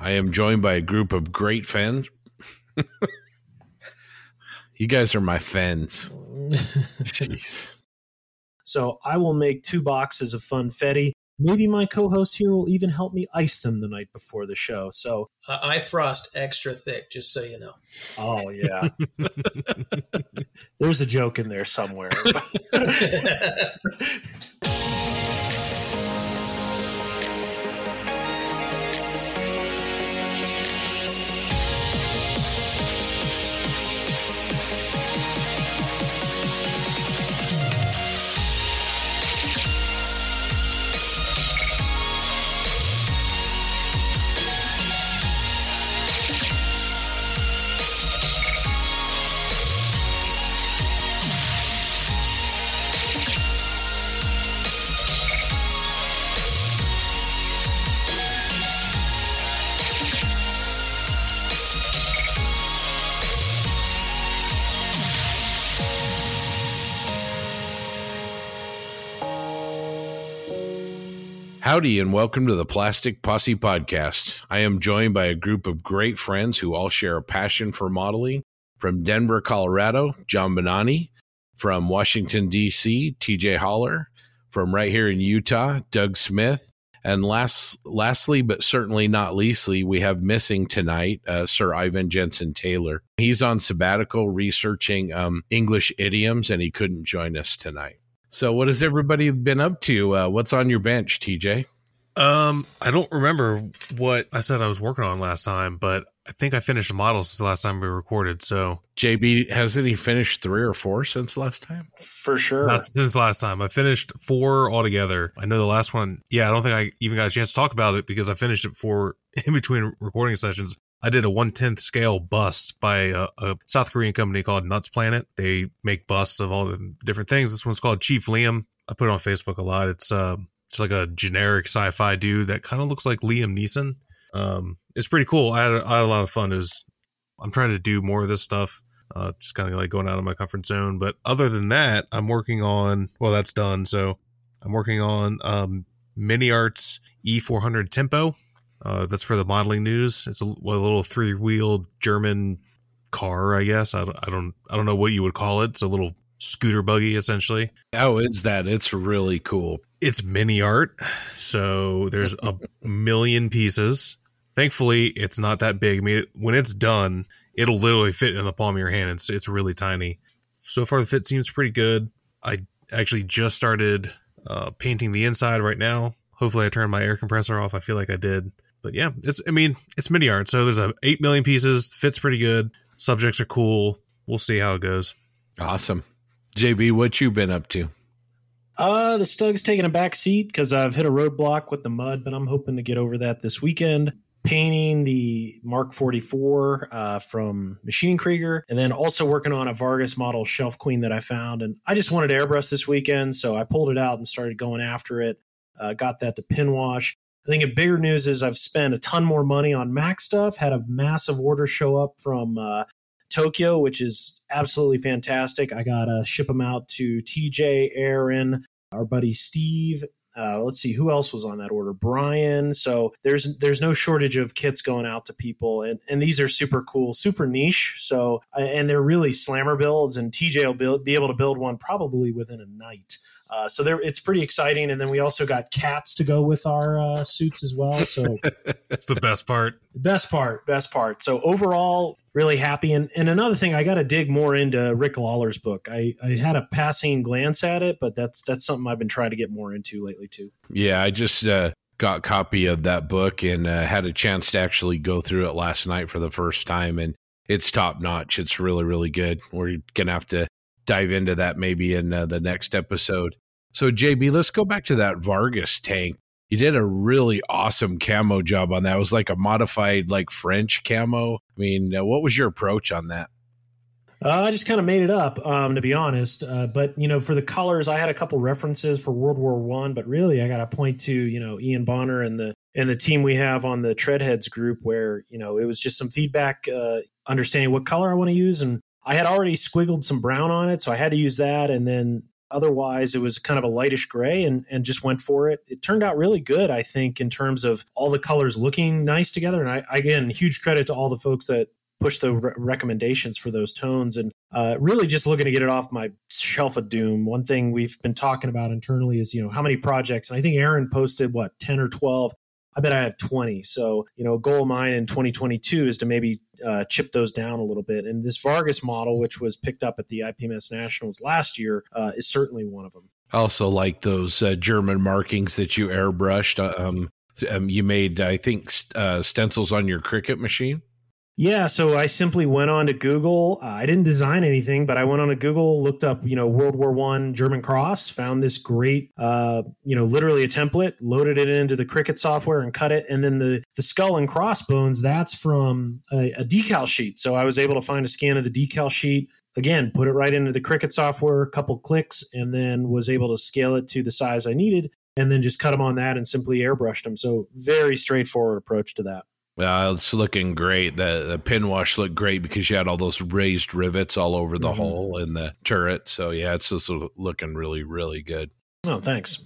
I am joined by a group of great fans. you guys are my fans. Jeez. So I will make two boxes of funfetti. Maybe my co-host here will even help me ice them the night before the show. So Uh, I frost extra thick, just so you know. Oh yeah. There's a joke in there somewhere. Howdy, and welcome to the Plastic Posse Podcast. I am joined by a group of great friends who all share a passion for modeling. From Denver, Colorado, John Benani. From Washington, D.C., TJ Holler. From right here in Utah, Doug Smith. And last, lastly, but certainly not leastly, we have missing tonight uh, Sir Ivan Jensen Taylor. He's on sabbatical researching um, English idioms, and he couldn't join us tonight. So, what has everybody been up to? Uh, what's on your bench, TJ? Um, I don't remember what I said I was working on last time, but I think I finished a model since the last time we recorded. So JB, hasn't he finished three or four since last time? For sure. not since last time. I finished four altogether. I know the last one. Yeah, I don't think I even got a chance to talk about it because I finished it for in between recording sessions. I did a one tenth scale bust by a, a South Korean company called Nuts Planet. They make busts of all the different things. This one's called Chief Liam. I put it on Facebook a lot. It's uh, just like a generic sci-fi dude that kind of looks like Liam Neeson. Um, it's pretty cool. I had, I had a lot of fun. Is I'm trying to do more of this stuff. Uh, just kind of like going out of my comfort zone. But other than that, I'm working on. Well, that's done. So I'm working on um, Mini Arts E400 Tempo. Uh, that's for the modeling news. It's a, a little three wheeled German car, I guess. I don't, I don't, I don't know what you would call it. It's a little scooter buggy, essentially. How is that? It's really cool. It's mini art, so there's a million pieces. Thankfully, it's not that big. I mean, when it's done, it'll literally fit in the palm of your hand. It's it's really tiny. So far, the fit seems pretty good. I actually just started uh, painting the inside right now. Hopefully, I turned my air compressor off. I feel like I did, but yeah, it's. I mean, it's mini art, so there's a eight million pieces. Fits pretty good. Subjects are cool. We'll see how it goes. Awesome. JB, what you been up to? Uh, the Stug's taking a back seat because I've hit a roadblock with the mud, but I'm hoping to get over that this weekend. Painting the Mark 44 uh, from Maschinen Krieger, and then also working on a Vargas model Shelf Queen that I found. And I just wanted to airbrush this weekend, so I pulled it out and started going after it. Uh, got that to pin wash. I think the bigger news is I've spent a ton more money on Mac stuff. Had a massive order show up from uh, Tokyo, which is absolutely fantastic. I got to ship them out to TJ, Aaron, our buddy Steve. Uh, let's see who else was on that order. Brian. So there's there's no shortage of kits going out to people, and and these are super cool, super niche. So uh, and they're really slammer builds, and TJ will build, be able to build one probably within a night. Uh, so there, it's pretty exciting. And then we also got cats to go with our uh, suits as well. So That's the best part. best part, best part. So overall, really happy. And, and another thing, I got to dig more into Rick Lawler's book. I, I had a passing glance at it, but that's that's something I've been trying to get more into lately too. Yeah, I just uh, got a copy of that book and uh, had a chance to actually go through it last night for the first time, and it's top notch. It's really, really good. We're gonna have to dive into that maybe in uh, the next episode. So, JB, let's go back to that Vargas tank. You did a really awesome camo job on that. It was like a modified, like French camo. I mean, uh, what was your approach on that? Uh, I just kind of made it up, um, to be honest. Uh, but you know, for the colors, I had a couple references for World War One, but really, I got to point to you know Ian Bonner and the and the team we have on the Treadheads group, where you know it was just some feedback, uh, understanding what color I want to use, and I had already squiggled some brown on it, so I had to use that, and then Otherwise, it was kind of a lightish gray and, and just went for it. It turned out really good, I think, in terms of all the colors looking nice together. And I, again, huge credit to all the folks that push the re- recommendations for those tones and uh, really just looking to get it off my shelf of doom one thing we've been talking about internally is you know how many projects and i think aaron posted what 10 or 12 i bet i have 20 so you know a goal of mine in 2022 is to maybe uh, chip those down a little bit and this vargas model which was picked up at the ipms nationals last year uh, is certainly one of them I also like those uh, German markings that you airbrushed. Um, um, you made, I think, uh, stencils on your Cricut machine. Yeah, so I simply went on to Google. Uh, I didn't design anything, but I went on to Google, looked up, you know, World War One German cross, found this great, uh, you know, literally a template, loaded it into the Cricut software and cut it, and then the the skull and crossbones. That's from a, a decal sheet. So I was able to find a scan of the decal sheet. Again, put it right into the Cricut software, a couple clicks, and then was able to scale it to the size I needed, and then just cut them on that and simply airbrushed them. So very straightforward approach to that. Uh, it's looking great. The, the pin wash looked great because you had all those raised rivets all over the mm-hmm. hole in the turret. So yeah, it's just looking really, really good. Oh, thanks,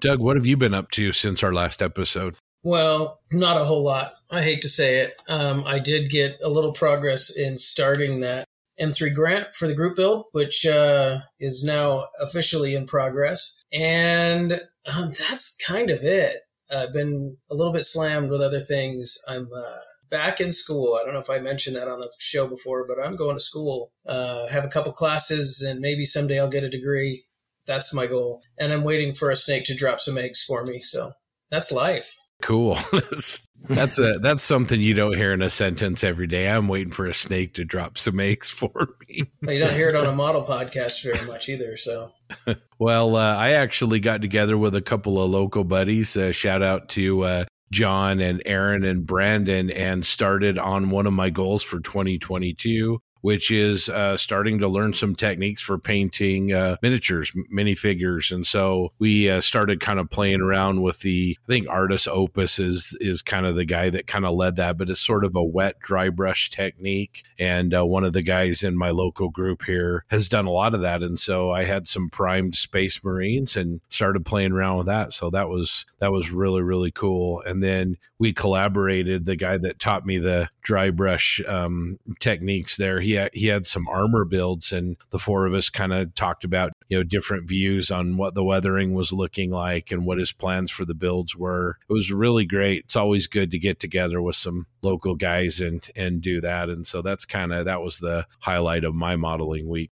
Doug. What have you been up to since our last episode? Well, not a whole lot. I hate to say it. Um, I did get a little progress in starting that M3 Grant for the group build, which uh, is now officially in progress, and um, that's kind of it. I've been a little bit slammed with other things. I'm uh, back in school. I don't know if I mentioned that on the show before, but I'm going to school. Uh, have a couple classes, and maybe someday I'll get a degree. That's my goal. And I'm waiting for a snake to drop some eggs for me. So that's life. Cool. that's a that's something you don't hear in a sentence every day. I'm waiting for a snake to drop some eggs for me. well, you don't hear it on a model podcast very much either. So, well, uh, I actually got together with a couple of local buddies. Uh, shout out to uh, John and Aaron and Brandon, and started on one of my goals for 2022 which is uh, starting to learn some techniques for painting uh, miniatures, minifigures. And so we uh, started kind of playing around with the, I think Artis Opus is, is kind of the guy that kind of led that, but it's sort of a wet dry brush technique. And uh, one of the guys in my local group here has done a lot of that. And so I had some primed space marines and started playing around with that. So that was, that was really, really cool. And then we collaborated. The guy that taught me the dry brush um, techniques there, he had, he had some armor builds, and the four of us kind of talked about you know different views on what the weathering was looking like and what his plans for the builds were. It was really great. It's always good to get together with some local guys and and do that. And so that's kind of that was the highlight of my modeling week.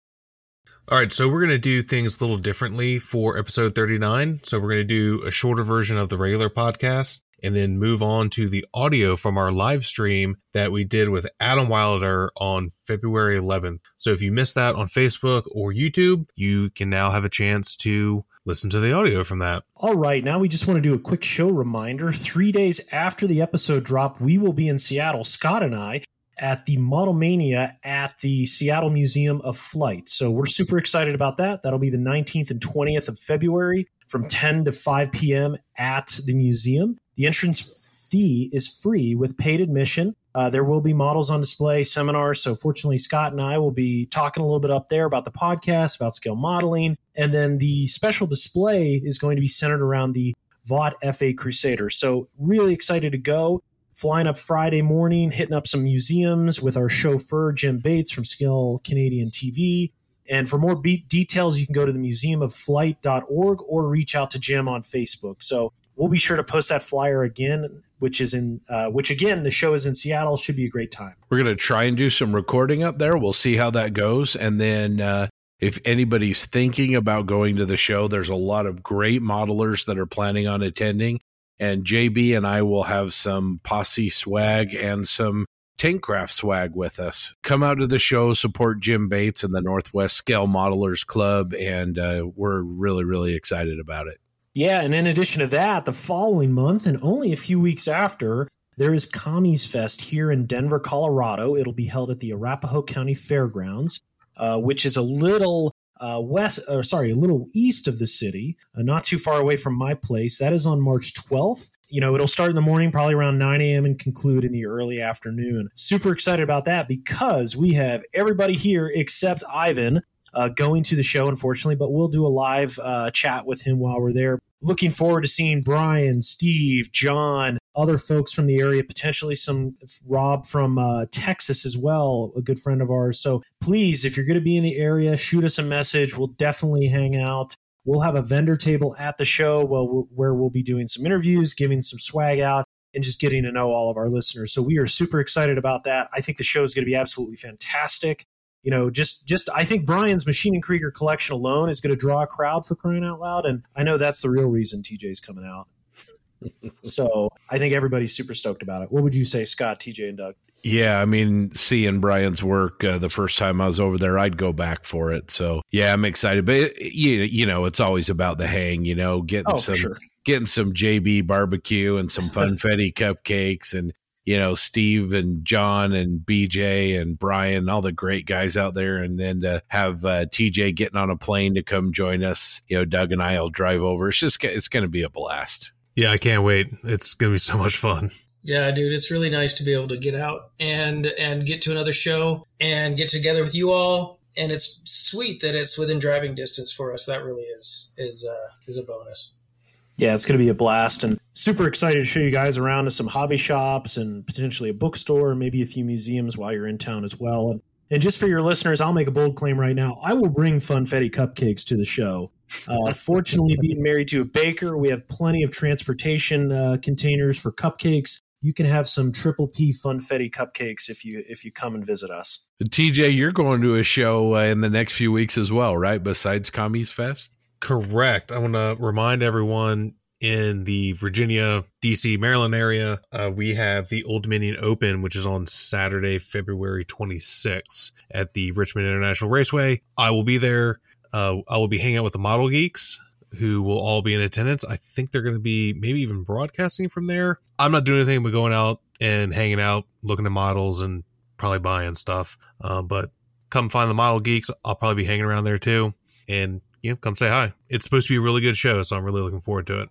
All right, so we're going to do things a little differently for episode 39. So we're going to do a shorter version of the regular podcast and then move on to the audio from our live stream that we did with Adam Wilder on February 11th. So if you missed that on Facebook or YouTube, you can now have a chance to listen to the audio from that. All right, now we just want to do a quick show reminder. Three days after the episode drop, we will be in Seattle, Scott and I, at the Model Mania at the Seattle Museum of Flight. So we're super excited about that. That'll be the 19th and 20th of February from 10 to 5 p.m. at the museum. The entrance fee is free with paid admission. Uh, there will be models on display, seminars. So, fortunately, Scott and I will be talking a little bit up there about the podcast, about scale modeling. And then the special display is going to be centered around the Vought F-8 Crusader. So, really excited to go. Flying up Friday morning, hitting up some museums with our chauffeur, Jim Bates from Scale Canadian TV. And for more details, you can go to the museumofflight.org or reach out to Jim on Facebook. So we'll be sure to post that flyer again, which is in, uh, which again, the show is in Seattle. Should be a great time. We're going to try and do some recording up there. We'll see how that goes. And then, uh, if anybody's thinking about going to the show, there's a lot of great modelers that are planning on attending. And JB and I will have some posse swag and some Tankcraft swag with us. Come out to the show, support Jim Bates and the Northwest Scale Modelers Club, and uh, we're really, really excited about it. Yeah, and in addition to that, the following month and only a few weeks after, there is Commies Fest here in Denver, Colorado. It'll be held at the Arapahoe County Fairgrounds, uh, which is a little uh, west, or sorry, a little east of the city, uh, not too far away from my place. That is on March 12th. You know, it'll start in the morning, probably around 9 a.m., and conclude in the early afternoon. Super excited about that because we have everybody here except Ivan uh, going to the show, unfortunately, but we'll do a live uh, chat with him while we're there. Looking forward to seeing Brian, Steve, John, other folks from the area, potentially some Rob from uh, Texas as well, a good friend of ours. So please, if you're going to be in the area, shoot us a message. We'll definitely hang out. We'll have a vendor table at the show where we'll be doing some interviews, giving some swag out, and just getting to know all of our listeners. So we are super excited about that. I think the show is going to be absolutely fantastic you know, just just I think Brian's Maschinen Krieger collection alone is going to draw a crowd for crying out loud, and I know that's the real reason TJ's coming out. so I think everybody's super stoked about it. What would you say, Scott, TJ, and Doug? Yeah, I mean, seeing Brian's work uh, the first time I was over there, I'd go back for it. So yeah, I'm excited. But it, you, you know, it's always about the hang. You know, getting oh, some sure. getting some JB barbecue and some funfetti cupcakes and you know, Steve and John and BJ and Brian, all the great guys out there. And then to have uh, TJ getting on a plane to come join us, you know, Doug and I will drive over. It's just, it's going to be a blast. Yeah, I can't wait. It's going to be so much fun. Yeah, dude, it's really nice to be able to get out and and get to another show and get together with you all. And it's sweet that it's within driving distance for us. That really is is uh, is a bonus yeah, it's going to be a blast and super excited to show you guys around to some hobby shops and potentially a bookstore, maybe a few museums while you're in town as well. And, and just for your listeners, I'll make a bold claim right now. I will bring funfetti cupcakes to the show. Uh, fortunately, being married to a baker, we have plenty of transportation uh, containers for cupcakes. You can have some triple P funfetti cupcakes if you if you come and visit us. TJ, you're going to a show uh, in the next few weeks as well, right? Besides Commies Fest. Correct. I want to remind everyone in the Virginia, DC, Maryland area, uh, we have the Old Dominion Open, which is on Saturday, February 26th at the Richmond International Raceway. I will be there. Uh, I will be hanging out with the Model Geeks who will all be in attendance. I think they're going to be maybe even broadcasting from there. I'm not doing anything but going out and hanging out, looking at models and probably buying stuff. Uh, but come find the Model Geeks. I'll probably be hanging around there too. And you know, come say hi. It's supposed to be a really good show, so I'm really looking forward to it.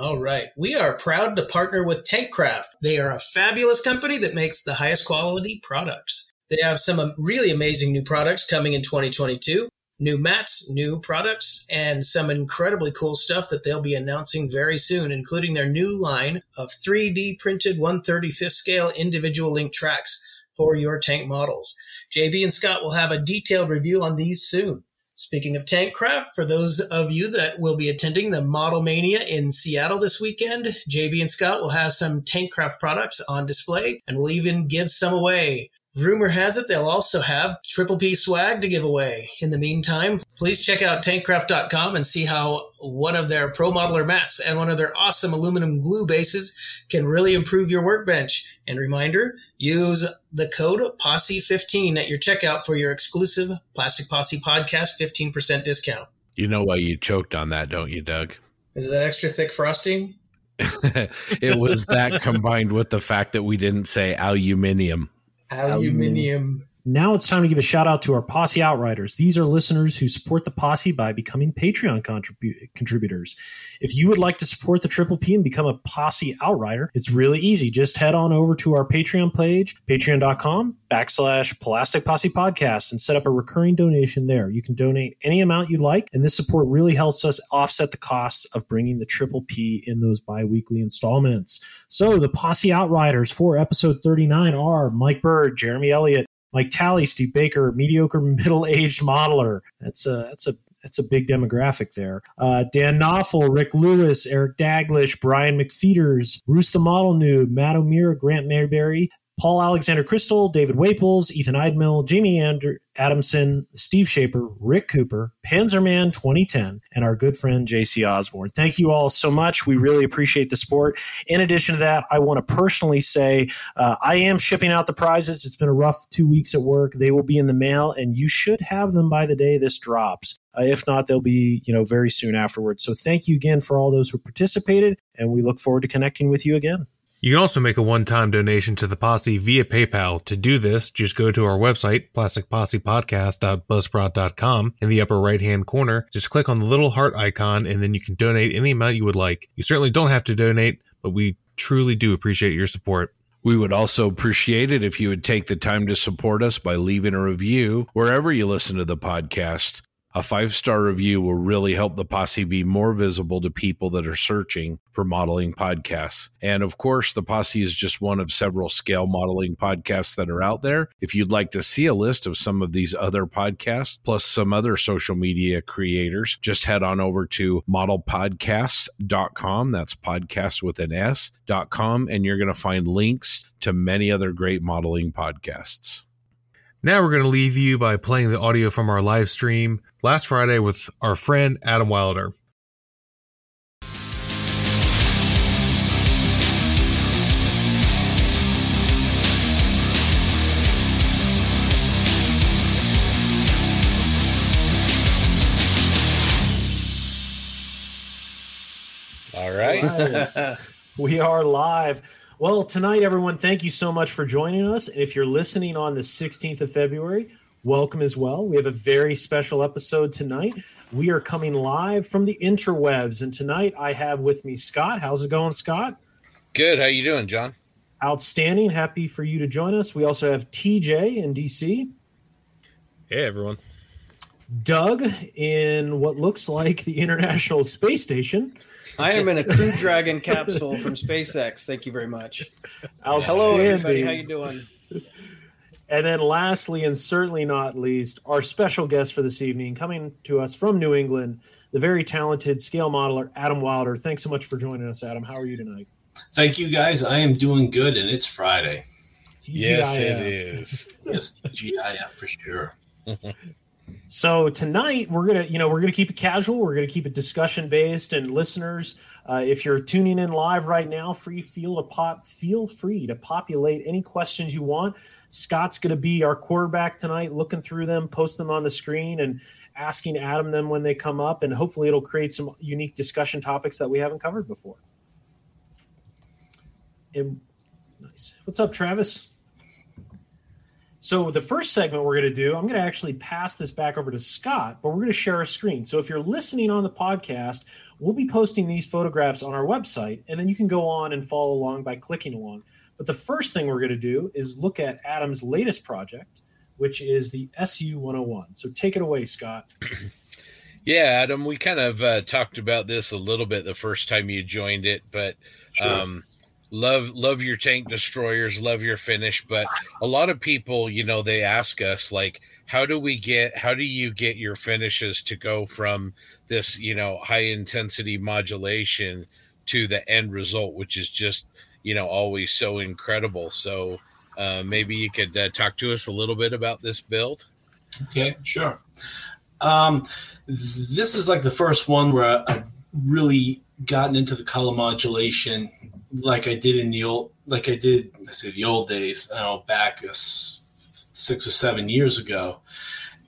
All right. We are proud to partner with Tankcraft. They are a fabulous company that makes the highest quality products. They have some really amazing new products coming in 2022. New mats, new products, and some incredibly cool stuff that they'll be announcing very soon, including their new line of 3D printed 135th scale individual link tracks for your tank models. JB and Scott will have a detailed review on these soon. Speaking of Tankcraft, for those of you that will be attending the Model Mania in Seattle this weekend, JB and Scott will have some Tankcraft products on display and will even give some away. Rumor has it they'll also have Triple P swag to give away. In the meantime, please check out tankcraft.com and see how one of their Pro Modeler mats and one of their awesome aluminum glue bases can really improve your workbench. And reminder, use the code POSSE15 at your checkout for your exclusive Plastic Posse podcast 15% discount. You know why you choked on that, don't you, Doug? Is that extra thick frosting? it was that combined with the fact that we didn't say aluminium. Aluminium. Now it's time to give a shout out to our Posse Outriders. These are listeners who support the Posse by becoming Patreon contribu- contributors. If you would like to support the Triple P and become a Posse Outrider, it's really easy. Just head on over to our Patreon page, patreon.com backslash Plastic Posse Podcast, and set up a recurring donation there. You can donate any amount you like, and this support really helps us offset the costs of bringing the Triple P in those bi weekly installments. So the Posse Outriders for episode 39 are Mike Bird, Jeremy Elliott, Mike Tally, Steve Baker, mediocre middle-aged modeler. That's a that's a that's a big demographic there. Uh, Dan Knopfel, Rick Lewis, Eric Daglish, Brian McFeeters, Bruce the Model Noob, Matt O'Meara, Grant Mayberry, Paul Alexander Crystal, David Waples, Ethan Eidmill, Jamie Ander- Adamson, Steve Shaper, Rick Cooper, Panzerman 2010, and our good friend JC Osborne. Thank you all so much. We really appreciate the support. In addition to that, I want to personally say uh, I am shipping out the prizes. It's been a rough two weeks at work. They will be in the mail, and you should have them by the day this drops. Uh, if not, they'll be you know very soon afterwards. So thank you again for all those who participated, and we look forward to connecting with you again. You can also make a one-time donation to the posse via PayPal. To do this, just go to our website, plasticpossepodcast.buzzsprout.com. In the upper right-hand corner, just click on the little heart icon and then you can donate any amount you would like. You certainly don't have to donate, but we truly do appreciate your support. We would also appreciate it if you would take the time to support us by leaving a review wherever you listen to the podcast. A five star review will really help the posse be more visible to people that are searching for modeling podcasts. And of course, the posse is just one of several scale modeling podcasts that are out there. If you'd like to see a list of some of these other podcasts, plus some other social media creators, just head on over to modelpodcasts.com. That's podcast with an S.com. And you're going to find links to many other great modeling podcasts. Now we're going to leave you by playing the audio from our live stream last Friday with our friend Adam Wilder. All right. All right. we are live. Well, tonight, everyone, thank you so much for joining us. And if you're listening on the 16th of February, welcome as well. We have a very special episode tonight. We are coming live from the interwebs, and tonight I have with me Scott. How's it going, Scott? Good. How you doing, John? Outstanding. Happy for you to join us. We also have TJ in DC. Hey, everyone. Doug in what looks like the International Space Station. I am in a Crew Dragon capsule from SpaceX. Thank you very much. Hello, everybody. How you doing? And then, lastly, and certainly not least, our special guest for this evening, coming to us from New England, the very talented scale modeler Adam Wilder. Thanks so much for joining us, Adam. How are you tonight? Thank you, guys. I am doing good, and it's Friday. Yes, it is. yes, GIF for sure. So tonight we're gonna, you know, we're gonna keep it casual. We're gonna keep it discussion based. And listeners, uh, if you're tuning in live right now, free feel to pop, feel free to populate any questions you want. Scott's gonna be our quarterback tonight, looking through them, post them on the screen, and asking Adam them when they come up. And hopefully, it'll create some unique discussion topics that we haven't covered before. And nice. What's up, Travis? So the first segment we're going to do, I'm going to actually pass this back over to Scott, but we're going to share a screen. So if you're listening on the podcast, we'll be posting these photographs on our website, and then you can go on and follow along by clicking along. But the first thing we're going to do is look at Adam's latest project, which is the SU 101. So take it away, Scott. Yeah, Adam, we kind of uh, talked about this a little bit the first time you joined it, but Sure. um, love love your tank destroyers, love your finish. But a lot of people, you know, they ask us like, how do we get? How do you get your finishes to go from this, you know, high intensity modulation to the end result, which is just, you know, always so incredible. So uh, maybe you could uh, talk to us a little bit about this build. Okay, sure. Um, this is like the first one where I've really gotten into the color modulation, like I did in the old, like I did, I say the old days. I know, back uh, six or seven years ago,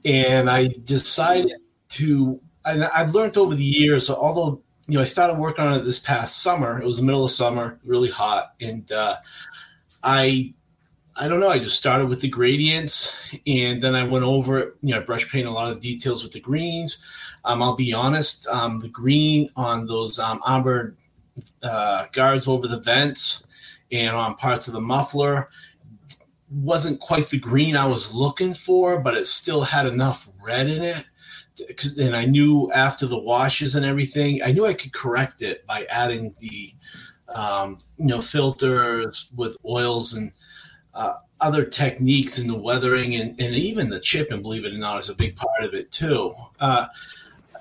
and I decided to. And I've learned over the years, although you know, I started working on it this past summer. It was the middle of summer, really hot, and uh, I I don't know. I just started with the gradients, and then I went over it. You know, I brush paint a lot of details with the greens. Um, I'll be honest. Um, the green on those um, armored uh, guards over the vents and on parts of the muffler wasn't quite the green I was looking for, but it still had enough red in it. And I knew after the washes and everything, I knew I could correct it by adding the, um, you know, filters with oils and uh, other techniques in the weathering and, and even the chipping, believe it or not, is a big part of it too. Uh,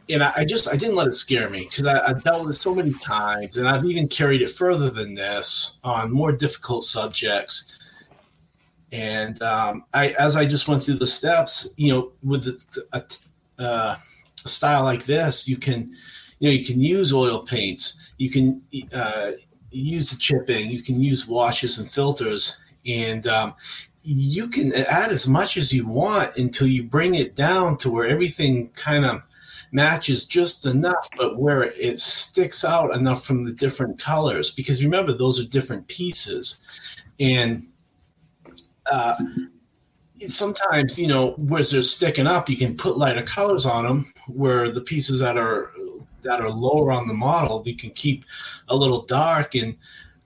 and I, I just I didn't let it scare me because I've dealt with it so many times, and I've even carried it further than this on more difficult subjects. And um, I, as I just went through the steps, you know, with a, uh, a style like this, you can, you know, you can use oil paints, you can uh, use the chipping, you can use washes and filters, and um, you can add as much as you want until you bring it down to where everything kind of matches just enough, but where it sticks out enough from the different colors. Because remember, those are different pieces, and uh, sometimes you know where they're sticking up, you can put lighter colors on them. Where the pieces that are that are lower on the model, you can keep a little dark and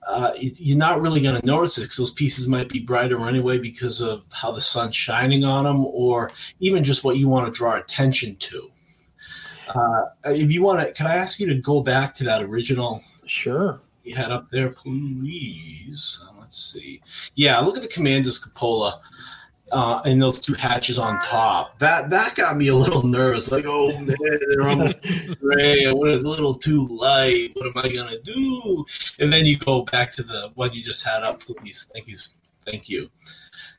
uh, you're not really going to notice it because those pieces might be brighter anyway because of how the sun's shining on them, or even just what you want to draw attention to. Uh, if you want to, can I ask you to go back to that original Sure. you had up there, please? Let's see. Yeah, look at the Commander's cupola uh, and those two hatches on top. That that got me a little nervous. Like, oh man, they're on gray. I went a little too light. What am I gonna do? And then you go back to the one you just had up, please. Thank you, thank you.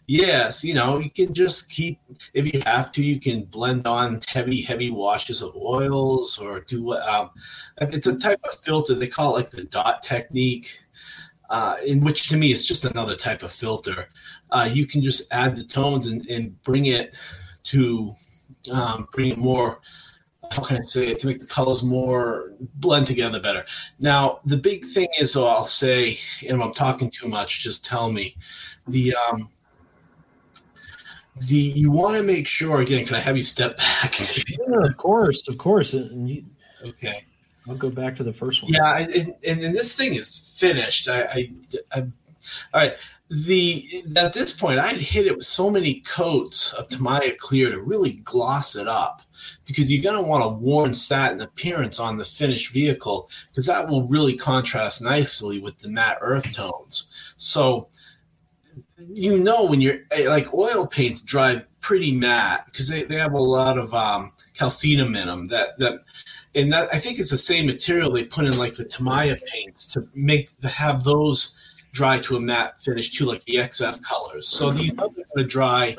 Yes, you know you can just keep if you have to. You can blend on heavy, heavy washes of oils or do. Um, it's a type of filter. They call it like the dot technique uh, in which to me is just another type of filter. Uh, you can just add the tones and, and bring it to um, bring it more. How can I say it to make the colors more blend together better? Now the big thing is, so I'll say, and if I'm talking too much, just tell me. The um, the you want to make sure again. Can I have you step back? Yeah, of course, of course. You, okay. I'll go back to the first one. Yeah, and, and, and this thing is finished. I, I, I, all right. The at this point, I'd hit it with so many coats of Tamiya Clear to really gloss it up, because you're going to want a worn satin appearance on the finished vehicle, because that will really contrast nicely with the matte earth tones. So, you know, when you're like oil paints dry pretty matte because they, they have a lot of um, calcium in them that that and that I think it's the same material they put in like the Tamiya paints to make have those dry to a matte finish too, like the XF colors. So they're going to dry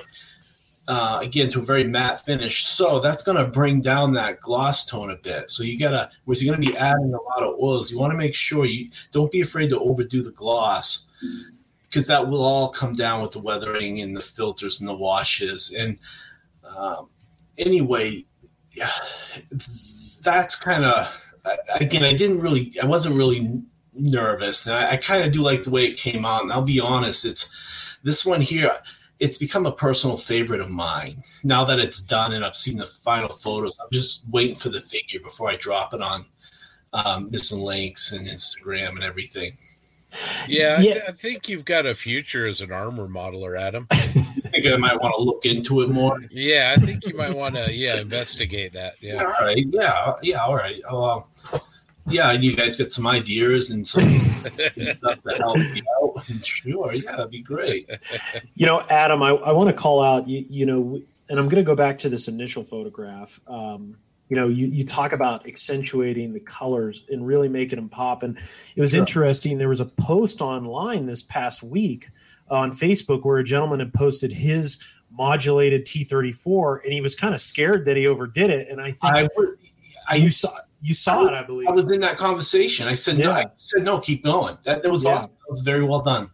uh, again to a very matte finish. So that's going to bring down that gloss tone a bit. So you gotta, whereas you're going to be adding a lot of oils, you want to make sure you don't be afraid to overdo the gloss because that will all come down with the weathering and the filters and the washes. And um, anyway, yeah, that's kind of again. I didn't really. I wasn't really nervous. And I, I kind of do like the way it came out. And I'll be honest, it's this one here. It's become a personal favorite of mine. Now that it's done and I've seen the final photos, I'm just waiting for the figure before I drop it on um, Missing-Lynx and Instagram and everything. Yeah, yeah. I, I, think you've got a future as an armor modeler, Adam. I think I might want to look into it more. Yeah, I think you might want to, yeah, investigate that. Yeah. All right. Yeah. Yeah. All right. Uh, yeah, and you guys get some ideas and some stuff to help you out. Sure. Yeah, that'd be great. You know, Adam, I, I want to call out, you, you know, and I'm going to go back to this initial photograph. Um, you know, you, you talk about accentuating the colors and really making them pop. And it was sure. interesting. There was a post online this past week on Facebook where a gentleman had posted his modulated T34 and he was kind of scared that he overdid it. And I think I, I you saw you saw I, it, I believe. I was in that conversation. I said yeah. no. I said no. Keep going. That, that was yeah. awesome. That was very well done.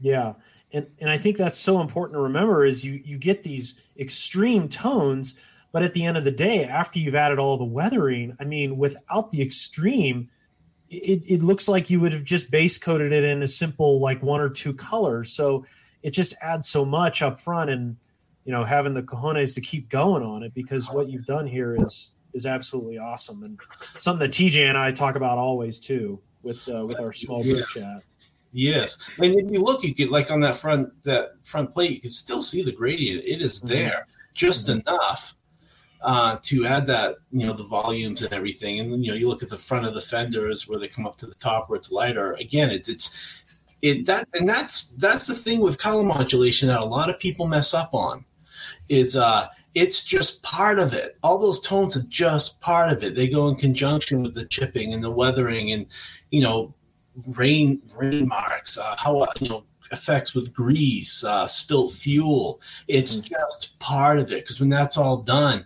Yeah, and and I think that's so important to remember is you you get these extreme tones but at the end of the day, after you've added all the weathering, I mean, without the extreme, it, it looks like you would have just base coated it in a simple like one or two colors. So it just adds so much up front and you know having the cojones to keep going on it because what you've done here is is absolutely awesome and something that TJ and I talk about always too with uh, with our small group yeah. chat. Yes, and if you look, you get like on that front that front plate, you can still see the gradient. It is mm-hmm. there mm-hmm. just mm-hmm. enough uh, to add that, you know, the volumes and everything. And you know, you look at the front of the fenders where they come up to the top where it's lighter. Again, it's it's it that and that's that's the thing with color modulation that a lot of people mess up on is uh it's just part of it. All those tones are just part of it. They go in conjunction with the chipping and the weathering and you know rain rain marks, uh, how you know effects with grease, uh, spilt fuel. It's mm-hmm. just part of it because when that's all done,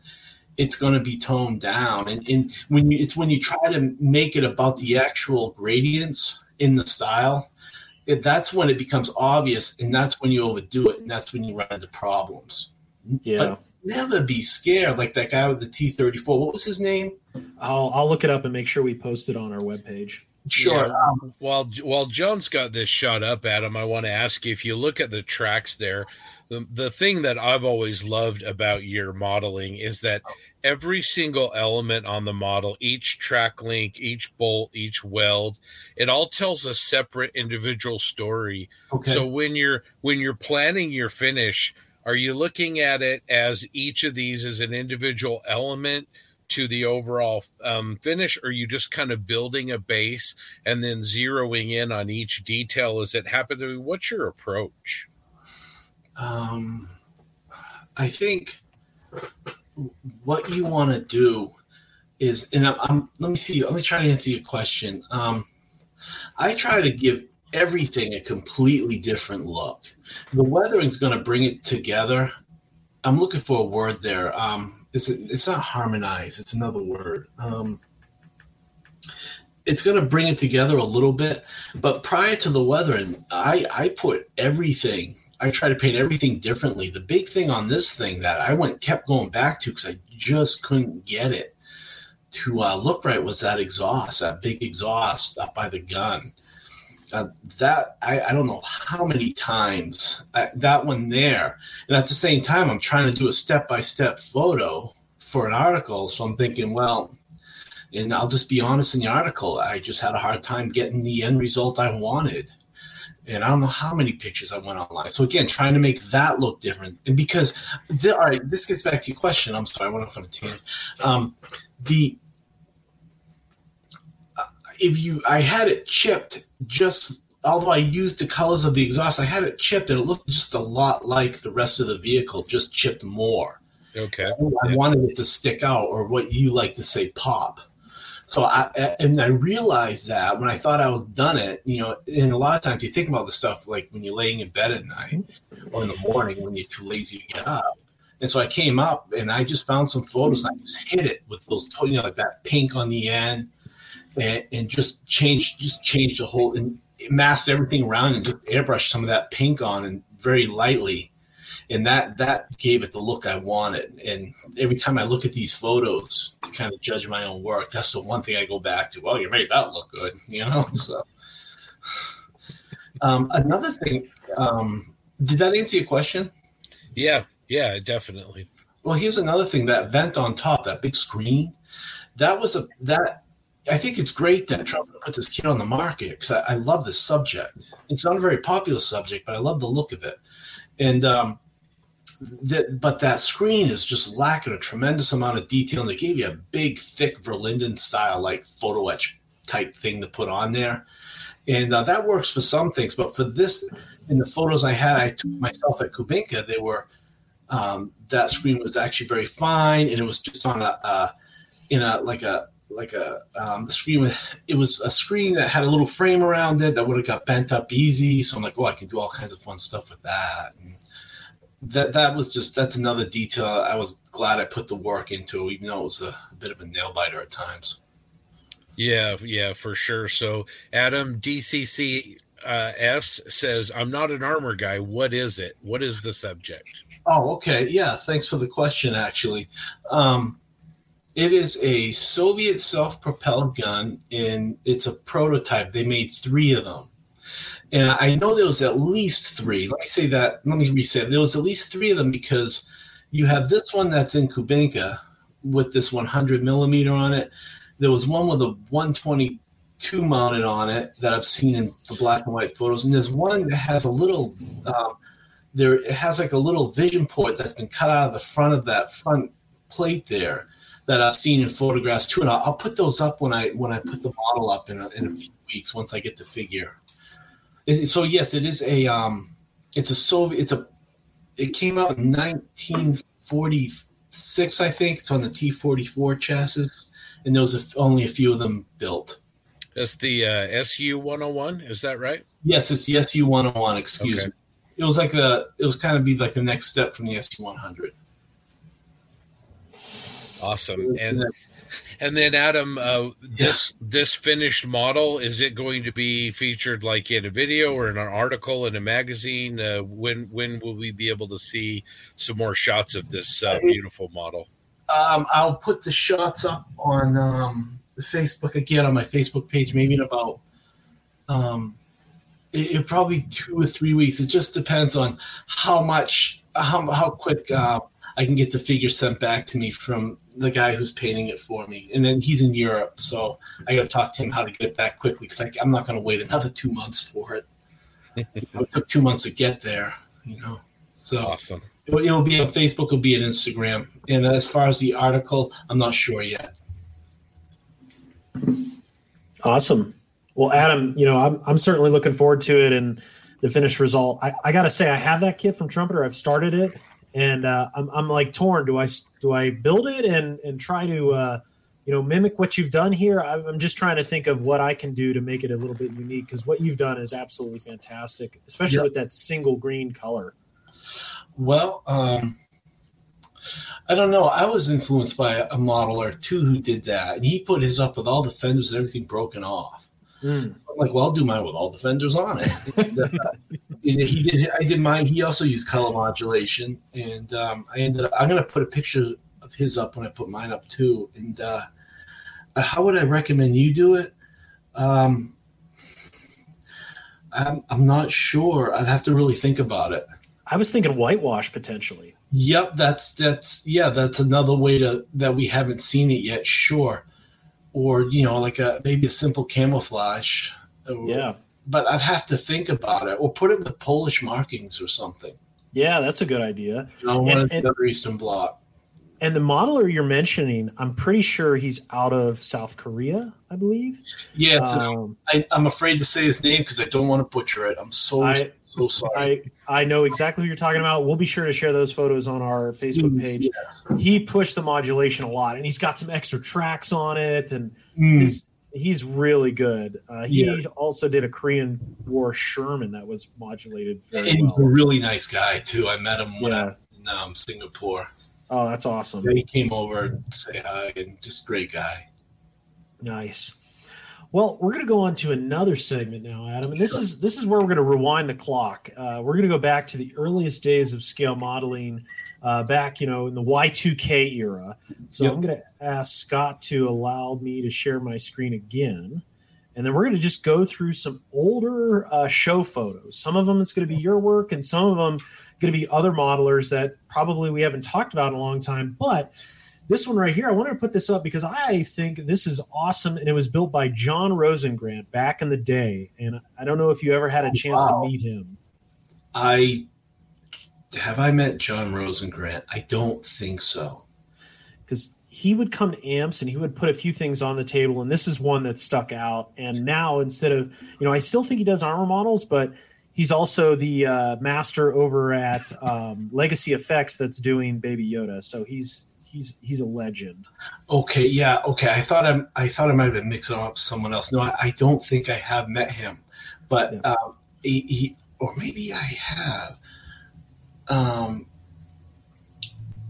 it's going to be toned down. And, and when you, it's when you try to make it about the actual gradients in the style, it, that's when it becomes obvious, and that's when you overdo it, and that's when you run into problems. Yeah. But never be scared like that guy with the T34. What was his name? I'll I'll look it up and make sure we post it on our webpage. Sure. Yeah. Um, While while John's got this shot up, Adam, I want to ask you if you look at the tracks there, the the thing that I've always loved about your modeling is that every single element on the model, each track link, each bolt, each weld, it all tells a separate individual story. okay. So when you're when you're planning your finish, are you looking at it as each of these is an individual element to the overall um, finish, or are you just kind of building a base and then zeroing in on each detail as it happens? I mean, what's your approach? um, I think what you want to do is, and I'm, I'm, let me see, let me try to answer your question. Um, I try to give everything a completely different look. The weathering's going to bring it together. I'm looking for a word there. Um, it's, it's not harmonize, it's another word. Um, it's going to bring it together a little bit, but prior to the weathering, I, I put everything I try to paint everything differently. The big thing on this thing that I went kept going back to because I just couldn't get it to uh, look right was that exhaust, that big exhaust up by the gun. Uh, that I, I don't know how many times I, that one there, and at the same time I'm trying to do a step by step photo for an article. So I'm thinking, well, and I'll just be honest in the article, I just had a hard time getting the end result I wanted and I don't know how many pictures I went online. So again, trying to make that look different, and because the, all right, this gets back to your question. I'm sorry, I went off on a tangent. Um, the uh, if you, I had it chipped just. Although I used the colors of the exhaust, I had it chipped, and it looked just a lot like the rest of the vehicle, just chipped more. Okay. I wanted it to stick out, or what you like to say, pop. So I and I realized that when I thought I was done it, you know, and a lot of times you think about the stuff like when you're laying in bed at night mm-hmm. or in the morning when you're too lazy to get up. And so I came up and I just found some photos. And I just hit it with those, you know, like that pink on the end, and, and just changed, just changed the whole and masked everything around and just airbrushed some of that pink on and very lightly and that that gave it the look I wanted. And every time I look at these photos to kind of judge my own work, that's the one thing I go back to. Well, you made that look good, you know. So um, another thing, um, did that answer your question? Yeah. Yeah. Definitely. Well, here's another thing: that vent on top, that big screen, that was a that. I think it's great that Trump put this kid on the market because I, I love this subject. It's not a very popular subject, but I love the look of it. And um, that but that screen is just lacking a tremendous amount of detail and they gave you a big thick verlinden style like photo etch type thing to put on there. And uh, that works for some things but for this in the photos i had i took myself at kubinka they were um, that screen was actually very fine and it was just on a uh, in a like a like a um, screen with it was a screen that had a little frame around it that would have got bent up easy so i'm like oh i can do all kinds of fun stuff with that and, that that was just that's another detail I was glad I put the work into, even though it was a, a bit of a nail biter at times. Yeah, yeah, for sure. So Adam DCC uh, S says, "I'm not an armor guy. What is it? What is the subject?" Oh, okay. Yeah, thanks for the question. Actually, um, it is a Soviet self-propelled gun, and it's a prototype. They made three of them. And I know there was at least three. Let me say that. Let me reset. There was at least three of them because you have this one that's in Kubinka with this 100 millimeter on it. There was one with a 122 mounted on it that I've seen in the black and white photos, and there's one that has a little. Um, there, it has like a little vision port that's been cut out of the front of that front plate there that I've seen in photographs too. And I'll, I'll put those up when I when I put the model up in a, in a few weeks once I get the figure so yes, it is a um, it's a Soviet. It's a it came out in 1946, I think. It's on the T44 chassis, and there was a, only a few of them built. That's the uh, SU 101. Is that right? Yes, it's the SU 101. Excuse Okay. me. It was like a. It was kind of be like the next step from the SU 100. Awesome. And and then Adam, uh, this this finished model is it going to be featured like in a video or in an article in a magazine? Uh, when when will we be able to see some more shots of this uh, beautiful model? Um, I'll put the shots up on um, the Facebook again on my Facebook page, maybe in about um, it, it probably two or three weeks. It just depends on how much how how quick uh, I can get the figure sent back to me from the guy who's painting it for me, and then he's in Europe, so I got to talk to him how to get it back quickly because I'm not going to wait another two months for it. it took two months to get there, you know. So Awesome. it will- it will be on Facebook, it'll be on Instagram, and as far as the article, I'm not sure yet. Awesome. Well, Adam, you know, I'm, I'm certainly looking forward to it and the finished result. I, I got to say, I have that kit from Trumpeter. I've started it and uh, I'm, I'm like torn. Do I, do I build it and, and try to, uh, you know, mimic what you've done here? I'm I'm just trying to think of what I can do to make it a little bit unique because what you've done is absolutely fantastic, especially Yeah. with that single green color. Well, um, I don't know. I was influenced by a modeler too who did that, and he put his up with all the fenders and everything broken off. Mm. I'm like, well, I'll do mine with all the fenders on it. and, uh, he did. I did mine. He also used color modulation, and um, I ended up. I'm gonna put a picture of his up when I put mine up too. And uh, uh, how would I recommend you do it? Um, I'm, I'm not sure. I'd have to really think about it. I was thinking whitewash potentially. Yep, that's that's yeah, that's another way to that we haven't seen it yet. Sure, or you know, like a maybe a simple camouflage. Yeah. but I'd have to think about it, or put it with Polish markings or something. Yeah, that's a good idea. You know, one And- the and- other Eastern Bloc. And the modeler you're mentioning, I'm pretty sure he's out of South Korea, I believe. Yeah, it's, Um, I, I'm afraid to say his name because I don't want to butcher it. I'm so I- so sorry. I I know exactly who you're talking about. We'll be sure to share those photos on our Facebook Mm, page. He pushed the modulation a lot, and he's got some extra tracks on it, and Mm, he's he's really good. Uh, he Yeah. also did a Korean War Sherman that was modulated very and he's a well. really nice guy too. I met him when I Yeah. was in um, Singapore. Oh, that's awesome. Yeah, he came over to say hi and just great guy. Nice. Well, we're going to go on to another segment now, Adam, and this Sure. is this is where we're going to rewind the clock. Uh, we're going to go back to the earliest days of scale modeling, uh, back you know in the Y2K era. So Yep. I'm going to ask Scott to allow me to share my screen again, and then we're going to just go through some older uh, show photos. Some of them it's going to be your work, and some of them going to be other modelers that probably we haven't talked about in a long time, but this one right here, I wanted to put this up because I think this is awesome, and it was built by John Rosengrant back in the day. And I don't know if you ever had a chance Wow. to meet him. I have I met John Rosengrant? I don't think so. because he would come to amps and he would put a few things on the table and this is one that stuck out and now instead of you know i still think he does armor models but he's also the uh, master over at um, legacy effects that's doing baby yoda so he's he's he's a legend Okay, yeah, okay. I thought I'm I thought I might have been mixing him up with someone else. No, I, I don't think I have met him, but Yeah. um, he, he or maybe I have. Um,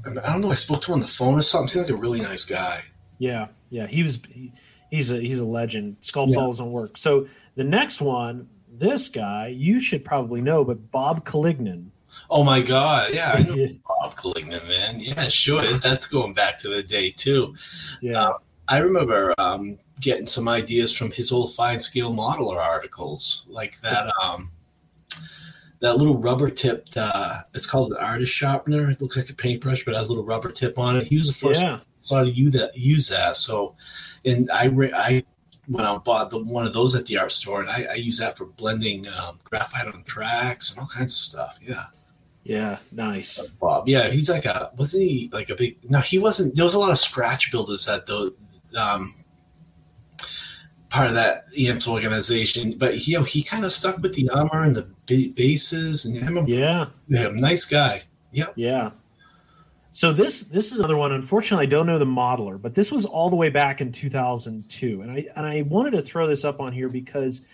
I don't know. I spoke to him on the phone or something. Seems like a really nice guy. yeah yeah he was he, he's a he's a legend sculpts Yeah. all his own work so the next one this guy you should probably know but bob Calignan. Oh my god, yeah, I know Bob Calignan, man. Yeah, sure. That's going back to the day too. yeah I remember um, getting some ideas from his old fine scale modeler articles, like that um, that little rubber tipped. Uh, it's called an artist sharpener. It looks like a paintbrush, but it has a little rubber tip on it. He was the first yeah saw to use that. Use that. So, and I re- I went out and bought the one of those at the art store, and I, I use that for blending um, graphite on tracks and all kinds of stuff. Yeah. Yeah nice Bob. Yeah, he's like a wasn't he like a big? No, he wasn't. There was a lot of scratch builders at the um, part of that EMS organization, but he, you know, he kind of stuck with the armor and the ba- bases, and him, yeah yeah, nice guy. Yep. Yeah. So this this is another one. Unfortunately, I don't know the modeler, but this was all the way back in 2002, and I and I wanted to throw this up on here because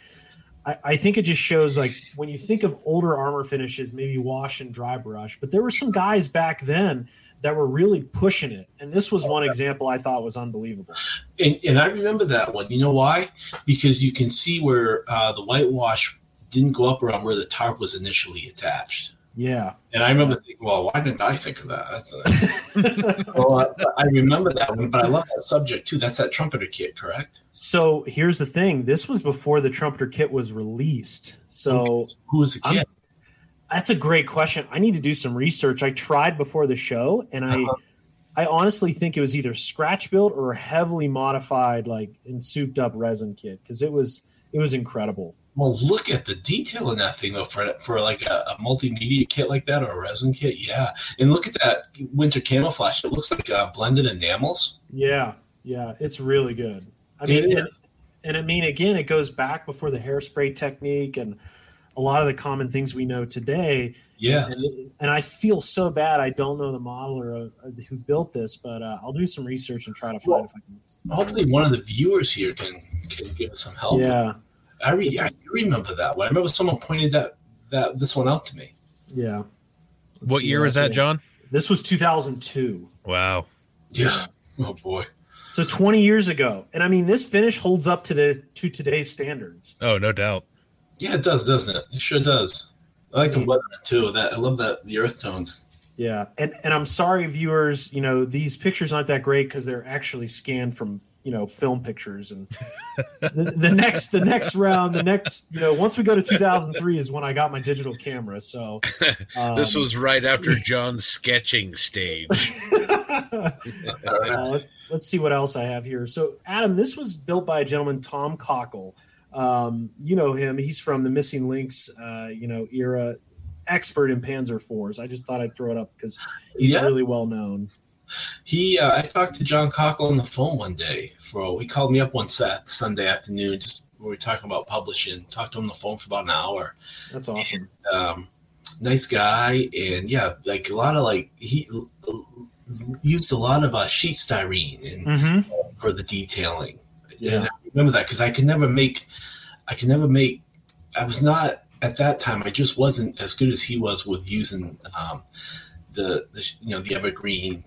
I, think it just shows like when you think of older armor finishes, maybe wash and dry brush, but there were some guys back then that were really pushing it, and this was one example I thought was unbelievable. And, and I remember that one. You know why? Because you can see where uh, the whitewash didn't go up around where the tarp was initially attached. Yeah. And I remember thinking, well, why didn't I think of that? That's a, well, I, I remember that one, but I love that subject too. That's that trumpeter kit, correct? so here's the thing. This was before the trumpeter kit was released. So Who was the I'm- That's a great question. I need to do some research. I tried before the show, and I, Uh-huh. I honestly think it was either scratch built or heavily modified, like and souped up resin kit, because it was it was incredible. Well, look at the detail in that thing though. For for like a, a multimedia kit like that or a resin kit, yeah. And look at that winter camouflage. It looks like uh, blended enamels. Yeah, yeah, it's really good. I mean, It and, and I mean, again, it goes back before the hairspray technique and a lot of the common things we know today. Yeah. And, and I feel so bad. I don't know the modeler uh, who built this, but uh, I'll do some research and try to find Well, if I can. Hopefully, one of the viewers here can can give us some help. Yeah, I, re- I remember that one. I remember someone pointed that that this one out to me. yeah. Let's What year was that, John? This was 2002. Wow. Yeah. Oh boy. So 20 years ago. And I mean, this finish holds up to the to today's standards. Oh, no doubt. Yeah, it does, doesn't it? It sure does. I like the weather too. That I love that the earth tones. Yeah, and and I'm sorry, viewers. You know these pictures aren't that great because they're actually scanned from you know film pictures. And the, the next the next round, the next you know once we go to 2003 is when I got my digital camera. So um, This was right after John's sketching stage. uh, let's, let's see what else I have here. So Adam, this was built by a gentleman, Tom Cockle. Um, you know him. He's from the Missing-Lynx, uh, you know, era. Expert in Panzer fours. I just thought I'd throw it up because he's Yeah. really well known. He, uh, I talked to John Cockle on the phone one day. For he called me up one Sat Sunday afternoon, just we were talking about publishing. Talked to him on the phone for about an hour. That's awesome. Um, nice guy, and yeah, like a lot of like he used a lot of uh, sheet styrene Mm-hmm. for the detailing. Yeah. And I remember that because I could never make, I could never make. I was not at that time. I just wasn't as good as he was with using um, the, the you know the evergreen,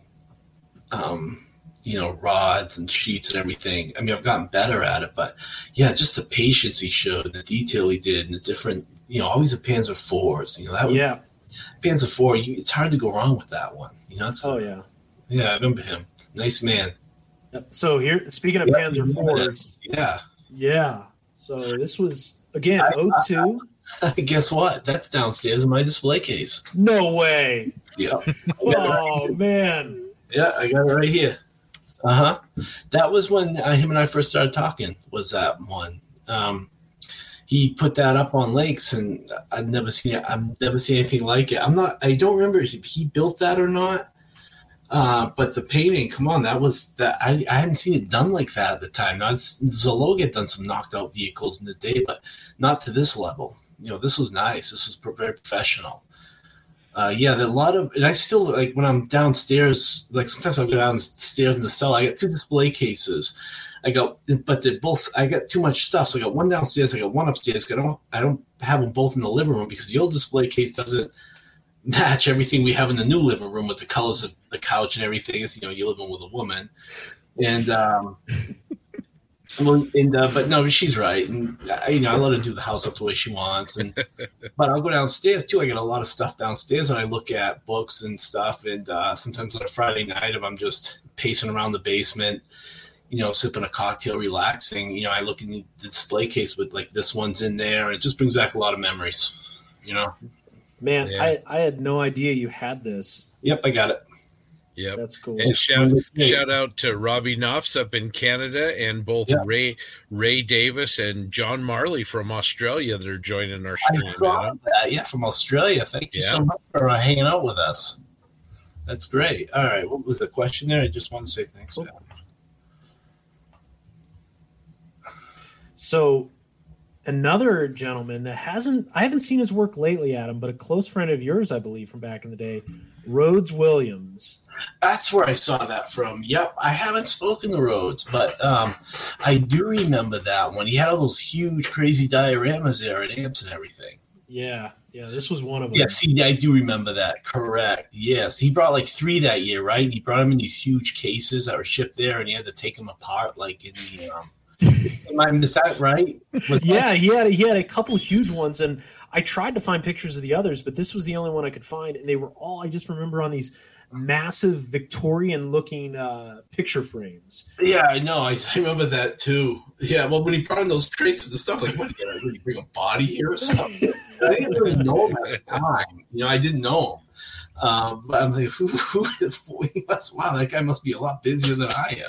um, you know rods and sheets and everything. I mean, I've gotten better at it, but yeah, just the patience he showed, the detail he did, and the different, you know, always the Panzer fours. You know, that was, Yeah. Panzer four. You, it's hard to go wrong with that one. You know, it's, Oh yeah. yeah, I remember him. Nice man. Yep. So here, speaking of Yeah, Panzer fours, Yeah. yeah. So this was again I- 02. Guess what? That's downstairs in my display case. No way. Yeah. Oh man. Yeah, I got it right here. Uh huh. That was when uh, him and I first started talking. Was that one? Um, he put that up on Lynx, and I've never seen it. I've never seen anything like it. I'm not. I don't remember if he built that or not. Uh, but the painting, come on, that was that. I, I hadn't seen it done like that at the time. Now, Zaloga had done some knocked out vehicles in the day, but not to this level. You know, this was nice. This was very professional uh, yeah, a lot of, and I still like when I'm downstairs. Like sometimes I'll go downstairs in the cell. I got two display cases. I got, but they're both. I got too much stuff, so I got one downstairs. I got one upstairs. I don't. I don't have them both in the living room because the old display case doesn't match everything we have in the new living room with the colors of the couch and everything. It's, you know, you're living with a woman, and um, well, and uh, but no, she's right, and I, you know, I let her do the house up the way she wants, and but I'll go downstairs too. I get a lot of stuff downstairs, and I look at books and stuff. And uh, sometimes on a Friday night, if I'm just pacing around the basement, you know, sipping a cocktail, relaxing, you know, I look in the display case with like this one's in there, and it just brings back a lot of memories. You know. Man, Yeah. I, I had no idea you had this. Yep, I got it. Yep. That's cool. And shout, Yeah. shout out to Robbie Knopfs up in Canada and both Yeah. Ray Ray Davis and John Marley from Australia that are joining our I stream. saw Adam. that. Yeah, from Australia. Thank you Yeah. so much for uh, hanging out with us. That's great. All right, what was the question there? I just want to say thanks. Cool. So another gentleman that hasn't I haven't seen his work lately, Adam, but a close friend of yours, I believe, from back in the day, Rhodes Williams. That's where I saw that from. Yep, I haven't spoken to Rhodes, but um, I do remember that one. He had all those huge, crazy dioramas there at amps and everything. Yeah, yeah, this was one of them. Yeah, see, I do remember that. Correct. Yes, he brought like three that year, right? He brought them in these huge cases that were shipped there, and he had to take them apart, like in the. Um, am I- is that right? Was that- Yeah, he had he had a couple huge ones, and I tried to find pictures of the others, but this was the only one I could find, and they were all I just remember on these massive Victorian looking uh, picture frames. Yeah, I know. I, I remember that too. Yeah, well, when he brought in those crates with the stuff, like, what, did he bring a body here or something? I didn't really know him at the time. You know, I didn't know him. Um, but I'm like, who, wow, that guy must be a lot busier than I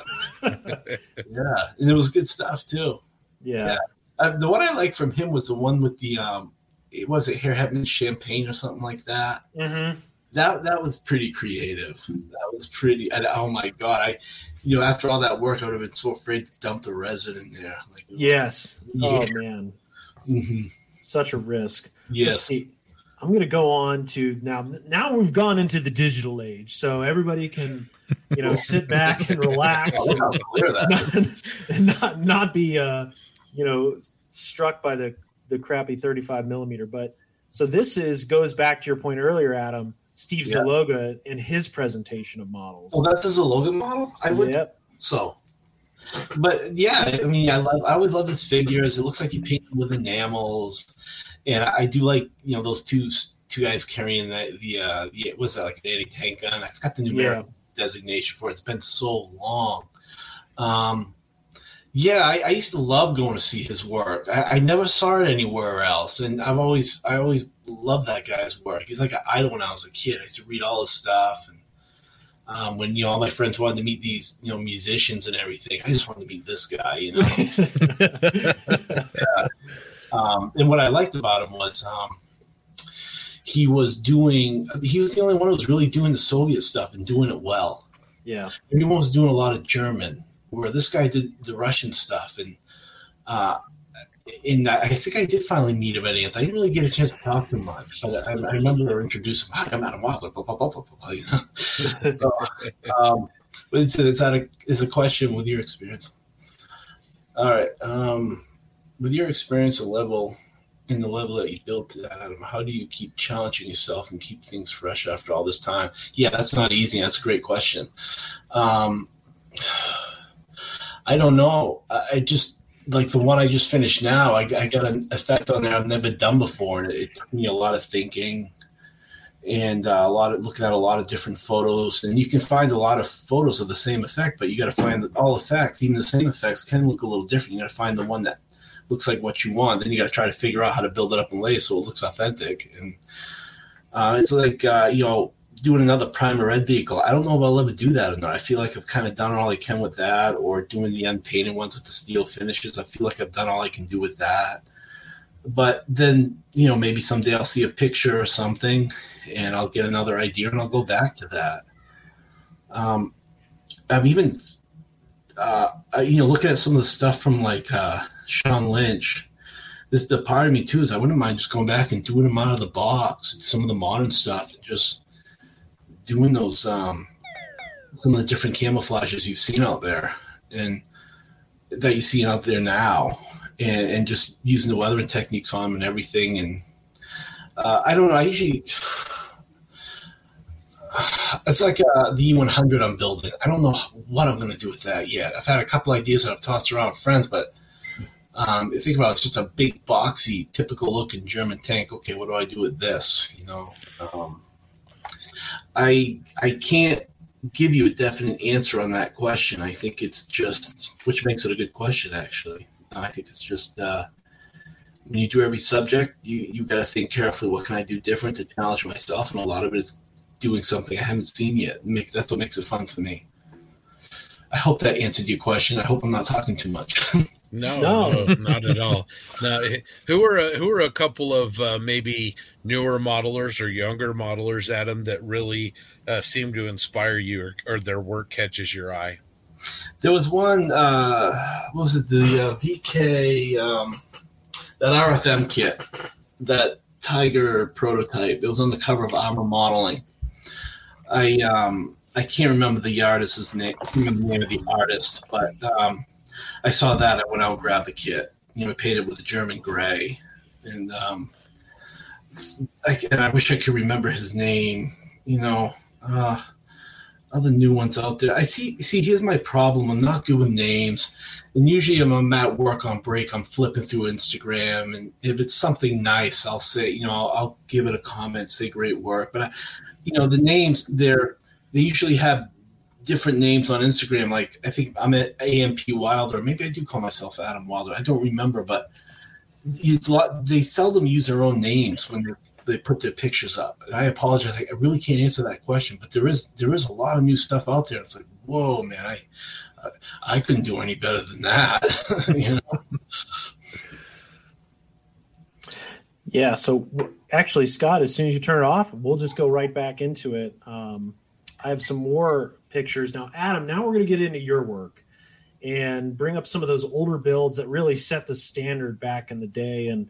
am. yeah, and it was good stuff too. Yeah. Yeah. Uh, the one I like from him was the one with the, um, it was it Hair Hetman champagne or something like that. Mm-hmm. That that was pretty creative. That was pretty. And, oh my god, I, you know, after all that work, I would have been so afraid to dump the resin in there. Like, Yes. Oh Yeah. man, mhm. such a risk. Yes. I'm going to go on to now. Now we've gone into the digital age, so everybody can, you know, sit back and relax Oh, and I'll clear that. not, and not not be, uh, you know, struck by the the crappy 35 millimeter. But so this is goes back to your point earlier, Adam. Steve Yeah. Zaloga in his presentation of models. Well, that's a Logan model. I would Yep. so. But yeah, I mean, I love. I always love his figures. It looks like he painted with enamels, and I do like you know those two two guys carrying the the uh, the was that like an anti tank gun? I forgot the numeric designation for it. It's been so long. Um, yeah, I, I used to love going to see his work. I, I never saw it anywhere else, and I've always I always loved that guy's work. He was like an idol when I was a kid. I used to read all his stuff, and um, when you know all my friends wanted to meet these you know musicians and everything, I just wanted to meet this guy. You know, um, and what I liked about him was um, he was doing. He was the only one who was really doing the Soviet stuff and doing it well yeah. everyone was doing a lot of German, where this guy did the Russian stuff, and uh, in that, I think I did finally meet him at Ant. I didn't really get a chance to talk to him much, but I, I remember introducing him. Hi, I'm Adam Wilder. Blah blah blah blah blah. You know? So, um, but it's it's of, it's a question with your experience. All right, um, with your experience, a level in the level that you built to that, Adam, how do you keep challenging yourself and keep things fresh after all this time? Yeah, that's not easy. That's a great question. Um, I don't know. I just like the one I just finished now. I, I got an effect on there I've never done before, and it took me a lot of thinking and uh, a lot of looking at a lot of different photos. And you can find a lot of photos of the same effect, but you got to find all effects, even the same effects, can look a little different. You got to find the one that looks like what you want. Then you got to try to figure out how to build it up and lay so it looks authentic. And uh, it's like uh, you know doing another primer red vehicle. I don't know if I'll ever do that or not. I feel like I've kind of done all I can with that, or doing the unpainted ones with the steel finishes. I feel like I've done all I can do with that. But then, you know, maybe someday I'll see a picture or something and I'll get another idea and I'll go back to that. Um, I've even, uh, you know, looking at some of the stuff from like uh, Sean Lynch. This the part of me too is I wouldn't mind just going back and doing them out of the box, some of the modern stuff, and just doing those um, some of the different camouflages you've seen out there and that you see out there now, and, and just using the weathering techniques on them and everything. And uh, I don't know. I usually it's like uh, the E100 I'm building. I don't know what I'm going to do with that yet. I've had a couple ideas that I've tossed around with friends, but um, think about it, it's just a big, boxy, typical looking German tank. Okay, what do I do with this? You know, um, I I can't give you a definite answer on that question. I think it's just, which makes it a good question, actually. I think it's just uh, when you do every subject, you you got to think carefully. What can I do different to challenge myself? And a lot of it is doing something I haven't seen yet. Make that's what makes it fun for me. I hope that answered your question. I hope I'm not talking too much. No, No. no, not at all. Now, who are a, who are a couple of uh, maybe newer modelers or younger modelers, Adam, that really uh, seem to inspire you, or, or their work catches your eye? there was one. Uh, what was it? The uh, VK um, that RFM kit, that Tiger prototype. It was on the cover of Armor Modeling. I um, I can't remember the artist's name. Remember the name of the artist, but um, I saw that. I went out and grabbed the kit. You know, I painted with a German gray, and um, I, I wish I could remember his name. You know, uh, other new ones out there. I see. See, here's my problem. I'm not good with names, and usually I'm at work on break, I'm flipping through Instagram, and if it's something nice, I'll say, you know, I'll, I'll give it a comment, say great work. But I, you know, the names they're they usually have different names on Instagram. Like I think I'm at AMP Wilder. Maybe I do call myself Adam Wilder. I don't remember, but it's a lot. They seldom use their own names when they put their pictures up. And I apologize. I really can't answer that question, but there is there is a lot of new stuff out there. It's like, whoa, man, I I, I couldn't do any better than that. you know. Yeah. So actually, Scott, as soon as you turn it off, we'll just go right back into it. Um, I have some more pictures now. Adam, now we're going to get into your work and bring up some of those older builds that really set the standard back in the day. And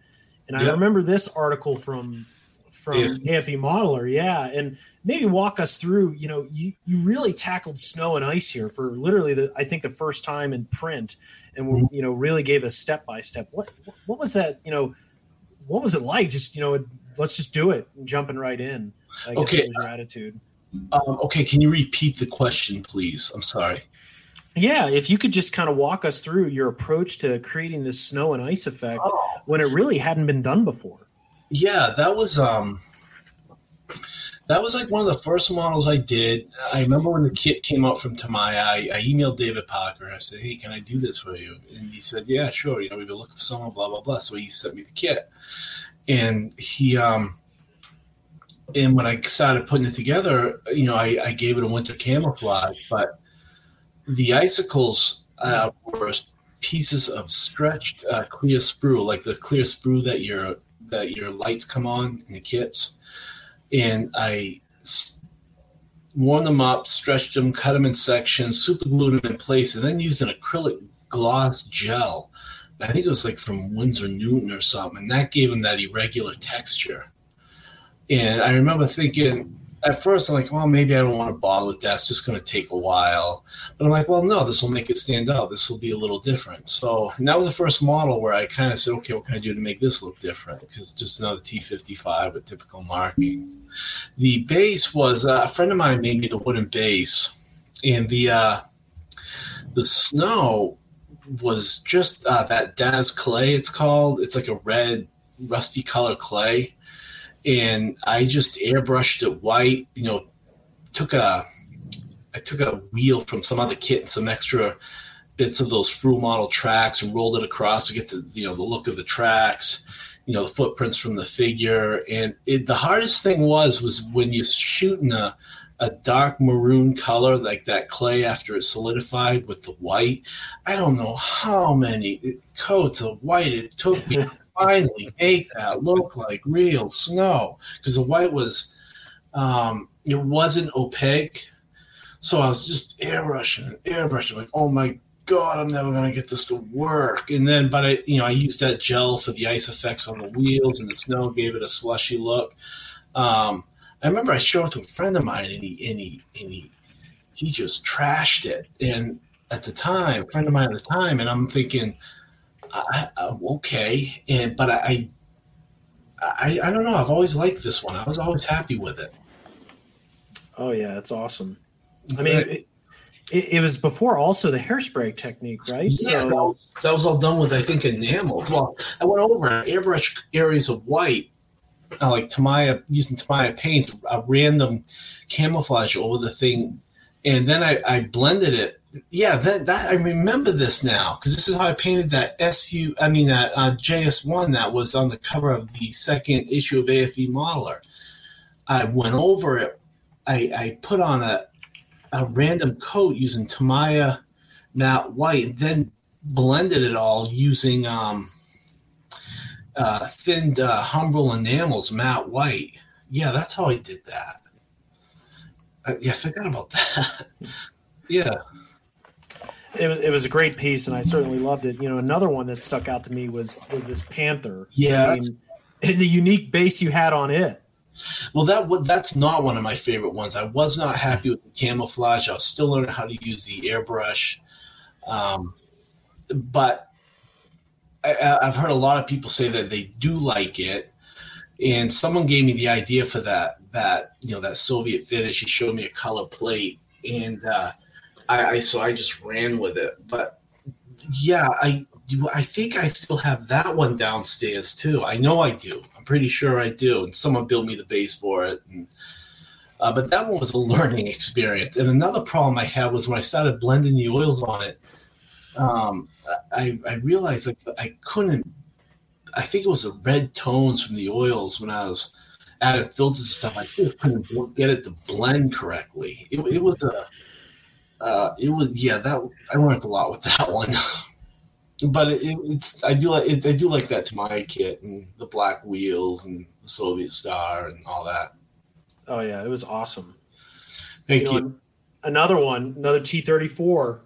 and I remember this article from from AFV Modeler, yeah, and maybe walk us through. You know, you you really tackled snow and ice here for literally the I think the first time in print, and mm-hmm. you know really gave us step by step. What what was that? You know, what was it like? Just you know, let's just do it, jumping right in. I guess okay. was your attitude. Um, okay, can you repeat the question, please? I'm sorry. Yeah, if you could just kind of walk us through your approach to creating this snow and ice effect oh. when it really hadn't been done before. Yeah, that was um that was like one of the first models I did. I remember when the kit came out from Tamiya, I, I emailed David Parker. I said, "Hey, can I do this for you?" And he said, "Yeah, sure." You know, we've been looking for someone, blah blah blah. So he sent me the kit, and he um and when I started putting it together, you know, I, I gave it a winter camouflage, but the icicles uh, were pieces of stretched uh, clear sprue, like the clear sprue that your that your lights come on in the kits. And I warmed them up, stretched them, cut them in sections, super glued them in place, and then used an acrylic gloss gel. I think it was like from Winsor Newton or something, and that gave them that irregular texture. And I remember thinking, at first I'm like, well, maybe I don't want to bother with that. It's just going to take a while. But I'm like, well, no, this will make it stand out. This will be a little different. So that was the first model where I kind of said, okay, what can I do to make this look different? Because just another T55 with typical marking. The base was uh, a friend of mine made me the wooden base, and the uh, the snow was just uh, that DAS clay. It's called. It's like a red, rusty color clay and I just airbrushed it white. You know, took a I took a wheel from some other kit and some extra bits of those Friul model tracks and rolled it across to get the you know the look of the tracks, you know the footprints from the figure. And it, the hardest thing was was when you're shooting a a dark maroon color like that clay after it solidified with the white. I don't know how many coats of white it took me finally make that look like real snow because the white was um, it wasn't opaque. So I was just airbrushing and airbrushing, like, oh my god, I'm never gonna get this to work. And then, but I, you know, I used that gel for the ice effects on the wheels, and the snow gave it a slushy look. Um, I remember I showed it to a friend of mine, and he and he and he he just trashed it. And at the time, a friend of mine at the time, and I'm thinking, I, I, okay, and but I, I, I don't know. I've always liked this one. I was always happy with it. Oh yeah, it's awesome. I mean, it, it, it, was before also the hairspray technique, right? Yeah, so, that was, that was all done with I think enamel. Well, I went over and airbrush areas of white, uh, like Tamiya using Tamiya paint, a random camouflage over the thing, and then I, I blended it yeah, that, that I remember this now because this is how I painted that SU. I mean that uh, JS one that was on the cover of the second issue of AFV Modeler. I went over it. I, I put on a a random coat using Tamiya matte white, and then blended it all using um, uh, thinned uh, enamels matte white. Yeah, that's how I did that. Uh, yeah, I forgot about that. yeah it was, it was a great piece and I certainly loved it. You know, another one that stuck out to me was was this Panther. Yeah, I mean, the unique base you had on it. Well, that that's not one of my favorite ones. I was not happy with the camouflage. I was still learning how to use the airbrush, um, but I, I've heard a lot of people say that they do like it. And someone gave me the idea for that that you know that Soviet finish. He showed me a color plate and uh, I, I so I just ran with it. But yeah, I I think I still have that one downstairs too. I know I do. I'm pretty sure I do. And someone built me the base for it. And, uh, but that one was a learning experience. And another problem I had was when I started blending the oils on it. Um, I, I realized like I couldn't. I think it was the red tones from the oils when I was adding filters and stuff. I couldn't get it to blend correctly. It, it was a. Uh, it was yeah that I learned a lot with that one. but it, it's I do like it, I do like that Tamiya kit and the black wheels and the Soviet Star and all that. Oh yeah, it was awesome. Thank you. know, Another one, another T thirty four.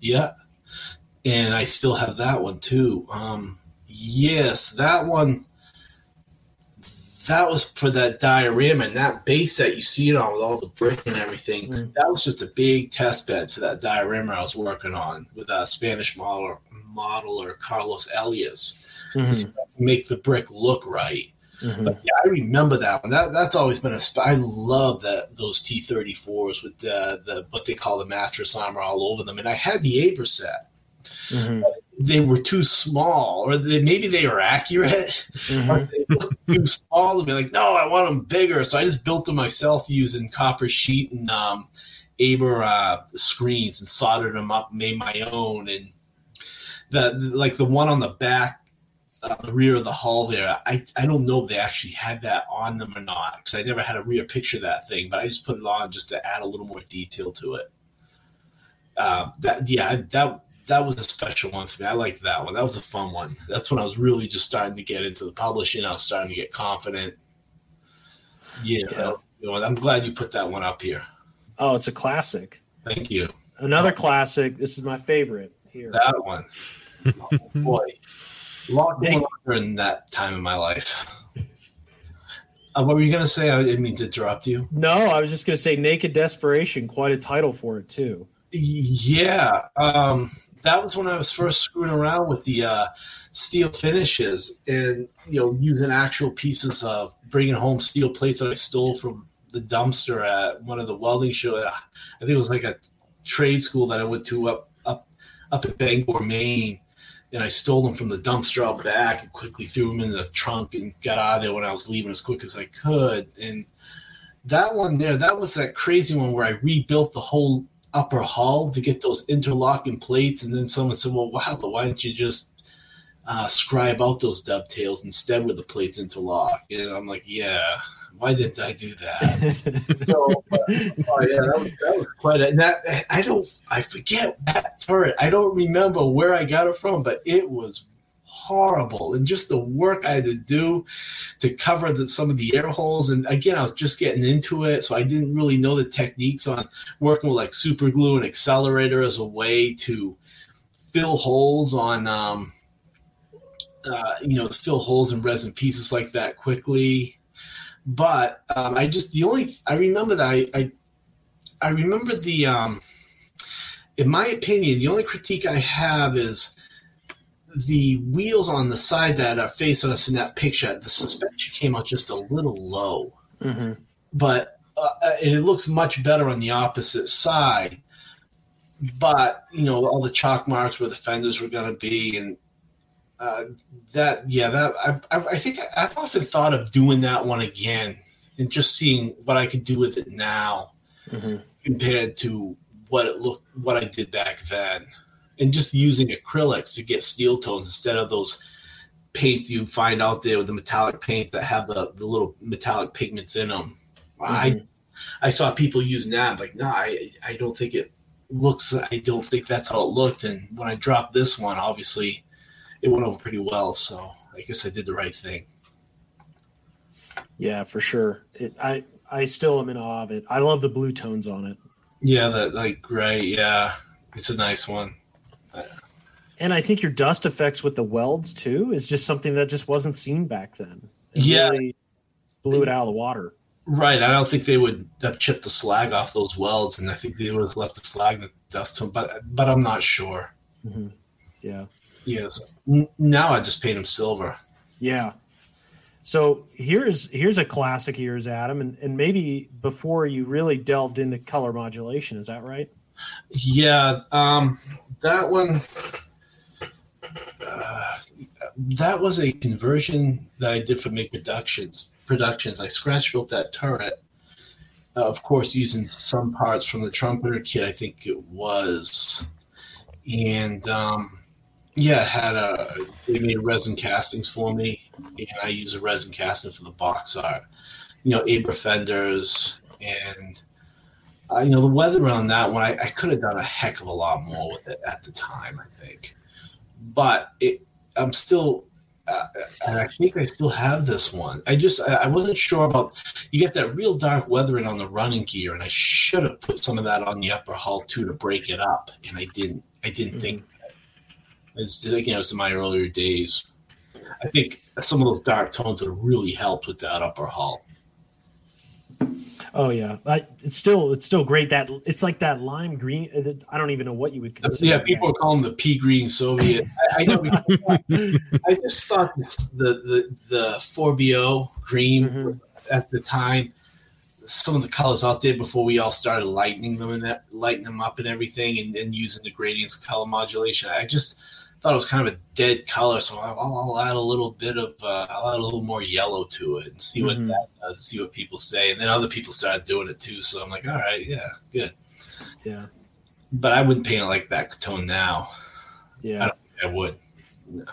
Yeah, and I still have that one too. Um, yes, that one. That was for that diorama and that base that you see it on with all the brick and everything. Mm. That was just a big test bed for that diorama I was working on with a Spanish model modeler Carlos Elias. Mm-hmm. Make the brick look right. Mm-hmm. But yeah, I remember that one. That that's always been a. Sp- I love that those T thirty fours with the the what they call the mattress armor all over them. And I had the Aber set. Mm-hmm. They were too small, or they, maybe they were accurate. Mm-hmm. they too small to me. Like, no, I want them bigger. So I just built them myself using copper sheet and um, Aber uh, screens and soldered them up, made my own. And the like the one on the back uh, the rear of the hull there. I, I don't know if they actually had that on them or not because I never had a rear picture of that thing, but I just put it on just to add a little more detail to it. Uh, that yeah, that that was a special one for me. I liked that one. That was a fun one. That's when I was really just starting to get into the publishing. I was starting to get confident. Yeah, Yeah. you know, I'm glad you put that one up here. Oh, it's a classic. Thank you. Another classic. This is my favorite here. That one, oh, boy, a lot going on during that time in my life. Uh, what were you gonna say? I didn't mean to interrupt you. No, I was just gonna say Naked Desperation, quite a title for it too. Yeah, um, that was when I was first screwing around with the uh, steel finishes and you know using actual pieces of bringing home steel plates that I stole from the dumpster at one of the welding shows. I think it was like a trade school that I went to up up up in Bangor, Maine, and I stole them from the dumpster out back and quickly threw them in the trunk and got out of there when I was leaving as quick as I could. And that one there, that was that crazy one where I rebuilt the whole upper hull to get those interlocking plates. And then someone said, "Well, wow, why don't you just uh, scribe out those dovetails instead with the plates interlock?" And I'm like, "Yeah, why didn't I do that?" so, but, oh yeah, that was, that was quite. A, and that I don't, I forget that turret. I don't remember where I got it from, but it was horrible and just the work I had to do to cover the, some of the air holes. And again, I was just getting into it, so I didn't really know the techniques on working with like super glue and accelerator as a way to fill holes on, um, uh, you know, fill holes in resin pieces like that quickly. But um, I just the only I remember that I I, I remember the um, in my opinion the only critique I have is the wheels on the side that are facing us in that picture. The suspension came out just a little low Mm-hmm. but uh, and it looks much better on the opposite side. But you know all the chalk marks where the fenders were going to be, and uh, that yeah, that I, I, I think I, I've often thought of doing that one again and just seeing what I could do with it now Mm-hmm. compared to what it looked what I did back then, and just using acrylics to get steel tones instead of those paints you find out there with the metallic paints that have the, the little metallic pigments in them. I mm-hmm. I saw people using that like no, I I don't think it looks. I don't think that's how it looked. And when I dropped this one, obviously, it went over pretty well. So I guess I did the right thing. Yeah, for sure. It, I I still am in awe of it. I love the blue tones on it, Yeah, that like gray. Yeah, it's a nice one. And I think your dust effects with the welds too is just something that just wasn't seen back then. It Yeah. really blew it out of the water. Right. I don't think they would have chipped the slag off those welds, and I think they would have left the slag and the dust to them. But but I'm not sure. Yeah, Yes. Now I just paint them silver. yeah. So here's here's a classic of yours, Adam, and, and maybe before you really delved into color modulation, is that right? Yeah, um, that one. That was a conversion that I did for Mig Productions. Productions. I scratch built that turret, uh, of course, using some parts from the trumpeter kit. I think it was, and um, yeah, had a. They made resin castings for me, and I use a resin casting for the box art. You know, Aber fenders and. Uh, you know the weather on that one I, I could have done a heck of a lot more with it at the time i think but it I'm still, uh, and I think I still have this one. I just I wasn't sure about. You get that real dark weathering on the running gear, and I should have put some of that on the upper hull too to break it up, and I didn't. I didn't mm-hmm. think. It's again, it was in my earlier days. I think some of those dark tones would have really helped with that upper hull. Oh yeah, I, it's still it's still great. That it's like that lime green. Uh, I don't even know what you would consider. Yeah, people that. call them the pea green Soviet. I, I know. I just thought this, the the the four BO green mm-hmm. at the time. Some of the colors out there before we all started lightening them and that, lighting them up and everything, and, and using the gradients color modulation. I just thought it was kind of a dead color, so I'll, I'll add a little bit of, uh, I'll add a little more yellow to it and see what mm-hmm. that does, see what people say. And then other people started doing it too. So I'm like, all right, yeah, good. Yeah. But I wouldn't paint it like that tone now. Yeah. I, I would. No.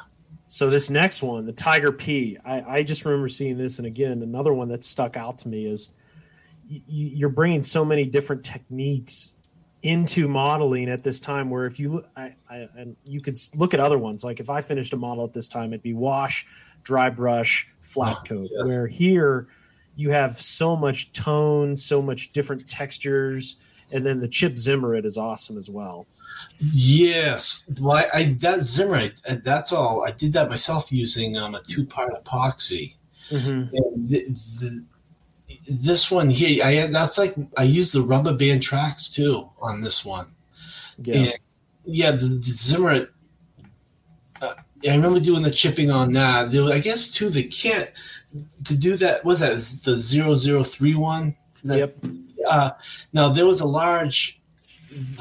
So this next one, the Tiger P, I, I just remember seeing this, and again, another one that stuck out to me is you're bringing so many different techniques into modeling at this time where if you look I, I, and you could look at other ones. Like if i finished a model at this time it'd be wash dry brush flat oh, coat. yes. where here you have so much tone so much different textures and then the chip zimmerit is awesome as well. Yes. Well i, I that zimmerit that's all i did that myself using um, a two-part epoxy. Mm-hmm. the, the, this one here, I that's like I use the rubber band tracks too on this one. Yeah, and yeah. The, the Zimmer, uh, I remember doing the chipping on that. There, was, I guess too the kit to do that was that the 0031? That, yep. Uh, now there was a large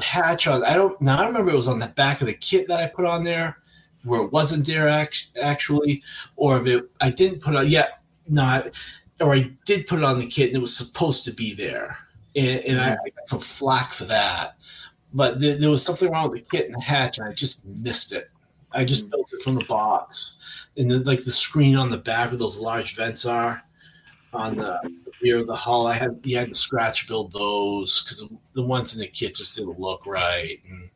hatch on. I don't now. I remember it was on the back of the kit that I put on there, where it wasn't there act, actually, or if it I didn't put on. Yeah, no or I did put it on the kit and it was supposed to be there, and, and I, I, got some flack for that. But there, there, was something wrong with the kit and the hatch, and I just missed it. I just mm. built it from the box, and then like the screen on the back where those large vents are on the, the rear of the hull. I had you had to scratch build those because the ones in the kit just didn't look right. And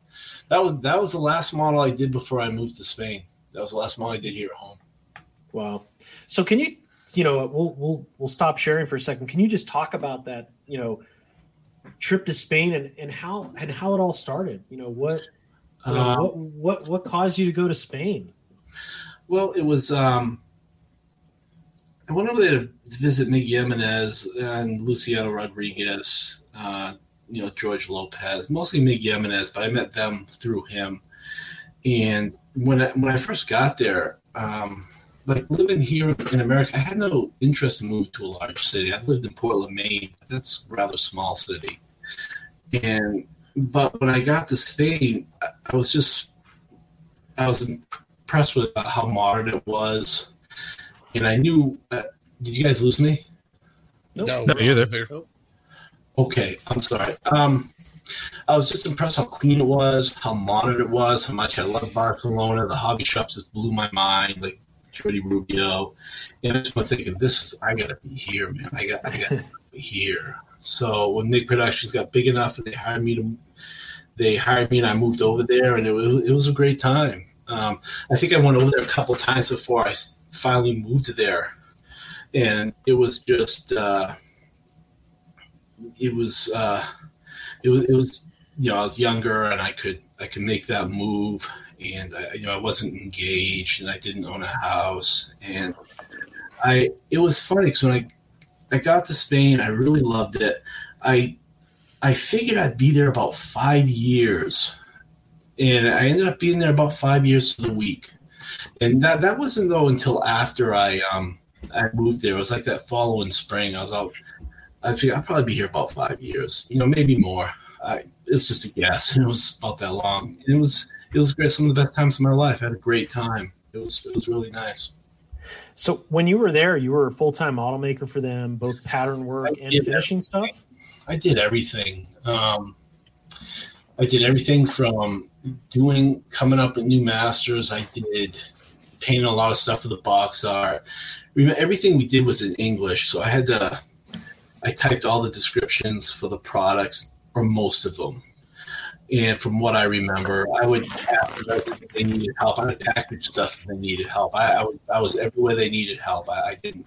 that was that was the last model I did before I moved to Spain. That was the last model I did here at home. Wow. So can you you know, we'll we'll we'll stop sharing for a second. Can you just talk about that, you know, trip to Spain and, and how and how it all started? You know, what you know, uh, what what what caused you to go to Spain? Well, it was um I went over there to visit Miggy Jimenez and Luciano Rodriguez, uh, you know, George Lopez, mostly Miggy Jimenez, but I met them through him. And when I, when I first got there, um, like living here in America, I had no interest in moving to a large city. I lived in Portland, Maine. That's a rather small city. And but when I got to Spain, I was just I was impressed with how modern it was, and I knew. Uh, did you guys lose me? Nope. No, no, you're there. Okay, I'm sorry. Um, I was just impressed how clean it was, how modern it was, how much I love Barcelona. The hobby shops just blew my mind. Like Jordi Rubio. And I just was thinking, this is, I got to be here, man. I got, I got to be here. So when Mig Productions got big enough and they hired me to, they hired me and I moved over there and it was, it was a great time. Um, I think I went over there a couple times before I finally moved there. And it was just, uh, it was, uh, it was, it was, you know, I was younger and I could, I could make that move and I, you know I wasn't engaged and I didn't own a house and I it was funny because when I I got to Spain I really loved it I I figured I'd be there about five years and I ended up being there about five years to the week and that that wasn't though until after I um I moved there. It was like that following spring. I was out. I figured I'd probably be here about five years, you know, maybe more. I, it was just a guess. And it was about that long. It was it was great. Some of the best times of my life. I had a great time. It was it was really nice. So when you were there, you were a full time model maker for them, both pattern work and finishing stuff. I did everything. Um, I did everything from doing coming up with new masters. I did painting a lot of stuff for the box art. Remember, everything we did was in English, so I had to. I typed all the descriptions for the products, or most of them. And from what I remember, I would they needed help. I would package stuff if they needed help. I, I, would, I was everywhere they needed help. I, I, didn't,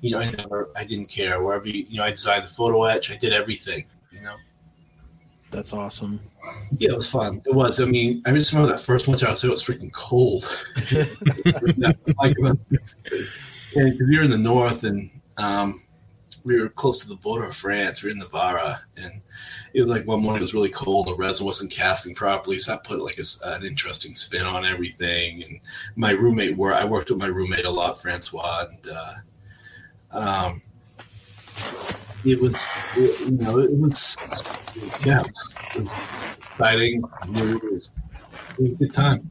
you know, I never, I didn't care wherever. You, you know, I designed the photo etch. I did everything. You know. That's awesome. Yeah, it was fun. It was. I mean, I just remember that first winter outside. It was freaking cold. like, because we were in the north and um, we were close to the border of France. We were in Navarra, and it was like one morning it was really cold. The resin wasn't casting properly, so I put like a, an interesting spin on everything. And my roommate, were I worked with my roommate a lot, Francois, and uh, um, it was, it, you know, it was, yeah, it was exciting. It was, it was a good time.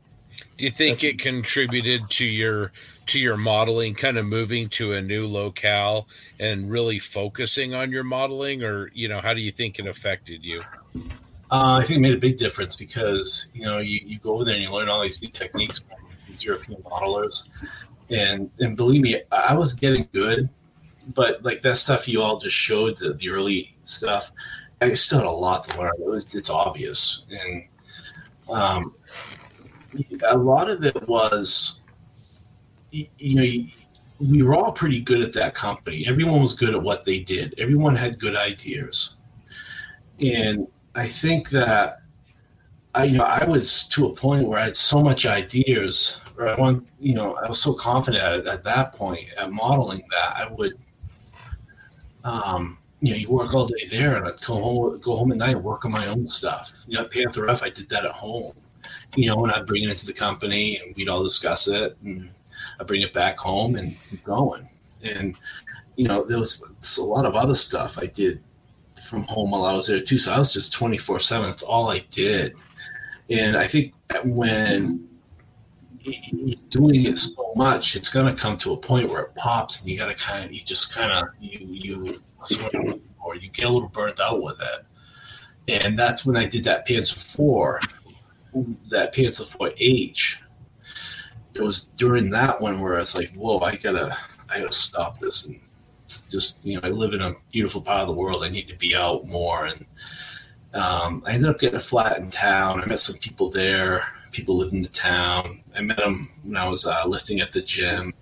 Do you think That's, it contributed to your to your modeling, kind of moving to a new locale and really focusing on your modeling, or you know, how do you think it affected you? Uh, I think it made a big difference because you know you, you go over there and you learn all these new techniques from these European modelers, and and believe me, I was getting good, but like that stuff you all just showed the, the early stuff, I still had a lot to learn. It was it's obvious, and um, a lot of it was you know, we were all pretty good at that company. Everyone was good at what they did. Everyone had good ideas, and I think that I, you know, I was to a point where I had so much ideas, or I want, you know, I was so confident at, at that point at modeling that I would, um, you know, you work all day there, and I'd go home, go home at night and work on my own stuff. You know, Panther F, I did that at home. You know, and I'd bring it into the company, and we'd all discuss it, and I bring it back home and keep going. And you know, there was a lot of other stuff I did from home while I was there too. So I was just twenty four seven. That's all I did. And I think when doing it so much, it's going to come to a point where it pops, and you got to kind of, you just kind of, you you or you get a little burnt out with it. And that's when I did that Panzer Four, that Panzer Four H, it was during that one where I was like, whoa, I gotta, I gotta stop this and just, you know, I live in a beautiful part of the world. I need to be out more. And um, I ended up getting a flat in town. I met some people there. People lived in the town. I met them when I was uh, lifting at the gym.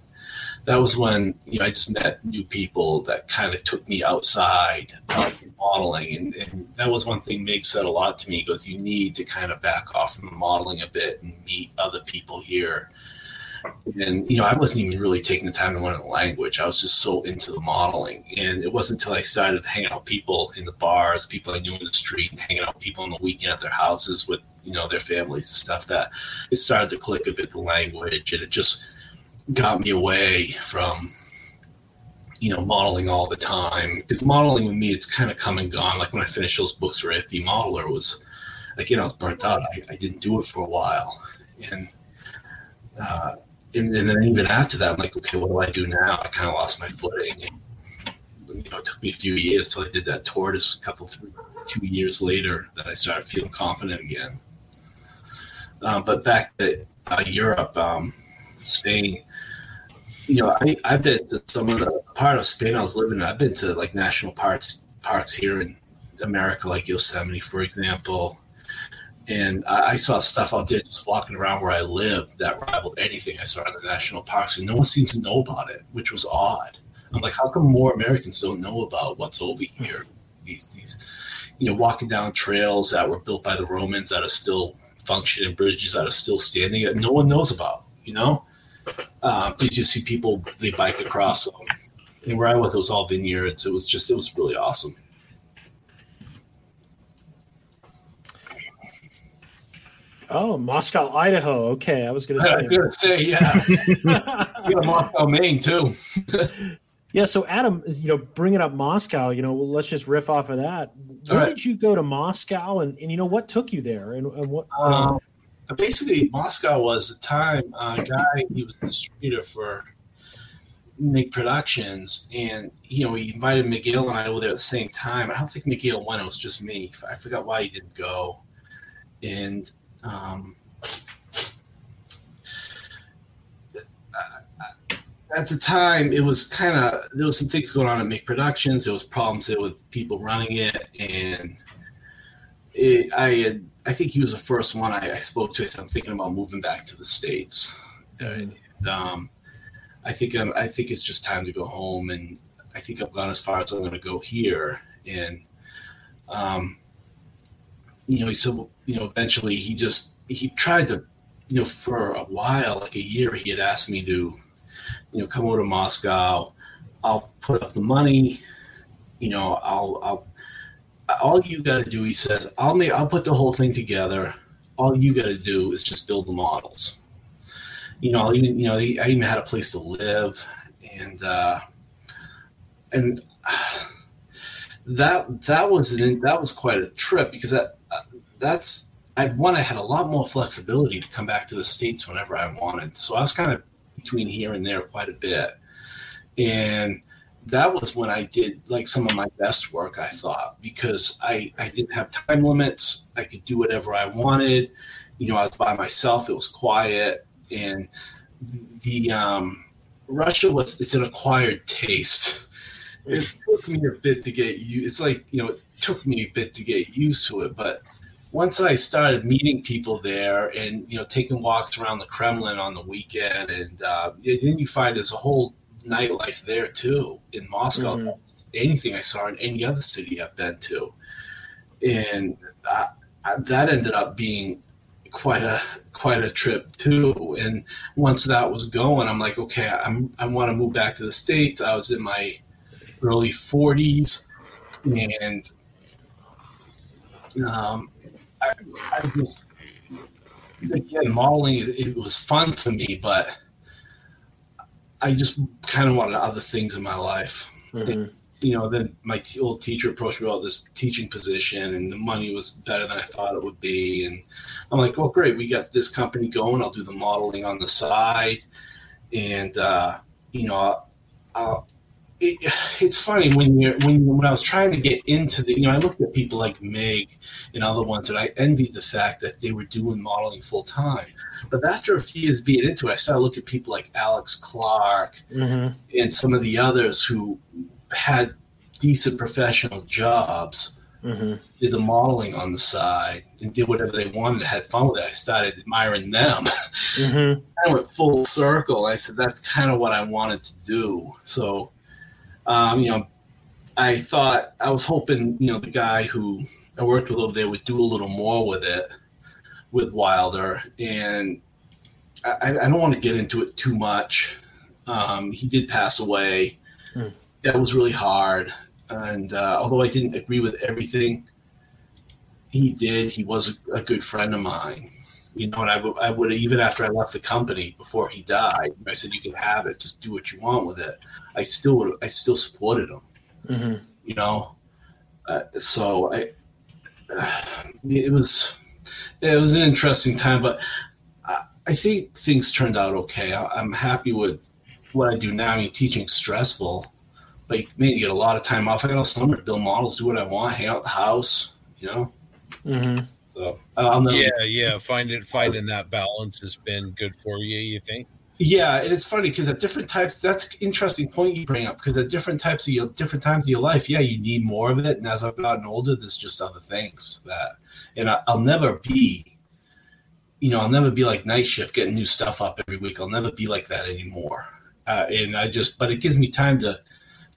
That was when you know I just met new people that kind of took me outside of modeling, and, and that was one thing Mig said a lot to me. He goes, "You need to kind of back off from modeling a bit and meet other people here." And you know, I wasn't even really taking the time to learn the language. I was just so into the modeling, and it wasn't until I started hanging out people in the bars, people I knew in the street, hanging out people on the weekend at their houses with you know their families and stuff that it started to click a bit the language, and it just got me away from you know modeling all the time because modeling with me it's kind of come and gone. Like when I finished those books for AFV Modeler was like you know I was burnt out. I, I didn't do it for a while, and uh, and, and, then even after that, I'm like, okay, what do I do now? I kind of lost my footing. And, you know, it took me a few years till I did that tortoise. A couple, three, two years later, that I started feeling confident again. Uh, but back to uh, Europe, um, Spain. You know, I, I've been to some of the part of Spain I was living in. I've been to like national parks parks here in America, like Yosemite, for example and I, I, saw stuff out there just walking around where I lived that rivaled anything I saw in the national parks, and no one seems to know about it, which was odd. I'm like, how come more Americans don't know about what's over here? These, these, you know, walking down trails that were built by the Romans that are still functioning, bridges that are still standing that no one knows about. You know, uh, you just see people they bike across them. And where I was, it was all vineyards. It was just, it was really awesome. Oh, Moscow, Idaho. Okay, I was going to I was say. gonna say, yeah, you got Moscow, Maine too. yeah. So, Adam, you know, bringing up Moscow, you know, well, let's just riff off of that. When right. did you go to Moscow, and, and you know what took you there, and, and what? Um, basically, Moscow was a time uh, guy. He was a distributor for Mig Productions, and you know he invited Miguel and I over there at the same time. I don't think Miguel went; it was just me. I forgot why he didn't go. And um, at the time, it was kind of there was some things going on at Mig Productions. There was problems there with people running it, and it, I had I think he was the first one I, I spoke to. I said I'm thinking about moving back to the states. And, um, I think I'm, I think it's just time to go home, and I think I've gone as far as I'm going to go here. And um, you know, so you know, eventually he just he tried to, you know, for a while, like a year, he had asked me to, you know, come over to Moscow. I'll put up the money. You know, I'll I'll all you got to do, he says, I'll make, I'll put the whole thing together. All you got to do is just build the models. You know, I'll even, you know, I even had a place to live, and uh, and that that was an that was quite a trip because that that's I one I had a lot more flexibility to come back to the states whenever I wanted. So I was kind of between here and there quite a bit, and that was when I did like some of my best work, I thought, because I, I didn't have time limits. I could do whatever I wanted. You know, I was by myself. It was quiet. And the um, Russia was, it's an acquired taste. It took me a bit to get you. It's like, you know, it took me a bit to get used to it. But once I started meeting people there and, you know, taking walks around the Kremlin on the weekend, and uh, then you find there's a whole nightlife there too in Moscow. Mhm. Anything I saw in any other city I've been to, and I, I, that ended up being quite a quite a trip too. And once that was going, I'm like, okay, I'm I want to move back to the states. I was in my early 40s, and um, I, I just again modeling. It, was fun for me, but I just kind of wanted other things in my life. Mhm. You know, then my t- old teacher approached me about this teaching position, and the money was better than I thought it would be. And I'm like, well, great, we got this company going. I'll do the modeling on the side, and uh, you know, I'll, it, it's funny when you're when when I was trying to get into the, you know, I looked at people like Mig and other ones, and I envied the fact that they were doing modeling full time. But after a few years being into it, I started looking at people like Alex Clark Mhm. and some of the others who had decent professional jobs Mhm. did the modeling on the side and did whatever they wanted had fun with it i started admiring them Mhm. i went full circle i said that's kind of what i wanted to do so um, you know i thought i was hoping you know the guy who i worked with over there would do a little more with it with wilder. And i, I don't want to get into it too much. Um, he did pass away. Hmm. that was really hard. And uh, although i didn't agree with everything he did he was a, a good friend of mine you know, and I would, even after I left the company before he died, I said, "You can have it. Just do what you want with it." I still would, I still supported him. Mhm. You know, uh, so I, it was, it was an interesting time, but I, I think things turned out okay. I, I'm happy with what I do now. I mean, teaching's stressful, but you man, you get a lot of time off. I got all summer to build models, do what I want, hang out at the house. You know, Mhm. So I'll never Yeah, yeah. Finding finding that balance has been good for you. You think? Yeah, and it's funny because at different types, that's an interesting point you bring up. Because at different types of your different times of your life, yeah, you need more of it. And as I've gotten older, there's just other things that, and I, I'll never be, you know, I'll never be like night shift getting new stuff up every week. I'll never be like that anymore. Uh, and I just, but it gives me time to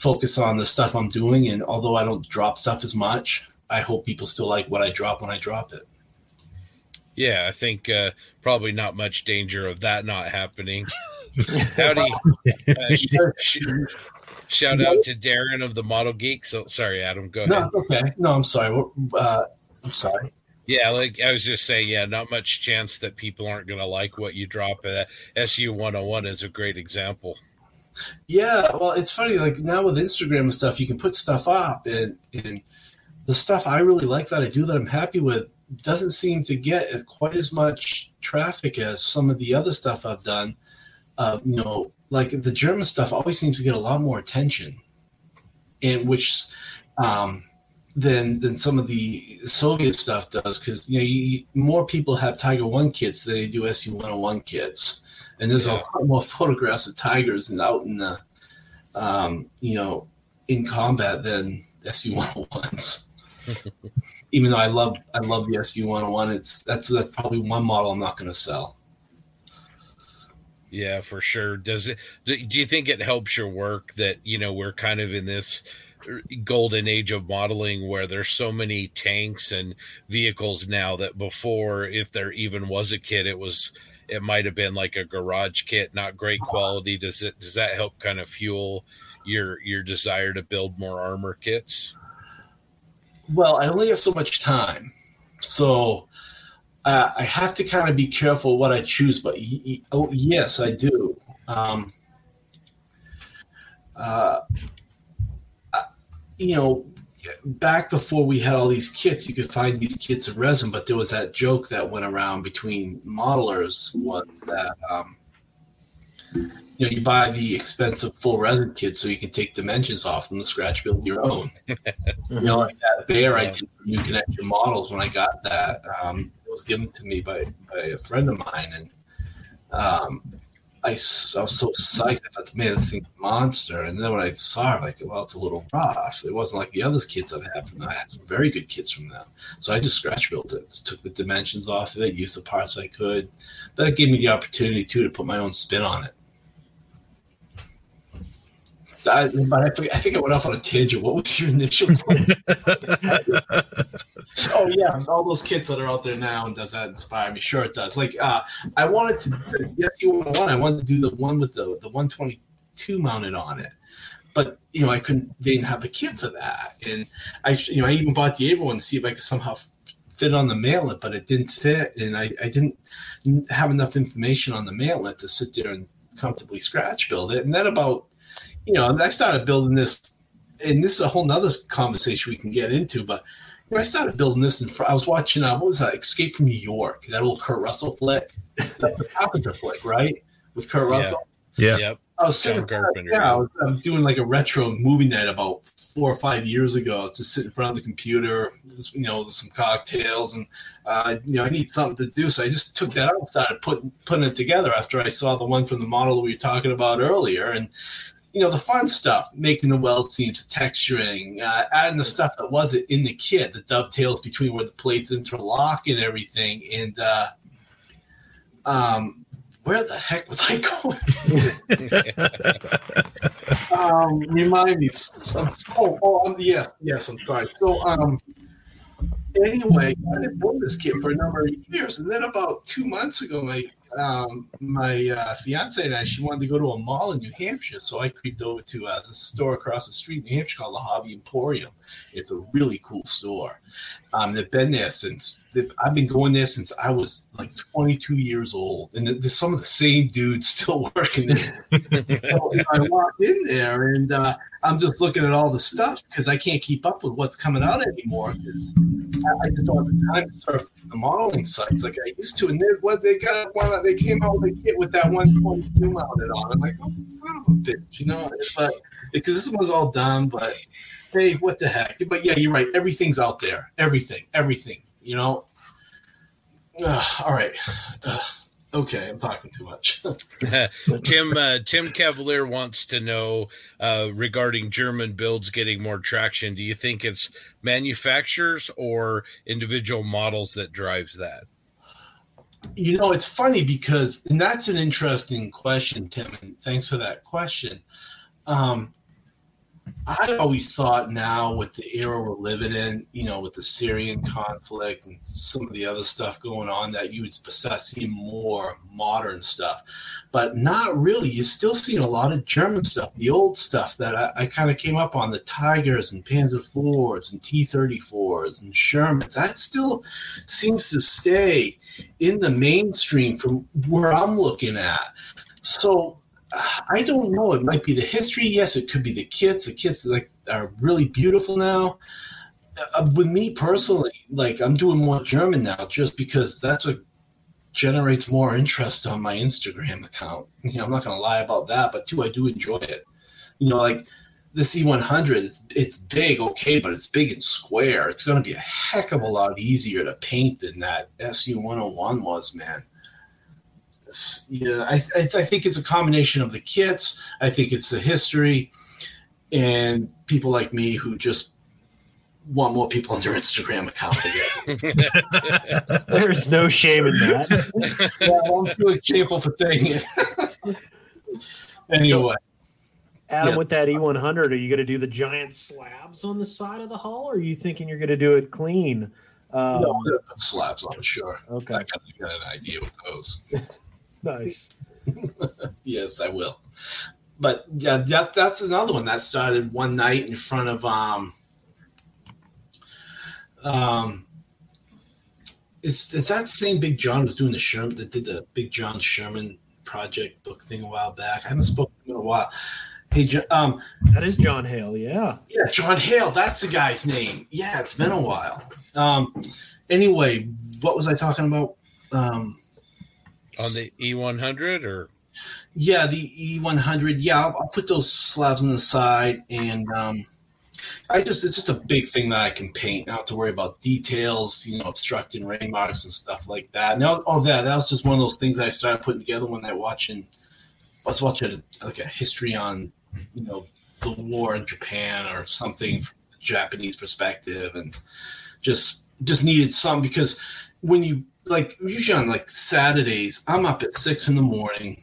focus on the stuff I'm doing. And although I don't drop stuff as much, I hope people still like what I drop when I drop it. Yeah, I think uh, probably not much danger of that not happening. Howdy. Uh, sh- sh- shout out to Darren of the Model Geek. So sorry, Adam. Go ahead. No, it's okay. No, I'm sorry. Uh, I'm sorry. Yeah, like I was just saying, yeah, not much chance that people aren't going to like what you drop. Uh, SU 101 is a great example. Yeah, well, it's funny. Like now with Instagram and stuff, you can put stuff up, and and the stuff I really like that I do that I'm happy with doesn't seem to get quite as much traffic as some of the other stuff I've done. Uh, you know, like the German stuff always seems to get a lot more attention, and which um, than than some of the Soviet stuff does because you know you, more people have Tiger One kits than they do SU 101 kits and there's yeah. a lot more photographs of tigers and out in the, um, you know, in combat than SU 101s. Even though I love I love the SU 101, it's that's that's probably one model I'm not going to sell. Yeah, for sure. Does it? Do you think it helps your work that you know we're kind of in this golden age of modeling where there's so many tanks and vehicles now that before, if there even was a kit, it was it might have been like a garage kit, not great quality. Does it does that help kind of fuel your your desire to build more armor kits? Well, I only have so much time, so uh, I have to kind of be careful what I choose. But oh, yes, I do. Um, uh, uh, you know, back before we had all these kits, you could find these kits of resin, but there was that joke that went around between modelers was that um, you know you buy the expensive full resin kit so you can take dimensions off and the scratch build your own. you know, like that bear I did for New Connection models when I got that. Um, it was given to me by by a friend of mine, and um, I, I was so psyched. I thought, man, this thing's a monster. And then when I saw it, like, well, it's a little rough. It wasn't like the other kits I've had from them. I had some very good kits from them. So I just scratch built it, just took the dimensions off of it, used the parts I could. But it gave me the opportunity, too, to put my own spin on it. I, but I think, I think I went off on a tangent. What was your initial? oh yeah, all those kits that are out there now, and does that inspire me? Sure, it does. Like uh, I wanted to, yes, you want one. I wanted to do the one with the the 122 mounted on it, but you know I couldn't. They didn't have a kit for that, and I you know I even bought the Able one to see if I could somehow fit on the maillet, but it didn't fit, and I I didn't have enough information on the maillet to sit there and comfortably scratch build it, and then about you know, I started building this, and this is a whole nother conversation we can get into, but you know, I started building this, and I was watching, uh, what was that, Escape from New York, that old Kurt Russell flick, the Carpenter flick, right? With Kurt Russell. Yeah. Yep. I was sitting, yeah, I was I'm doing like a retro movie night about four or five years ago. I was just sitting in front of the computer, you know, with some cocktails, and uh, you know, I need something to do. So I just took that out and started putting putting it together after I saw the one from the model we were talking about earlier, and you know the fun stuff, making the weld seams, texturing, uh, adding the stuff that wasn't in the kit, the dovetails between where the plates interlock and everything. And uh, um, where the heck was I going? um, remind me. So, oh, oh, yes, yes, I'm sorry. So, um, anyway, I didn't build this kit for a number of years, and then about two months ago, my um, my uh, fiance and I, she wanted to go to a mall in New Hampshire, so I creeped over to uh, a store across the street in New Hampshire called the Hobby Emporium. It's a really cool store. Um, they've been there since I've been going there since I was like 22 years old, and there's some of the same dudes still working there. so I walked in there, and uh, I'm just looking at all the stuff because I can't keep up with what's coming out anymore. Because I don't have the time to surf the modeling sites like I used to. And then what they got one, they came out with a kit with that one point two mounted on. I'm like, oh, son of a bitch, you know. But because this was all done, but hey, what the heck? But yeah, you're right. Everything's out there. Everything, everything. You know. Uh, all right. Uh, Okay, I'm talking too much. Tim uh, Tim Cavalier wants to know uh, regarding German builds getting more traction. Do you think it's manufacturers or individual models that drives that? You know, it's funny because, and that's an interesting question, Tim. And thanks for that question. Um, I always thought now with the era we're living in, you know, with the Syrian conflict and some of the other stuff going on, that you would seeing more modern stuff, but not really. You're still seeing a lot of German stuff, the old stuff that I, I kind of came up on the Tigers and Panzer IVs and T 34s and Shermans. That still seems to stay in the mainstream from where I'm looking at. So I don't know. It might be the history. Yes, it could be the kits. The kits like are really beautiful now. Uh, with me personally, like I'm doing more German now, just because that's what generates more interest on my Instagram account. You know, I'm not going to lie about that, but too, I do enjoy it. You know, like the E100, it's it's big, okay, but it's big and square. It's going to be a heck of a lot easier to paint than that SU101 was, man yeah, I, I, I think it's a combination of the kits. I think it's the history, and people like me who just want more people on their Instagram account. There's no shame in that. yeah, I'm feeling shameful for saying it. anyway. So, Adam, yeah. with that E100, are you going to do the giant slabs on the side of the hull, or are you thinking you're going to do it clean? Um, no, put slabs on, sure. Okay. I got, got an idea with those. Nice. yes, I will. But yeah, that, that's another one that started one night in front of um um it's is that same Big John was doing the Sherman that did the Big John Sherman project book thing a while back? I haven't spoken in a while. Hey, um, that is John Hale. Yeah, yeah, John Hale. That's the guy's name. Yeah, it's been a while. Um, anyway, what was I talking about? Um, on the E100 or yeah, the E100. Yeah, I'll, I'll, put those slabs on the side, and um, I just it's just a big thing that I can paint. Not to worry about details, you know, obstructing rain marks and stuff like that. Now, oh, that that was just one of those things I started putting together when I watching. I was watching a, like a history on, you know, the war in Japan or something from Japanese perspective, and just just needed some because when you like usually on like Saturdays, I'm up at six in the morning.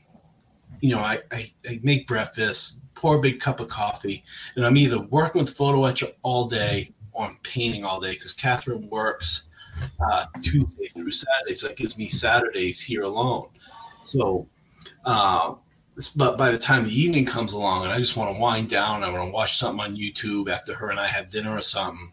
You know, I, I, I make breakfast, pour a big cup of coffee, and I'm either working with photo etcher all day or I'm painting all day because Catherine works uh, Tuesday through Saturday, so that gives me Saturdays here alone. So, uh, but by the time the evening comes along and I just want to wind down, I want to watch something on YouTube after her and I have dinner or something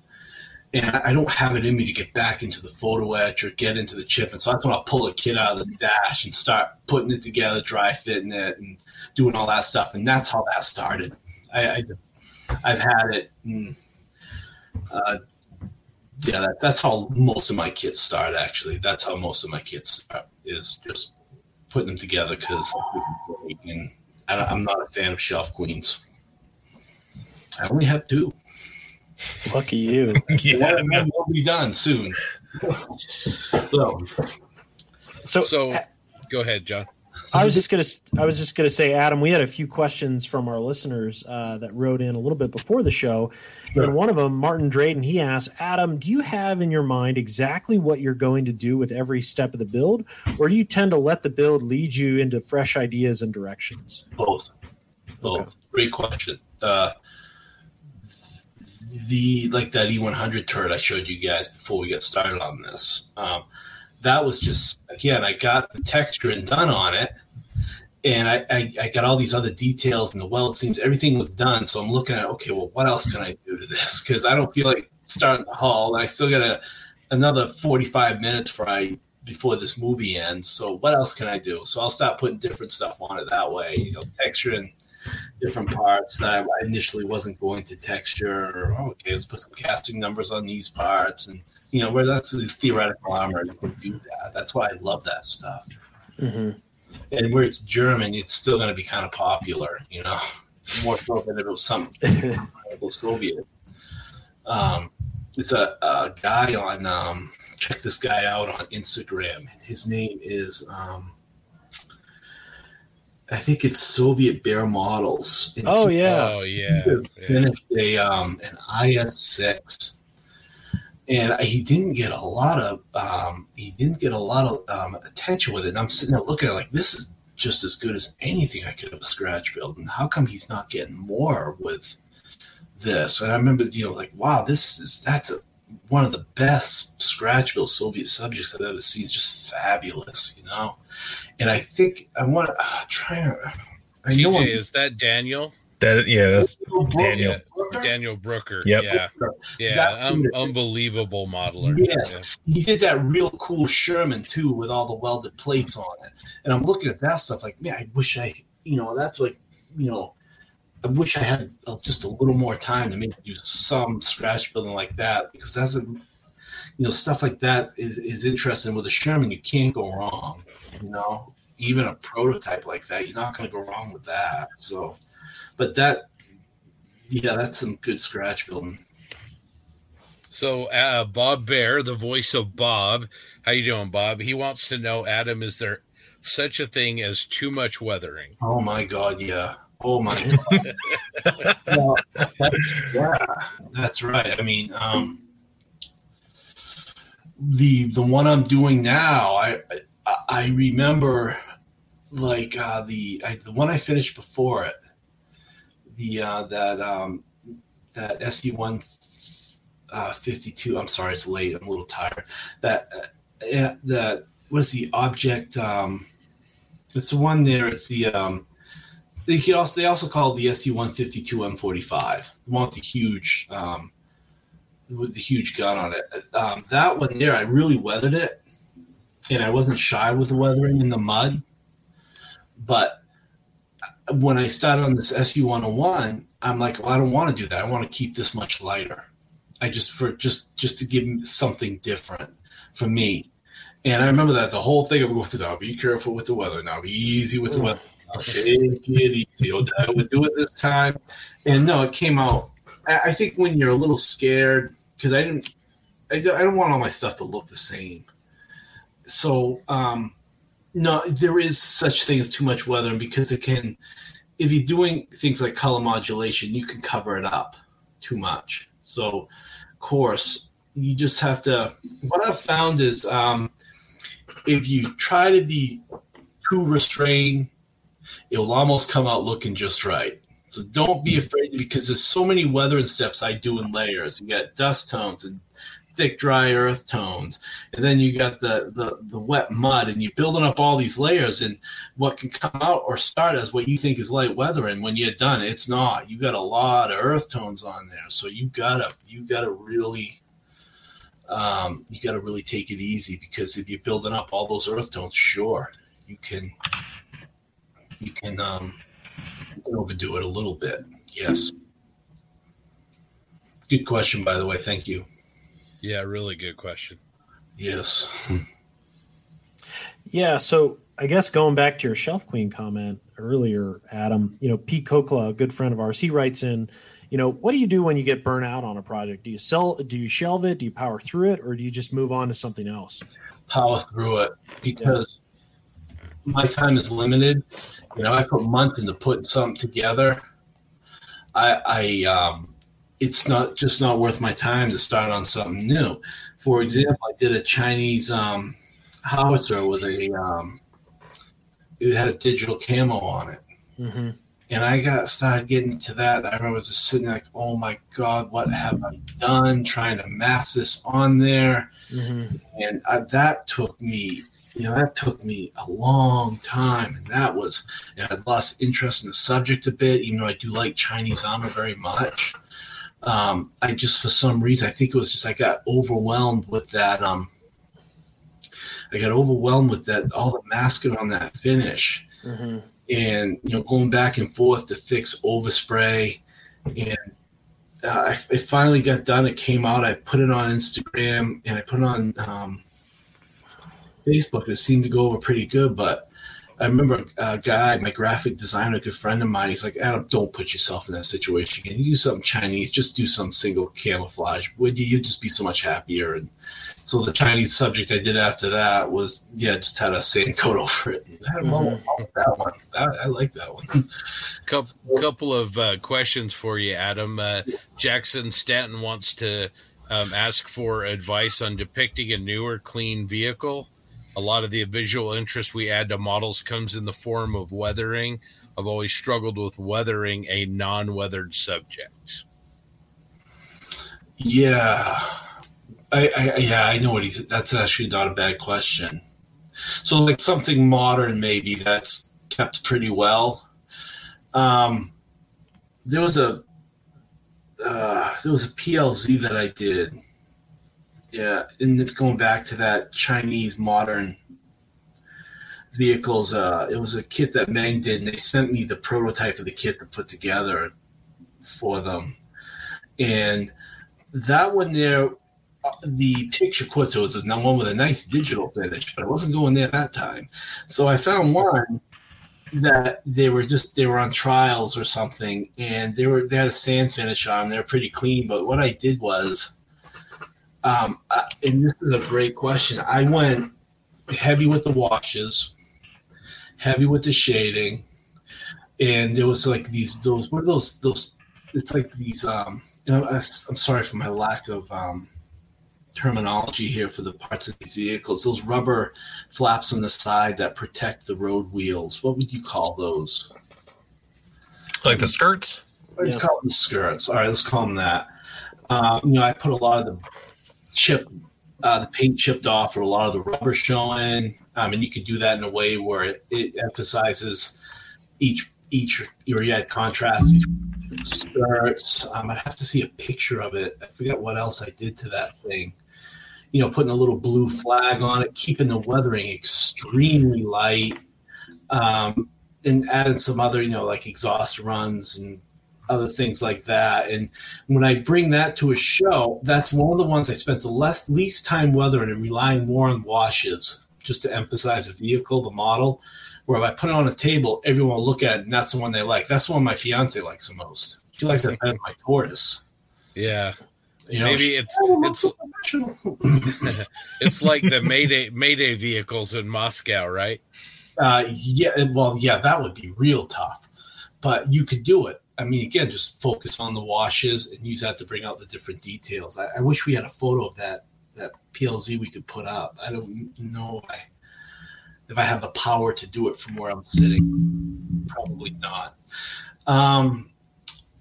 and I don't have it in me to get back into the photo etch or get into the chip. And so that's when I'll pull a kit out of the dash and start putting it together, dry fitting it, and doing all that stuff. And that's how that started. I, I have had it. And, uh, yeah, that, that's how most of my kits start. Actually, that's how most of my kits start is just putting them together because I'm not a fan of shelf queens. I only have two. Lucky you. yeah, will be done soon. so, so, so, uh, go ahead, John. I was just gonna. I was just gonna say, Adam. We had a few questions from our listeners uh, that wrote in a little bit before the show, sure. and one of them, Martin Drayden, he asked, Adam, do you have in your mind exactly what you're going to do with every step of the build, or do you tend to let the build lead you into fresh ideas and directions? Both. Both. Okay. Great question. Uh, the like that E100 turret I showed you guys before we get started on this. Um, that was just again, I got the texture and done on it, and I, I, I got all these other details and the weld seams. Everything was done, so I'm looking at okay, well, what else can I do to this? Because I don't feel like starting the haul, and I still got a, another 45 minutes for I before this movie ends. So what else can I do? So I'll start putting different stuff on it that way, you know, texture and different parts that I initially wasn't going to texture. Or oh, okay, let's put some casting numbers on these parts, and you know where that's the theoretical armor. You can do that. That's why I love that stuff. Mm-hmm. And where it's German, it's still going to be kind of popular. You know, more so than it was something Soviet. Um, it's a, a guy on um, check this guy out on Instagram. His name is um, I think it's Soviet Bear Models. And oh he, yeah, oh yeah. Finished a um, an IS six, and he didn't get a lot of um, he didn't get a lot of um, attention with it. And I'm sitting there looking at it like this is just as good as anything I could have scratch built. And how come he's not getting more with this. And I remember, you know, like, wow, this is that's a, one of the best scratch built Soviet subjects I've ever seen. It's just fabulous, you know. And I think I want to uh, try to. I know TJ, I'm- is that Daniel? That yeah, that's Brooker? Daniel. Brooker? Daniel Brooker. Yep. Yeah. Yeah. That- Um, unbelievable modeler. Yes. he did that real cool Sherman too with all the welded plates on it. And I'm looking at that stuff like, man, I wish I, you know, that's like, you know, I wish I had uh, just a little more time to maybe do some scratch building like that because that's a, you know, stuff like that is, is interesting with a Sherman. You can't go wrong, you know, even a prototype like that, you're not going to go wrong with that. So, but that, yeah, that's some good scratch building. So uh, Bob Bear, the voice of Bob, how you doing, Bob? He wants to know, Adam, is there such a thing as too much weathering? Oh my God, yeah. Oh my God. well, that's, yeah, that's right. I mean, um, the the one I'm doing now, I I, I remember like uh, the I, the one I finished before it, the uh, that um, that SE one uh, fifty two. I'm sorry, it's late. I'm a little tired. That uh, that what is the object? Um, it's the one there. It's the um, they could also they also call it the SU one fifty two M forty five. The one with the huge um, with the huge gun on it. Um, that one there, I really weathered it, and I wasn't shy with the weathering in the mud. But when I started on this SU one hundred one, I'm like, well, I don't want to do that. I want to keep this much lighter. I just for just just to give something different for me. And I remember that the whole thing of going through now, be careful with the weather now, be easy with the weather. Take it easy. I would do it this time. And no, it came out. I think when you're a little scared, because I didn't, I don't want all my stuff to look the same. So, um, no, there is such thing as too much weathering because it can, if you're doing things like color modulation, you can cover it up too much. So, of course, you just have to. What I've found is um, if you try to be too restrained, it'll almost come out looking just right. So don't be afraid because there's so many weathering steps I do in layers. You got dust tones and thick, dry earth tones, and then you got the, the the wet mud, and you're building up all these layers. And what can come out or start as what you think is light weathering, when you're done, it's not. You got a lot of earth tones on there, so you gotta you gotta really um, you got to really take it easy because if you're building up all those earth tones, sure, you can you can um, you can overdo it a little bit. Yes. Good question, by the way. Thank you. Yeah, really good question. Yes. Yeah, so I guess going back to your shelf queen comment earlier, Adam, you know, Pete Kokla, a good friend of ours, he writes in, you know, what do you do when you get burnt out on a project? Do you sell do you shelve it? Do you power through it or do you just move on to something else? Power through it because my time is limited. You know, I put months into putting something together. I, I um, it's not just not worth my time to start on something new. For example, I did a Chinese um, howitzer with a um, it had a digital camo on it, Mm-hmm. and I got started getting into that. I remember just sitting like, "Oh my god, what have I done?" Trying to mass this on there, Mm-hmm. and I, that took me. You know, that took me a long time, and that was, you know, I lost interest in the subject a bit, even though I do like Chinese armor very much um, I just for some reason I think it was just I got overwhelmed with that. Um, I got overwhelmed with that all the masking on that finish, Mm-hmm. and you know going back and forth to fix overspray, and uh, I, it finally got done. It came out. I put it on Instagram and I put it on um, Facebook. It seemed to go over pretty good, but. I remember a guy, my graphic designer, a good friend of mine. He's like, Adam, don't put yourself in that situation again. You do something Chinese, just do some single camouflage. Would you? You'd just be so much happier. And so the Chinese subject I did after that was, yeah, just had a sand coat over it. I had a moment with that one. I, I like that one. Couple, couple of uh, questions for you, Adam. Uh, Jackson Stanton wants to um, ask for advice on depicting a newer, clean vehicle. A lot of the visual interest we add to models comes in the form of weathering. I've always struggled with weathering a non-weathered subject. Yeah, I, I yeah I know what he's. That's actually not a bad question. So like something modern maybe that's kept pretty well. Um, there was a uh, there was a PLZ that I did. Yeah, and going back to that Chinese modern vehicles, uh, it was a kit that Meng did, and they sent me the prototype of the kit to put together for them. And that one there, uh, the picture quotes it was a one with a nice digital finish, but I wasn't going there that time. So I found one that they were just they were on trials or something, and they were they had a sand finish on. They're pretty clean, but what I did was, um, and this is a great question. I went heavy with the washes, heavy with the shading, and there was like these those what are those those? It's like these. Um, you know, I, I'm sorry for my lack of um, terminology here for the parts of these vehicles. Those rubber flaps on the side that protect the road wheels. What would you call those? Like the skirts? Let's yeah. call them skirts. All right, let's call them that. Um, you know, I put a lot of the chip, uh, the paint chipped off, or a lot of the rubber showing. Um, and you can do that in a way where it, it emphasizes each each or you had contrast skirts. Um, I'd have to see a picture of it. I forget what else I did to that thing you know, putting a little blue flag on it, keeping the weathering extremely light, um, and adding some other, you know, like exhaust runs and other things like that. And when I bring that to a show, that's one of the ones I spent the less least time weathering and relying more on washes just to emphasize the vehicle, the model. Where if I put it on a table, everyone will look at it, and that's the one they like. That's the one my fiance likes the most. She likes that better than my tortoise. Yeah. You know, maybe it's it's it's like the Mayday Mayday vehicles in Moscow, right? Uh, yeah, well, yeah, that would be real tough, but you could do it. I mean, again, just focus on the washes and use that to bring out the different details. I, I wish we had a photo of that that PLZ we could put up. I don't know if I, if I have the power to do it from where I'm sitting. Probably not. Um,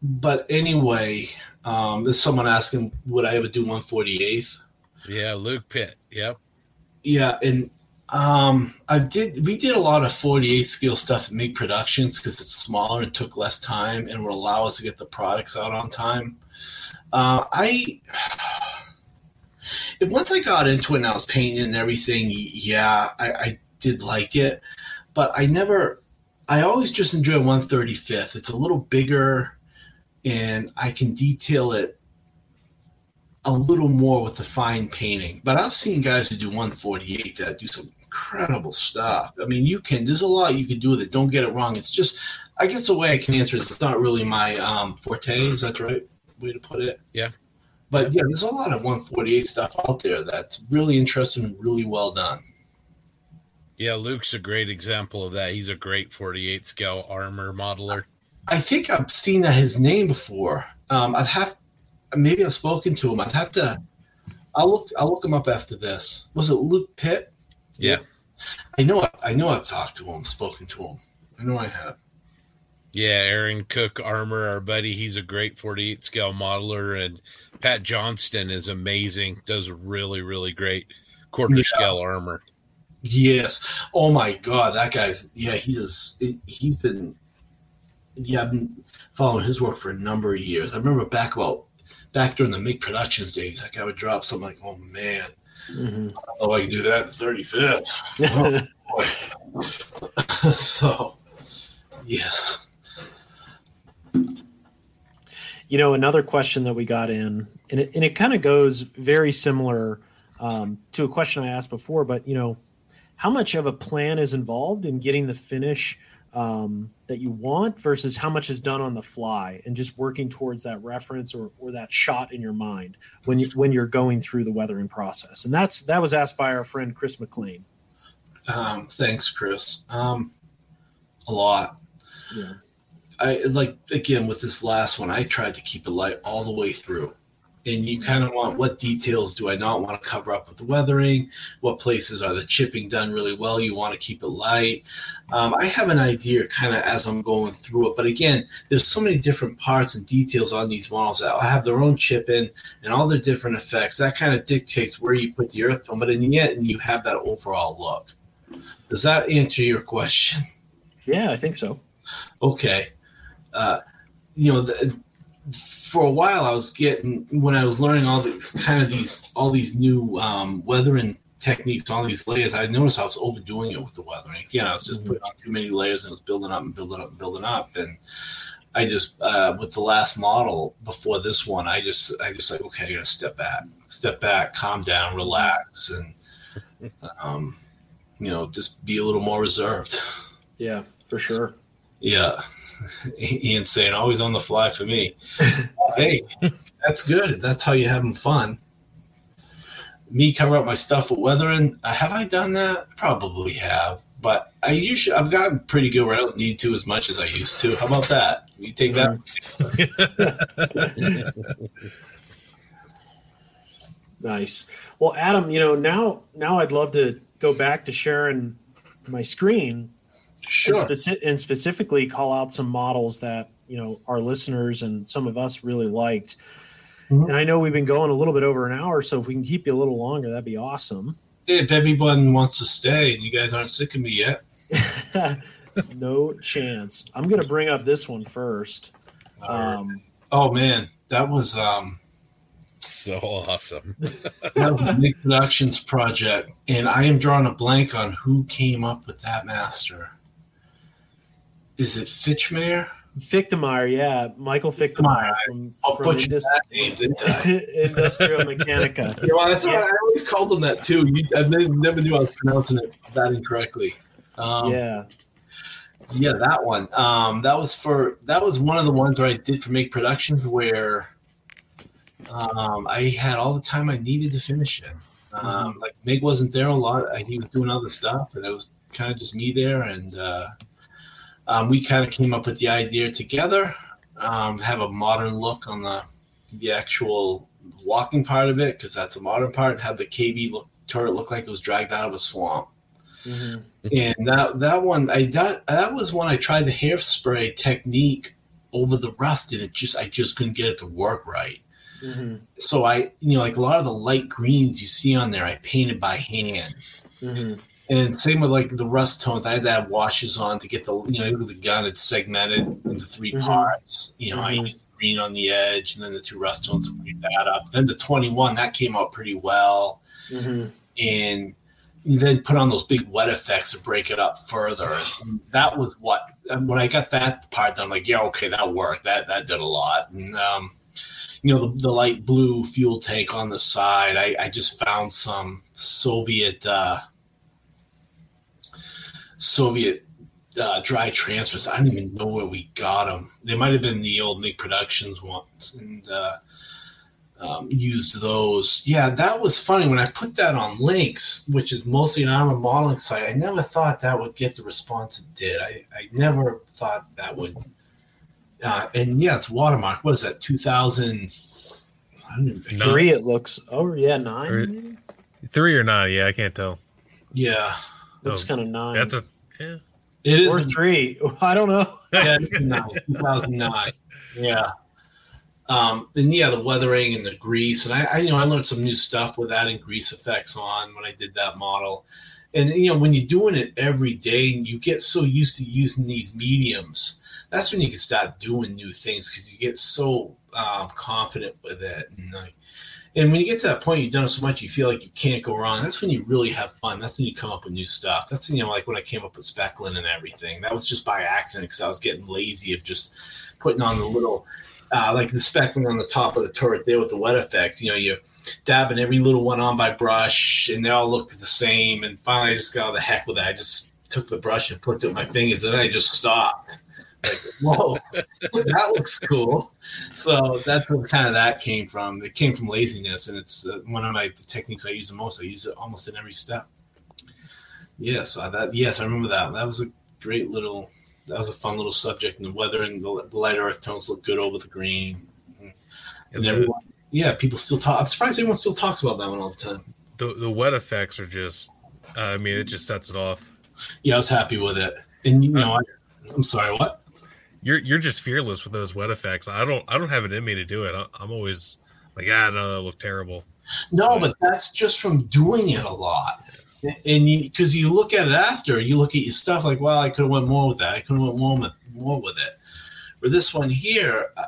but anyway, um, there's someone asking, would I ever do 148th? Yeah, Luke Pitt. Yep. Yeah, and um, I did. We did a lot of 48 scale stuff at Mig Productions because it's smaller and took less time and would allow us to get the products out on time. Uh, I once I got into it and I was painting and everything, yeah, I, I did like it, but I never. I always just enjoy 135th. It's a little bigger and I can detail it a little more with the fine painting. But I've seen guys who do 148 that do some incredible stuff. I mean, you can. There's a lot you can do with it. Don't get it wrong. It's just, I guess the way I can answer is it's not really my um, forte. Is that the right way to put it? Yeah. But yeah, there's a lot of 148 stuff out there that's really interesting and really well done. Yeah, Luke's a great example of that. He's a great 48 scale armor modeler. I think I've seen that his name before. Um, I'd have maybe I've spoken to him. I'd have to. I'll look. I'll look him up after this. Was it Luke Pitt? Yeah, I know. I know. I've talked to him, spoken to him. I know I have. Yeah, Aaron Cook Armor, our buddy. He's a great 48 scale modeler, and Pat Johnston is amazing. Does really, really great quarter yeah. scale armor. Yes. Oh my God, that guy's yeah. He is. He's been yeah, I've been following his work for a number of years. I remember back about back during the Mig Productions days, like I would drop something like, "Oh man, mm-hmm. oh I can do that in thirty fifth. oh, so, yes. You know, another question that we got in, and it, and it kind of goes very similar um, to a question I asked before, but you know, how much of a plan is involved in getting the finish um, that you want versus how much is done on the fly and just working towards that reference or, or that shot in your mind when you when you're going through the weathering process. And that's that was asked by our friend chris mclean. Um, thanks chris. Um, a lot. Yeah. I like again with this last one i tried to keep it light all the way through and you kind of want what details do I not want to cover up with the weathering? What places are the chipping done really well? You want to keep it light. Um, I have an idea kind of as I'm going through it, but again, there's so many different parts and details on these models that have their own chipping and all their different effects. That kind of dictates where you put the earth tone, but in the end, you have that overall look. Does that answer your question? Yeah, I think so. Okay. Uh, you know, the, for a while I was getting when I was learning all these kind of these all these new um, weathering techniques, all these layers. I noticed I was overdoing it with the weathering. Again, I was just mm-hmm. putting on too many layers and it was building up and building up and building up. And I just uh, with the last model before this one, I just I just like okay, I gotta step back, step back, calm down, relax, and um, you know just be a little more reserved. Yeah, for sure. Yeah. Ian saying always on the fly for me. hey, that's good. That's how you're having fun. Me cover up my stuff with weathering. Uh, have I done that? Probably have, but I usually I've gotten pretty good where I don't need to as much as I used to. How about that? You take that. nice. Well, Adam, you know now now I'd love to go back to sharing my screen Sure. And, speci- and, specifically call out some models that, you know, our listeners and some of us really liked. Mm-hmm. And I know we've been going a little bit over an hour, so if we can keep you a little longer, that'd be awesome. If everyone wants to stay and you guys aren't sick of me yet. no chance. I'm going to bring up this one first. Um, oh man, that was um so awesome. that was a Mig Productions project, and I am drawing a blank on who came up with that master is it Fichtmeyer? Fichtmeyer, yeah, Michael Fichtmeyer from, I'll from Indus- name, Industrial Mechanica. Yeah, well, that's yeah. I always called him that too. You, I never knew I was pronouncing it that incorrectly. Um, yeah, yeah, that one. Um, that was for that was one of the ones where I did for Mig Productions where um, I had all the time I needed to finish it. Um, mm-hmm. Like Mig wasn't there a lot; he was doing other stuff, and it was kind of just me there. And uh, um, we kind of came up with the idea together, um, have a modern look on the the actual walking part of it because that's a modern part, and have the KV look, turret look like it was dragged out of a swamp. Mm-hmm. And that that one, I that that was when I tried the hairspray technique over the rust, and it just I just couldn't get it to work right. Mm-hmm. So I, you know, like a lot of the light greens you see on there, I painted by hand. Mm-hmm. And same with like the rust tones, I had to have washes on to get the you know the gun. It's segmented into 3 mm-hmm. parts. You know, mm-hmm. I used green on the edge, and then the two rust tones to clean that up. Then the twenty one that came out pretty well, mm-hmm. and then put on those big wet effects to break it up further. And that was what when I got that part done. I'm like, yeah, okay, that worked. That that did a lot. And um, you know, the, the, light blue fuel tank on the side. I, I just found some Soviet. Uh, Soviet uh, dry transfers. I don't even know where we got them. They might have been the old Mig Productions ones, and uh, um, used those. Yeah, that was funny when I put that on Lynx, which is mostly an armor modeling site. I never thought that would get the response it did. I, I never thought that would. Uh, and yeah, it's watermark. What is that? Two thousand three. It looks. Oh yeah, nine. Or, three or nine? Yeah, I can't tell. Yeah. Looks kind of nine. That's a yeah. It is or three. I don't know. yeah, 2009. Yeah. Um, and yeah, the weathering and the grease, and I, I, you know, I learned some new stuff with adding grease effects on when I did that model. And you know, when you're doing it every day, and you get so used to using these mediums, that's when you can start doing new things because you get so um, confident with it. And like, and when you get to that point, you've done so much, you feel like you can't go wrong. That's when you really have fun. That's when you come up with new stuff. That's you know, like when I came up with speckling and everything. That was just by accident because I was getting lazy of just putting on the little, uh, like the speckling on the top of the turret there with the wet effects. You know, you dabbing every little one on by brush, and they all looked the same. And finally, I just got all the heck with it. I just took the brush and flicked it with my fingers, and I just stopped like, whoa, that looks cool. So that's where kind of that came from. It came from laziness, and it's uh, one of my techniques I use the most. I use it almost in every step. Yes, uh, that yes, I remember that. That was a great little. That was a fun little subject, and the weather and the, the light earth tones look good over the green. And, and everyone, yeah, people still talk. I'm surprised everyone still talks about that one all the time. The the wet effects are just. Uh, I mean, it just sets it off. Yeah, I was happy with it, and you know, I, I'm sorry, what? You're you're just fearless with those wet effects. I don't I don't have it in me to do it. I, I'm always like, ah, no, that look terrible. No, but that's just from doing it a lot. And because you, you, look at it after, you look at your stuff like, well, I could have went more with that. I could have went more with, more with it. For this one here, I,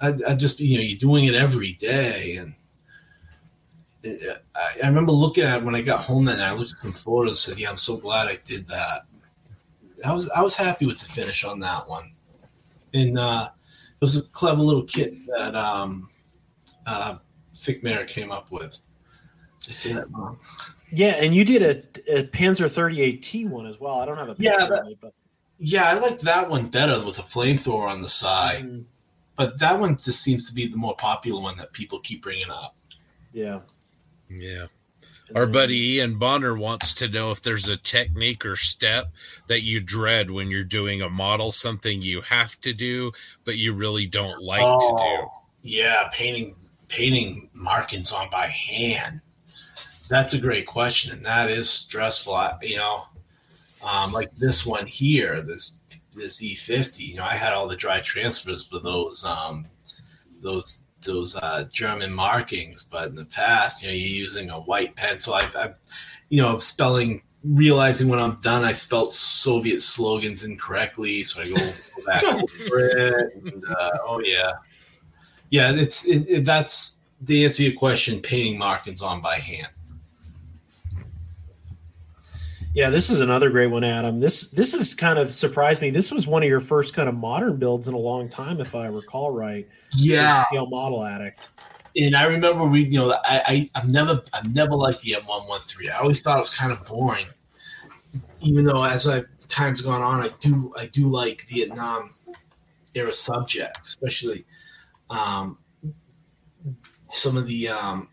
I, I, just you know you're doing it every day, and I, I remember looking at it when I got home that night. I looked at some photos and said, "Yeah, I'm so glad I did that." I was I was happy with the finish on that one, and uh, it was a clever little kit that um, uh, Fickmare came up with. I say that wrong. Yeah, and you did a, a Panzer 38T one as well. I don't have a yeah, that, but yeah, I like that one better with a flamethrower on the side. Mm-hmm. But that one just seems to be the more popular one that people keep bringing up. Yeah. Yeah. Our buddy Ian Bonner wants to know if there's a technique or step that you dread when you're doing a model, something you have to do, but you really don't like oh, to do. Yeah, painting painting markings on by hand. That's a great question, and that is stressful. I, you know, um, like this one here, this this E50. You know, I had all the dry transfers for those um, those those uh, German markings, but in the past, you know, you're using a white pencil. I, I you know, spelling, realizing when I'm done, I spelled Soviet slogans incorrectly, so I go, go back over it. And, uh, oh yeah, yeah, it's it, it, that's the answer to your question. Painting markings on by hand. Yeah, this is another great one, Adam. This this has kind of surprised me. This was one of your first kind of modern builds in a long time, if I recall right. Yeah, scale model addict. And I remember we, you know, I, I I've never I've never liked the M one one three. I always thought it was kind of boring. Even though as I time's gone on, I do I do like Vietnam era subjects, especially um, some of the um,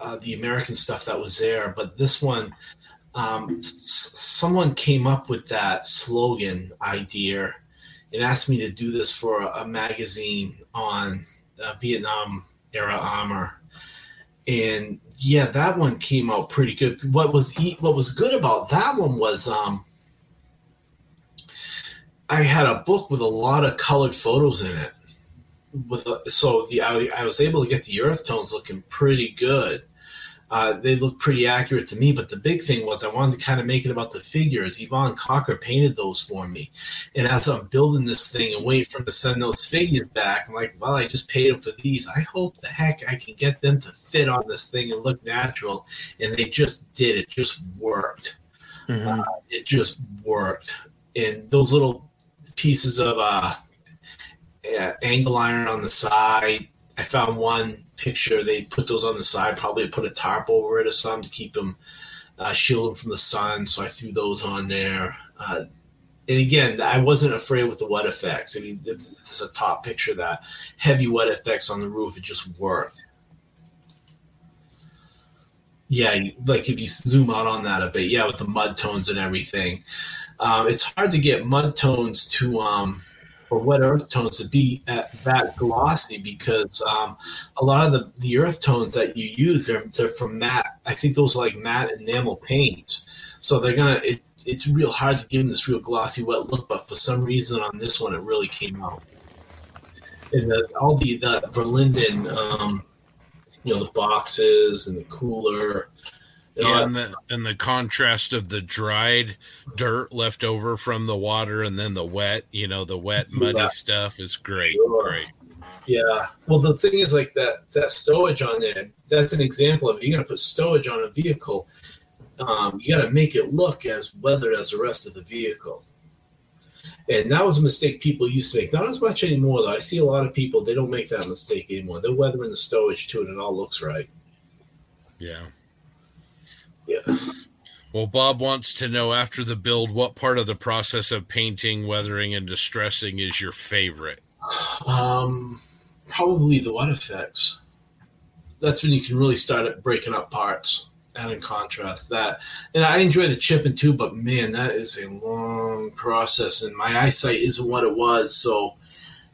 uh, the American stuff that was there. But this one, um, s- someone came up with that slogan idea and asked me to do this for a, a magazine on uh, Vietnam era armor. And yeah, that one came out pretty good. What was what was good about that one was um, I had a book with a lot of colored photos in it with so the I, I, was able to get the earth tones looking pretty good. Uh, they look pretty accurate to me, but the big thing was I wanted to kind of make it about the figures. Yvonne Cocker painted those for me, and as I'm building this thing and waiting for to send those figures back, I'm like, well, I just paid them for these. I hope the heck I can get them to fit on this thing and look natural, and they just did. It just worked. Mm-hmm. Uh, it just worked, and those little pieces of uh, uh, angle iron on the side. I found one picture. They put those on the side, probably put a tarp over it or something to keep them, uh, shield them from the sun. So I threw those on there. Uh, and again, I wasn't afraid with the wet effects. I mean, this is a top picture that heavy wet effects on the roof. It just worked. Yeah, like if you zoom out on that a bit, yeah, with the mud tones and everything, um, it's hard to get mud tones to um, or wet earth tones to be at that glossy because um, a lot of the, the earth tones that you use they're, they're from matte. I think those are like matte enamel paints. So they're gonna. It, it's real hard to give them this real glossy wet look, but for some reason on this one it really came out. And the, all the the Verlinden, um, you know, the boxes and the cooler yeah, and the and the contrast of the dried dirt left over from the water and then the wet, you know, the wet muddy yeah. stuff is great. Sure. Great. Yeah. Well, the thing is, like that that stowage on there. That's an example of you're gonna put stowage on a vehicle. Um, you got to make it look as weathered as the rest of the vehicle. And that was a mistake people used to make. Not as much anymore, though. I see a lot of people, they don't make that mistake anymore. They're weathering the stowage too, and it all looks right. Yeah. Well, Bob wants to know after the build, what part of the process of painting, weathering, and distressing is your favorite? Um, probably the wet effects. That's when you can really start breaking up parts. And in contrast, that and I enjoy the chipping too, but man, that is a long process, and my eyesight isn't what it was. So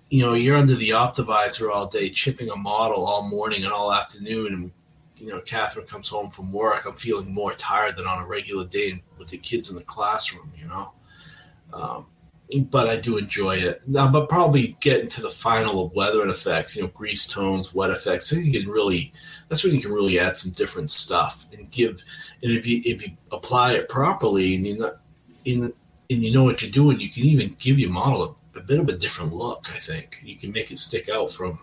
you know, you're under the Optivisor all day, chipping a model all morning and all afternoon, and you know, Catherine comes home from work. I'm feeling more tired than on a regular day with the kids in the classroom. You know, um, but I do enjoy it. Now, but probably get into the final of weather and effects. You know, grease tones, wet effects. So you can really, that's when you can really add some different stuff and give. And if you if you apply it properly and you're not in and you know what you're doing, you can even give your model a, a bit of a different look. I think you can make it stick out from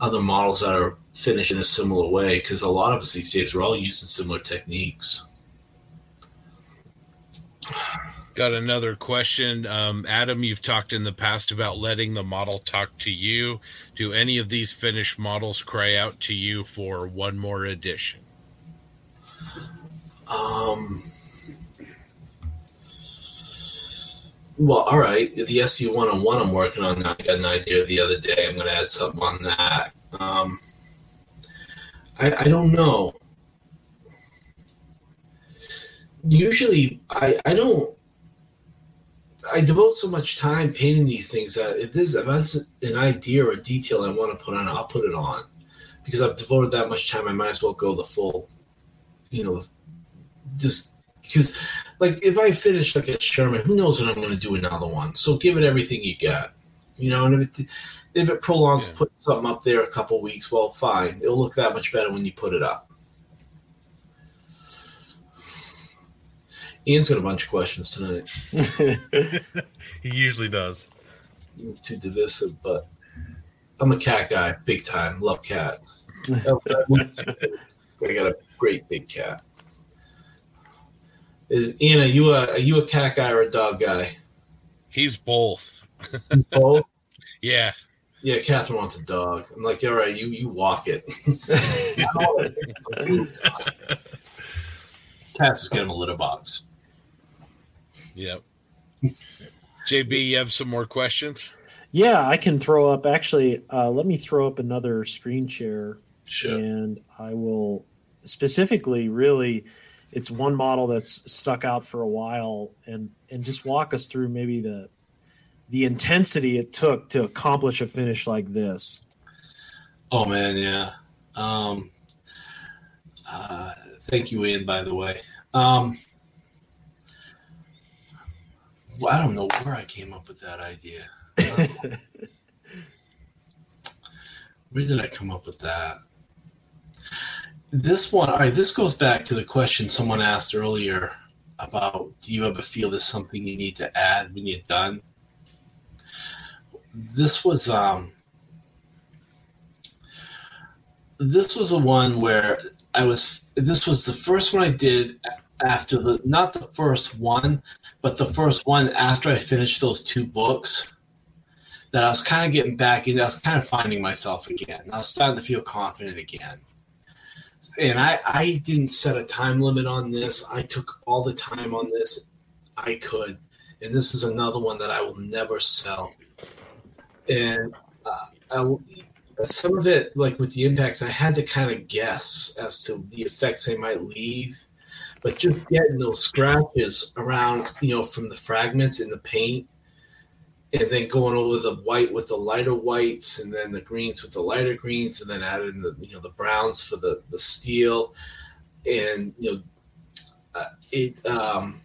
other models that are finished in a similar way because a lot of us these days we're all using similar techniques. Got another question. Um, Adam, you've talked in the past about letting the model talk to you. Do any of these finished models cry out to you for one more edition? Um, well, all right. The SU 101 I'm working on now, I got an idea the other day. I'm going to add something on that. Um, I, I don't know. Usually, I, I don't I devote so much time painting these things that if there's if that's an idea or a detail I want to put on, I'll put it on because I've devoted that much time. I might as well go the full, you know, just because like if I finish like a Sherman, who knows when I'm going to do another one? So give it everything you got, you know. And if it if it prolongs yeah. putting something up there a couple weeks, well, fine. It'll look that much better when you put it up. Ian's got a bunch of questions tonight. he usually does. Too divisive, but I'm a cat guy, big time. Love cats. I got a great big cat. Is Ian? Are you a are you a cat guy or a dog guy? He's both. He's both. yeah. Yeah, Catherine wants a dog. I'm like, all right, you you walk it. Cats is getting a litter box. Yep. JB, you have some more questions? Yeah, I can throw up. Actually, uh, let me throw up another screen share. Sure. And I will specifically, really, it's one model that's stuck out for a while, and and just walk us through maybe the the intensity it took to accomplish a finish like this. Oh man, yeah. Um, uh, thank you, Ian. By the way, um, well, I don't know where I came up with that idea. where did I come up with that? This one, all right, this goes back to the question someone asked earlier about do you ever feel there's something you need to add when you're done? This was um this was a one where I was this was the first one I did after the not the first one, but the first one after I finished those two books, that I was kind of getting back in. I was kind of finding myself again. I was starting to feel confident again. And I, I didn't set a time limit on this. I took all the time on this I could. And this is another one that I will never sell. And uh, I, some of it, like with the impacts, I had to kind of guess as to the effects they might leave but just getting those scratches around, you know, from the fragments in the paint, and then going over the white with the lighter whites, and then the greens with the lighter greens, and then adding the you know the browns for the the steel, and you know, uh, it um,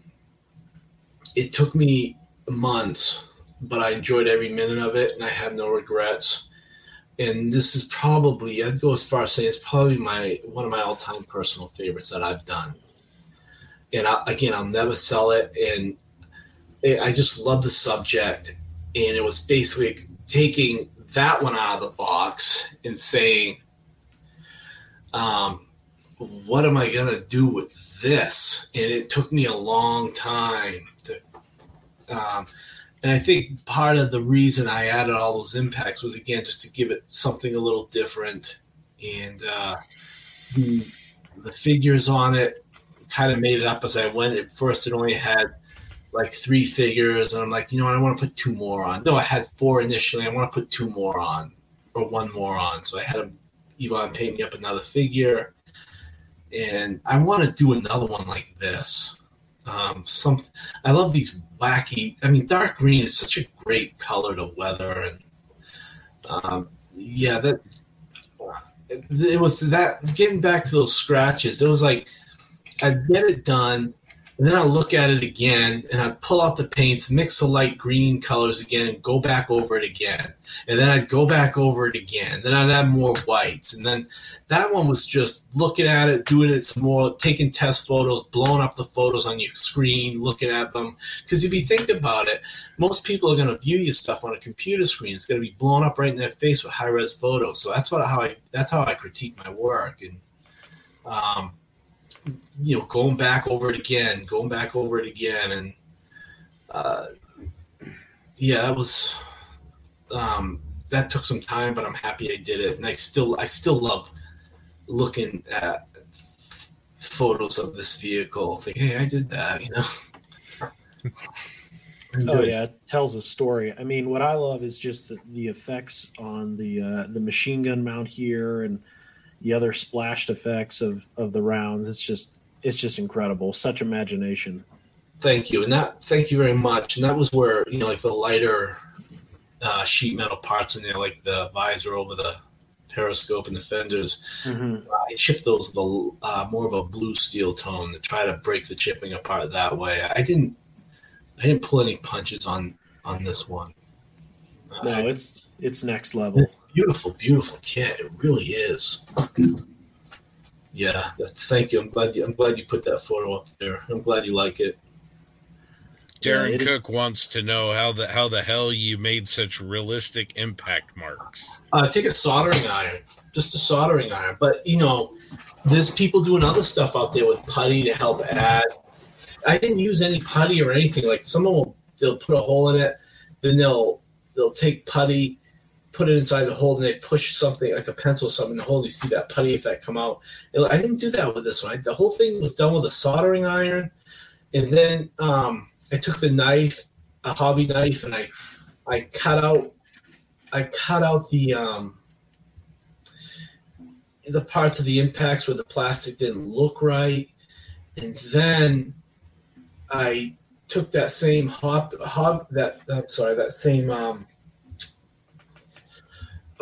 it took me months, but I enjoyed every minute of it, and I have no regrets. And this is probably I'd go as far as saying it's probably my one of my all time personal favorites that I've done and I, again, I'll never sell it. And I just love the subject, and it was basically taking that one out of the box and saying, um, "What am I gonna do with this?" And it took me a long time to. Um, and I think part of the reason I added all those impacts was again just to give it something a little different, and uh, the, the figures on it kind of made it up as I went. At first, it only had like three figures, and I'm like, you know what, I want to put two more on. No, I had four initially. I want to put two more on, or one more on. So I had him, Yvonne paint me up another figure, and I want to do another one like this. Um, some, I love these wacky. I mean, dark green is such a great color to weather, and Um, yeah, that it was that getting back to those scratches. It was like I'd get it done, and then I'd look at it again, and I'd pull out the paints, mix the light green colors again, and go back over it again. And then I'd go back over it again. Then I'd add more whites, and then that one was just looking at it, doing it some more, taking test photos, blowing up the photos on your screen, looking at them. Because if you think about it, most people are going to view your stuff on a computer screen. It's going to be blown up right in their face with high res photos. So that's what how I that's how I critique my work and. Um, you know, going back over it again, going back over it again, and uh, yeah, that was um, that took some time, but I'm happy I did it, and I still I still love looking at photos of this vehicle. Think, hey, I did that, you know. oh yeah, it tells a story. I mean, what I love is just the, the effects on the uh, the machine gun mount here and the other splashed effects of of the rounds. It's just it's just incredible. Such imagination. Thank you, and that thank you very much. And that was where you know like the lighter uh, sheet metal parts in there, like the visor over the periscope and the fenders. Mm-hmm. Uh, I chipped those with a uh, more of a blue steel tone to try to break the chipping apart that way. I didn't I didn't pull any punches on on this one. No, I, it's it's next level. It's beautiful, beautiful kit. It really is. Yeah, thank you. I'm glad you. I'm glad you put that photo up there. I'm glad you like it. Darren yeah, Cook wants to know how the how the hell you made such realistic impact marks. Uh, take a soldering iron, just a soldering iron. But you know, there's people doing other stuff out there with putty to help add. I didn't use any putty or anything. Like someone will they'll put a hole in it, then they'll they'll take putty put it inside the hole and they push something like a pencil or something in the hole and you see that putty effect come out. I didn't do that with this one. The whole thing was done with a soldering iron. And then um, I took the knife, a hobby knife, and I I cut out I cut out the um, the parts of the impacts where the plastic didn't look right. And then I took that same hop hop that I'm sorry, that same um,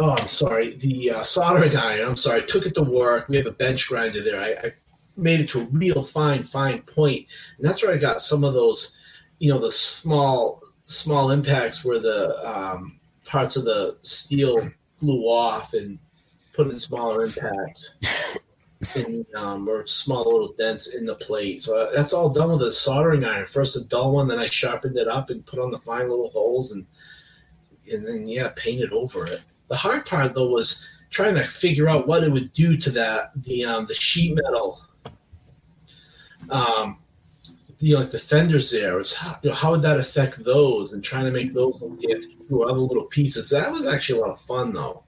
oh, I'm sorry, the uh, soldering iron. I'm sorry, took it to work. We have a bench grinder there. I, I, made it to a real fine, fine point, and that's where I got some of those, you know, the small, small impacts where the um, parts of the steel flew off and put in smaller impacts. and, um, or small little dents in the plate. So uh, that's all done with a soldering iron. First a dull one, then I sharpened it up and put on the fine little holes, and and then yeah, painted over it. The hard part though was trying to figure out what it would do to that the um, the sheet metal. Um, you know, like the fenders there was how, you know, how would that affect those and trying to make those look damaged other little pieces. That was actually a lot of fun though.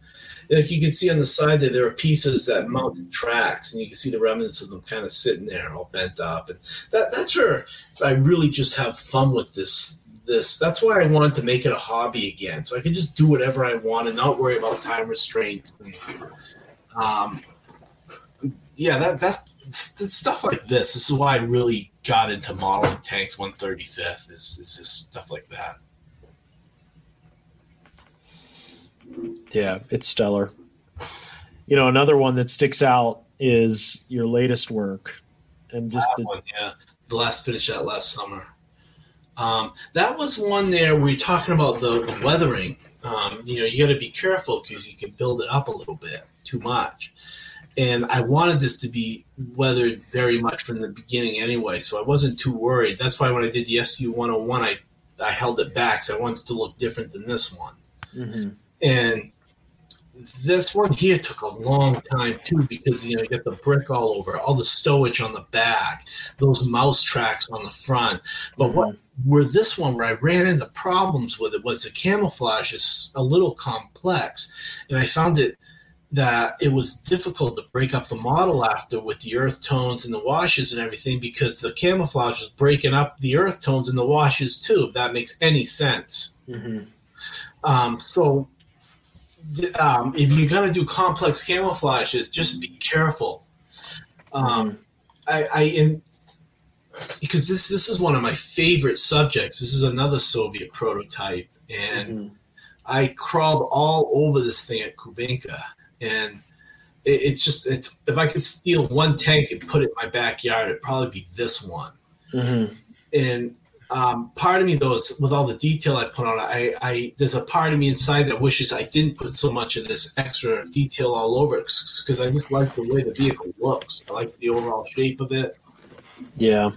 Like you can see on the side there, there are pieces that mounted tracks, and you can see the remnants of them kind of sitting there, all bent up, and that, that's where I really just have fun with this this. That's why I wanted to make it a hobby again, so I could just do whatever I want and not worry about time restraints. And, um, yeah, that that stuff like this. This is why I really got into modeling tanks 135th. Is is just stuff like that. Yeah, it's stellar. You know, another one that sticks out is your latest work, and just the, one, yeah, the last finish that last summer. Um, that was one there we are talking about the, the weathering. Um, you know, you got to be careful because you can build it up a little bit too much. And I wanted this to be weathered very much from the beginning anyway, so I wasn't too worried. That's why when I did the SU 101, I, I held it back because I wanted to look different than this one. Mm-hmm. And this one here took a long time too because you know you get the brick all over, all the stowage on the back, those mouse tracks on the front. But mm-hmm. what where this one where I ran into problems with it was the camouflage is a little complex, and I found it that it was difficult to break up the model after with the earth tones and the washes and everything because the camouflage was breaking up the earth tones and the washes too. If that makes any sense. Mm-hmm. Um, so um, if you're gonna do complex camouflages, just be careful. Um, I, I am because this this is one of my favorite subjects. This is another Soviet prototype, and mm-hmm. I crawled all over this thing at Kubinka, and it, it's just it's if I could steal one tank and put it in my backyard, it'd probably be this one. Mm-hmm. And um, part of me, though, is with all the detail I put on it, I, I there's a part of me inside that wishes I didn't put so much of this extra detail all over it because I just like the way the vehicle looks. I like the overall shape of it. Yeah.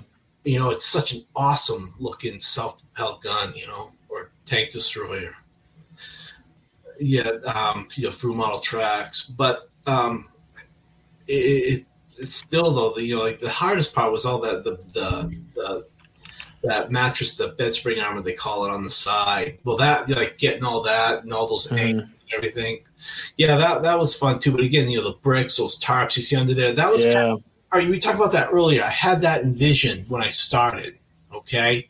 You know, it's such an awesome looking self-propelled gun. You know, or tank destroyer. Yeah, um, you know, through model tracks, but um, it, it, it's still though. You know, like the hardest part was all that the the, the that mattress, the bed spring armor they call it on the side. Well, that like getting all that and all those Mhm. angles and everything. Yeah, that that was fun too. But again, you know, the bricks, those tarps you see under there, that was Yeah. all right. We talked about that earlier. I had that envisioned when I started. Okay,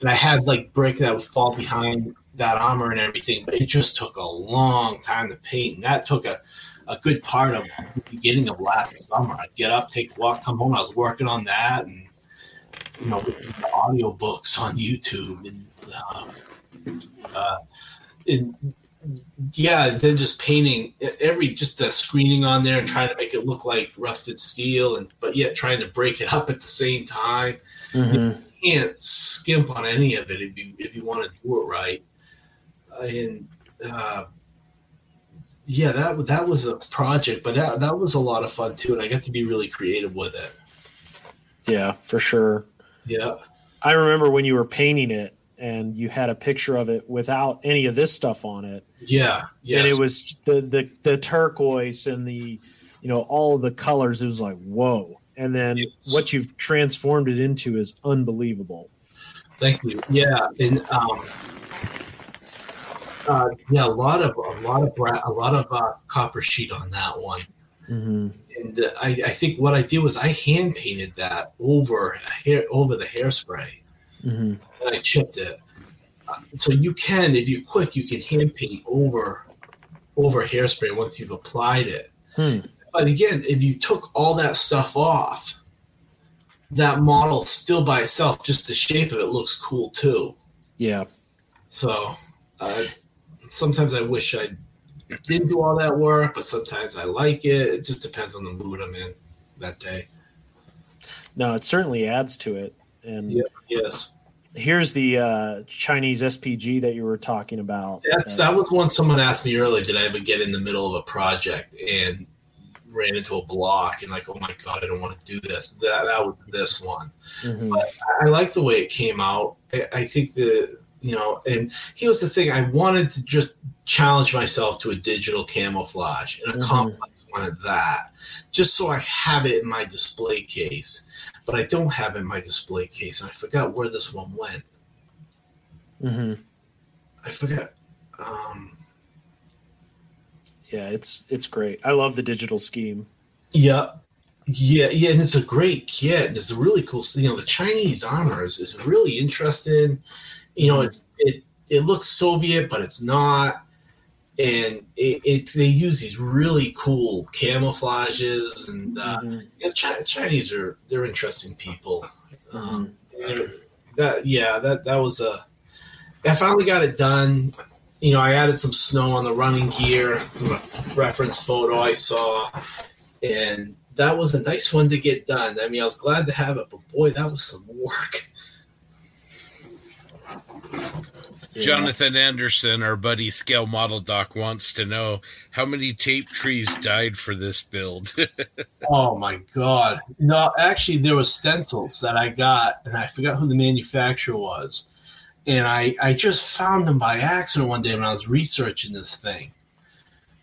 and I had like brick that would fall behind that armor and everything, but it just took a long time to paint, and that took a a good part of the beginning of last summer. I'd get up, take a walk, come home. I was working on that, and you know, audio books on YouTube, and uh, uh, and yeah, then just painting every just the screening on there and trying to make it look like rusted steel, and but yet trying to break it up at the same time. Mm-hmm. You can't skimp on any of it if you if you want to do it right. And uh, yeah, that that was a project, but that that was a lot of fun too, and I got to be really creative with it. Yeah, for sure. Yeah. I remember when you were painting it and you had a picture of it without any of this stuff on it. Yeah, yes. And it was the, the the turquoise and the you know, all the colors. It was like, whoa. And then Yes. what you've transformed it into is unbelievable. Thank you. Yeah, and um, uh, yeah, a lot of a lot of a lot of uh, copper sheet on that one, Mm-hmm. and uh, I, I think what I did was I hand painted that over hair over the hairspray, Mm-hmm. and I chipped it. Uh, so you can, if you're quick, you can hand paint over over hairspray once you've applied it. Hmm. But again, if you took all that stuff off, that model still by itself, just the shape of it looks cool too. Yeah. So uh, sometimes I wish I didn't do all that work, but sometimes I like it. It just depends on the mood I'm in that day. No, it certainly adds to it. And Yeah. Yes, here's the uh, Chinese SPG that you were talking about. that's that was one someone asked me earlier. Did I ever get in the middle of a project and ran into a block and like, oh my god, I don't want to do this. That that was this one. mhm. I like the way it came out. I, I think the you know, and here's the thing: I wanted to just challenge myself to a digital camouflage and a Mhm. complex one at that, just so I have it in my display case. But I don't have it in my display case, and I forgot where this one went. Mm-hmm. I forgot. Um, Yeah, it's it's great. I love the digital scheme. yeah, yeah, yeah, and it's a great kit. and It's a really cool. You know, the Chinese armor is, is really interesting. You know, it's it it looks Soviet, but it's not. And it, it they use these really cool camouflages, and uh, Mhm. yeah, Chi- Chinese are they're interesting people. Mm-hmm. Um, that yeah, that that was a. I finally got it done. You know, I added some snow on the running gear from a reference photo I saw, and that was a nice one to get done. I mean, I was glad to have it, but boy, that was some work. Yeah. Jonathan Anderson, our buddy Scale Model Doc, wants to know how many tape trees died for this build. Oh my god! No, actually, there was stencils that I got, and I forgot who the manufacturer was, and I I just found them by accident one day when I was researching this thing,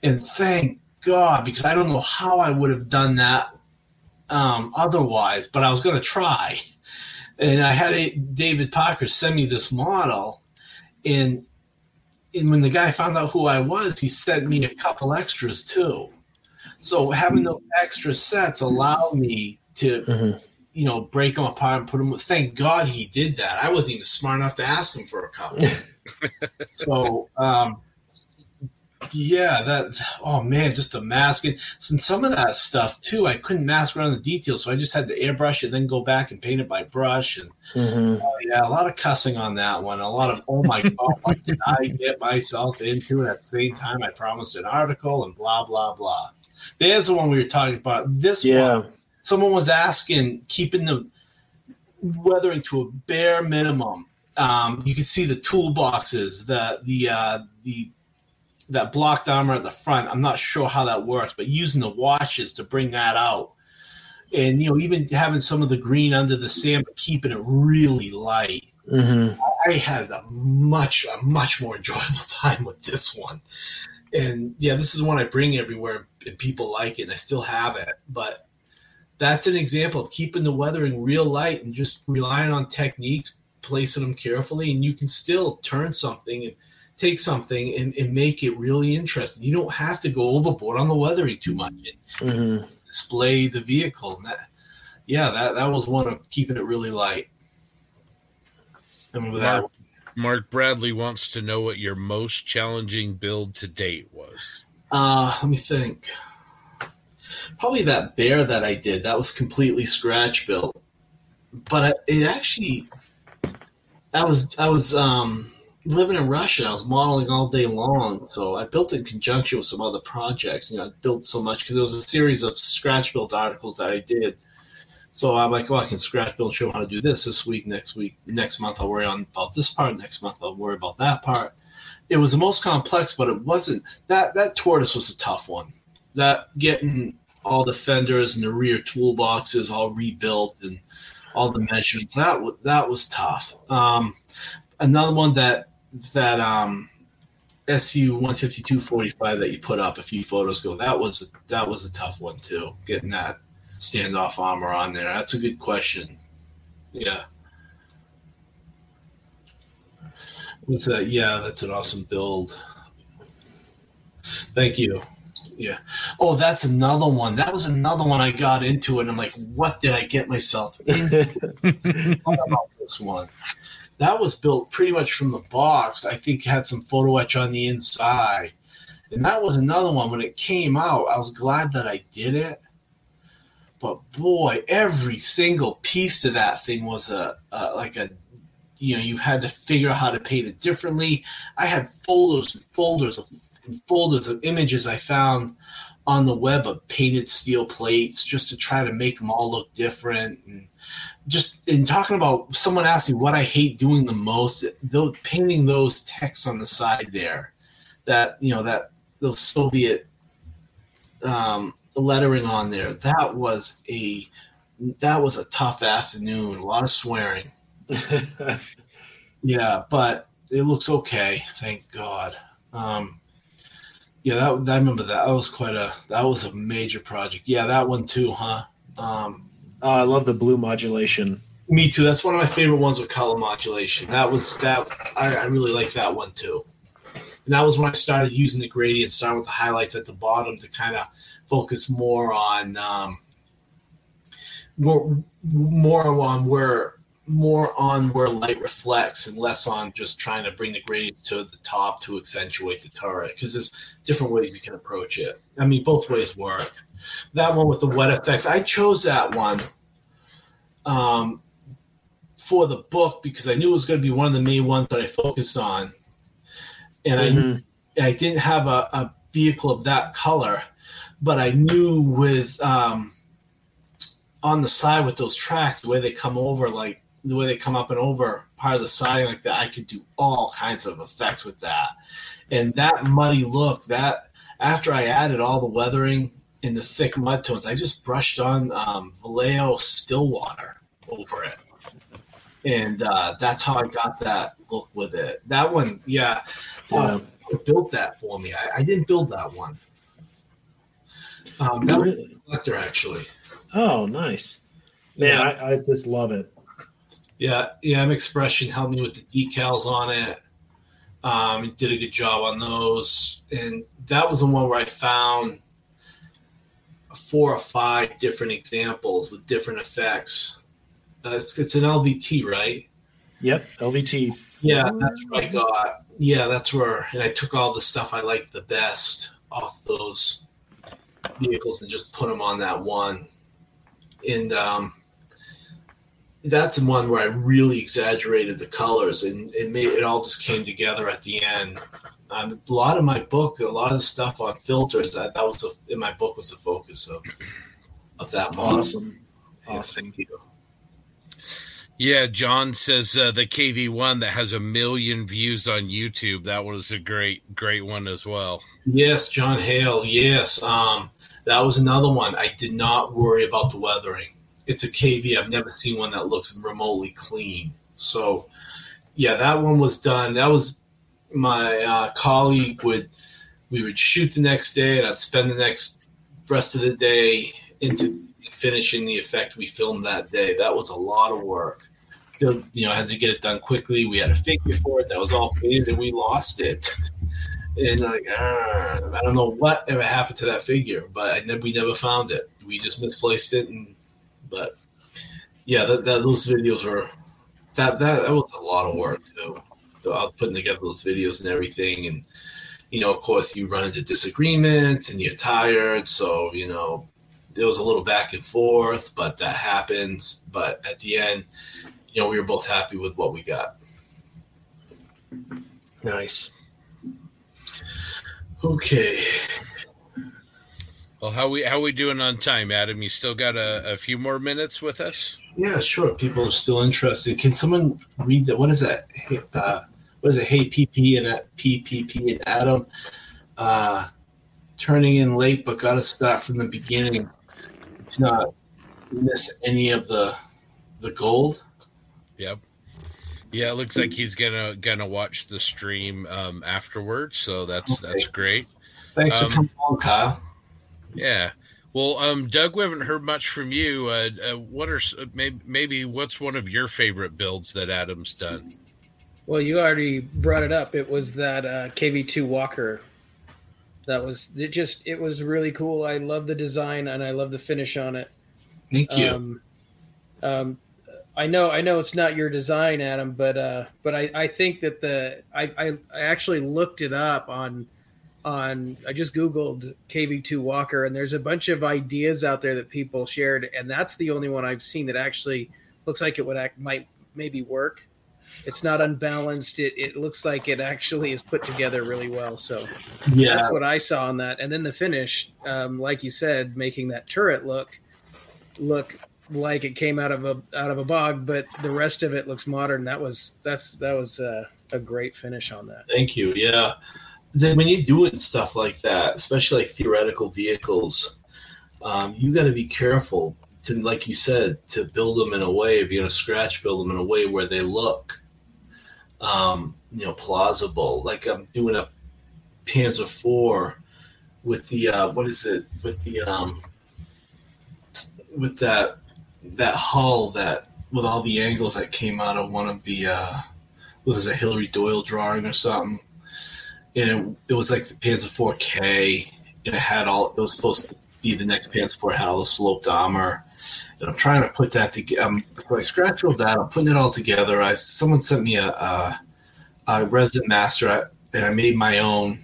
and thank God because I don't know how I would have done that um, otherwise, but I was going to try, and I had a, David Parker send me this model, and and when the guy found out who I was, he sent me a couple extras too. So having those extra sets allowed me to, Mhm. you know, break them apart and put them. Thank God he did that. I wasn't even smart enough to ask him for a couple. so, um, Yeah, that. Oh man, just the masking. And some of that stuff too, I couldn't mask around the details, so I just had to airbrush it, then go back and paint it by brush. And Mm-hmm. oh, yeah, a lot of cussing on that one. A lot of oh my god, what did I get myself into? At the same time, I promised an article and blah blah blah. There's the one we were talking about. This one, someone was asking keeping the weathering to a bare minimum. Um, you can see the toolboxes, the the uh, the that blocked armor at the front. I'm not sure how that works, but using the washes to bring that out, and you know even having some of the green under the sand, but keeping it really light. Mm-hmm. I had a much a much more enjoyable time with this one. And yeah, this is one I bring everywhere and people like it and I still have it. But that's an example of keeping the weathering real light and just relying on techniques, placing them carefully, and you can still turn something and take something and, and make it really interesting. You don't have to go overboard on the weathering too much and Mm-hmm. display the vehicle. And that yeah, that, that was one of keeping it really light. I mean, that Mark, Mark Bradley wants to know what your most challenging build to date was. Uh, let me think. Probably that bear that I did. That was completely scratch built, but I, it actually, I was I was um, living in Russia. I was modeling all day long, so I built in conjunction with some other projects. You know, I built so much because it was a series of scratch built articles that I did. So I'm like, oh, I can scratch build and show how to do this this week, next week, next month I'll worry on about this part, next month I'll worry about that part. It was the most complex, but it wasn't that that tortoise was a tough one. That getting all the fenders and the rear toolboxes all rebuilt and all the measurements that that was tough. Um, another one that that um, SU one fifty two forty five that you put up a few photos ago that was that was a tough one too. Getting that standoff armor on there. That's a good question. Yeah. What's that? Yeah, that's an awesome build. Thank you. Yeah. Oh, that's another one. That was another one I got into, and I'm like, what did I get myself into? About this one? That was built pretty much from the box. I think had some photo etch on the inside. And that was another one. When it came out, I was glad that I did it. But boy, every single piece to that thing was a, a like a you know, you had to figure out how to paint it differently. I had folders and folders of and folders of images I found on the web of painted steel plates just to try to make them all look different and just in talking about someone asked me what I hate doing the most though painting those texts on the side there that you know that those Soviet um, lettering on there that was a that was a tough afternoon a lot of swearing yeah, but it looks okay, thank God. Um, yeah, that I remember that. That was quite a that was a major project. Yeah, that one too, huh? Um, Oh, I love the blue modulation. me too. That's one of my favorite ones with color modulation. That was that. I, I really like that one too. And that was when I started using the gradient, starting with the highlights at the bottom to kind of focus more on um, more more on where more on where light reflects and less on just trying to bring the gradients to the top to accentuate the turret because there's different ways we can approach it. I mean, both ways work. That one with the wet effects, I chose that one um, for the book because I knew it was going to be one of the main ones that I focused on, and I Mhm. I didn't have a, a vehicle of that color, but I knew with um, on the side with those tracks, the way they come over, like the way they come up and over part of the siding like that, I could do all kinds of effects with that. And that muddy look, that after I added all the weathering and the thick mud tones, I just brushed on um, Vallejo Stillwater over it. And uh, that's how I got that look with it. That one, yeah, uh, built that for me. I, I didn't build that one. Um, that was Really? a collector, actually. Oh, nice. Man, Yeah. I, I just love it. Yeah, yeah, M Expression helped me with the decals on it. Um, did a good job on those, and that was the one where I found four or five different examples with different effects. Uh, it's, it's an LVT, right? Yep, LVT. Yeah, that's where I got. Yeah, that's where, and I took all the stuff I liked the best off those vehicles and just put them on that one. And um, that's the one where I really exaggerated the colors, and it made it all just came together at the end. Um, a lot of my book, a lot of the stuff on filters, that, that was the, in my book was the focus of of that model. Awesome. Yeah, Awesome. thank you. Yeah, John says uh, the KV1 that has a million views on YouTube. That was a great, great one as well. Yes, John Hale. Yes, um, that was another one. I did not worry about the weathering. It's a KV. I've never seen one that looks remotely clean. So, yeah, that one was done. That was my uh, colleague would we would shoot the next day, and I'd spend the next rest of the day into finishing the effect we filmed that day. That was a lot of work. You know, I had to get it done quickly. We had a figure for it that was all painted, and we lost it and like ah, I don't know what ever happened to that figure, but never, we never found it. We just misplaced it, and but yeah, that, that those videos were that, that that was a lot of work too. So I was putting together those videos and everything, and you know, of course, you run into disagreements and you're tired, so you know, there was a little back and forth, but that happens. But at the end, you know, we were both happy with what we got. Nice. Okay. Well, how we how we doing on time, Adam? You still got a, a few more minutes with us? Yeah, sure. People are still interested. Can someone read that? What is that? Uh, what is it? Hey, PP and uh, PPP and Adam. Uh, turning in late, but got to start from the beginning to not miss any of the the gold. Yep. Yeah, it looks like he's gonna gonna watch the stream um, afterwards, so that's Okay. that's great. Thanks Um, for coming on, Kyle. Yeah. Well, um, Doug, we haven't heard much from you. Uh, uh, what are maybe, maybe what's one of your favorite builds that Adam's done? Well, you already brought it up. It was that uh, KV2 Walker. That was it. Just it was really cool. I love the design and I love the finish on it. Thank you. Um, um, I know, I know it's not your design, Adam, but uh, but I, I think that the I, I, I actually looked it up on on I just googled KV2 Walker, and there's a bunch of ideas out there that people shared, and that's the only one I've seen that actually looks like it would act might maybe work. It's not unbalanced. It, it looks like it actually is put together really well. So yeah, that's what I saw on that. And then the finish, um, like you said, making that turret look look like it came out of a out of a bog, but the rest of it looks modern. That was that's that was uh, a great finish on that. Thank you. Yeah. Then when you're doing stuff like that, especially like theoretical vehicles, um, you got to be careful to, like you said, to build them in a way. If you're to scratch build them in a way where they look, um, you know, plausible. Like I'm doing a Panzer Four with the uh, what is it with the um, with that that hull that with all the angles that came out of one of the uh, was it a Hillary Doyle drawing or something? And it, it was like the Panzer 4K, and it had all. It was supposed to be the next Panzer 4 had all the sloped armor. And I'm trying to put that together. I scratched all that. I'm putting it all together. I someone sent me a, a, a Resident Master, I, and I made my own.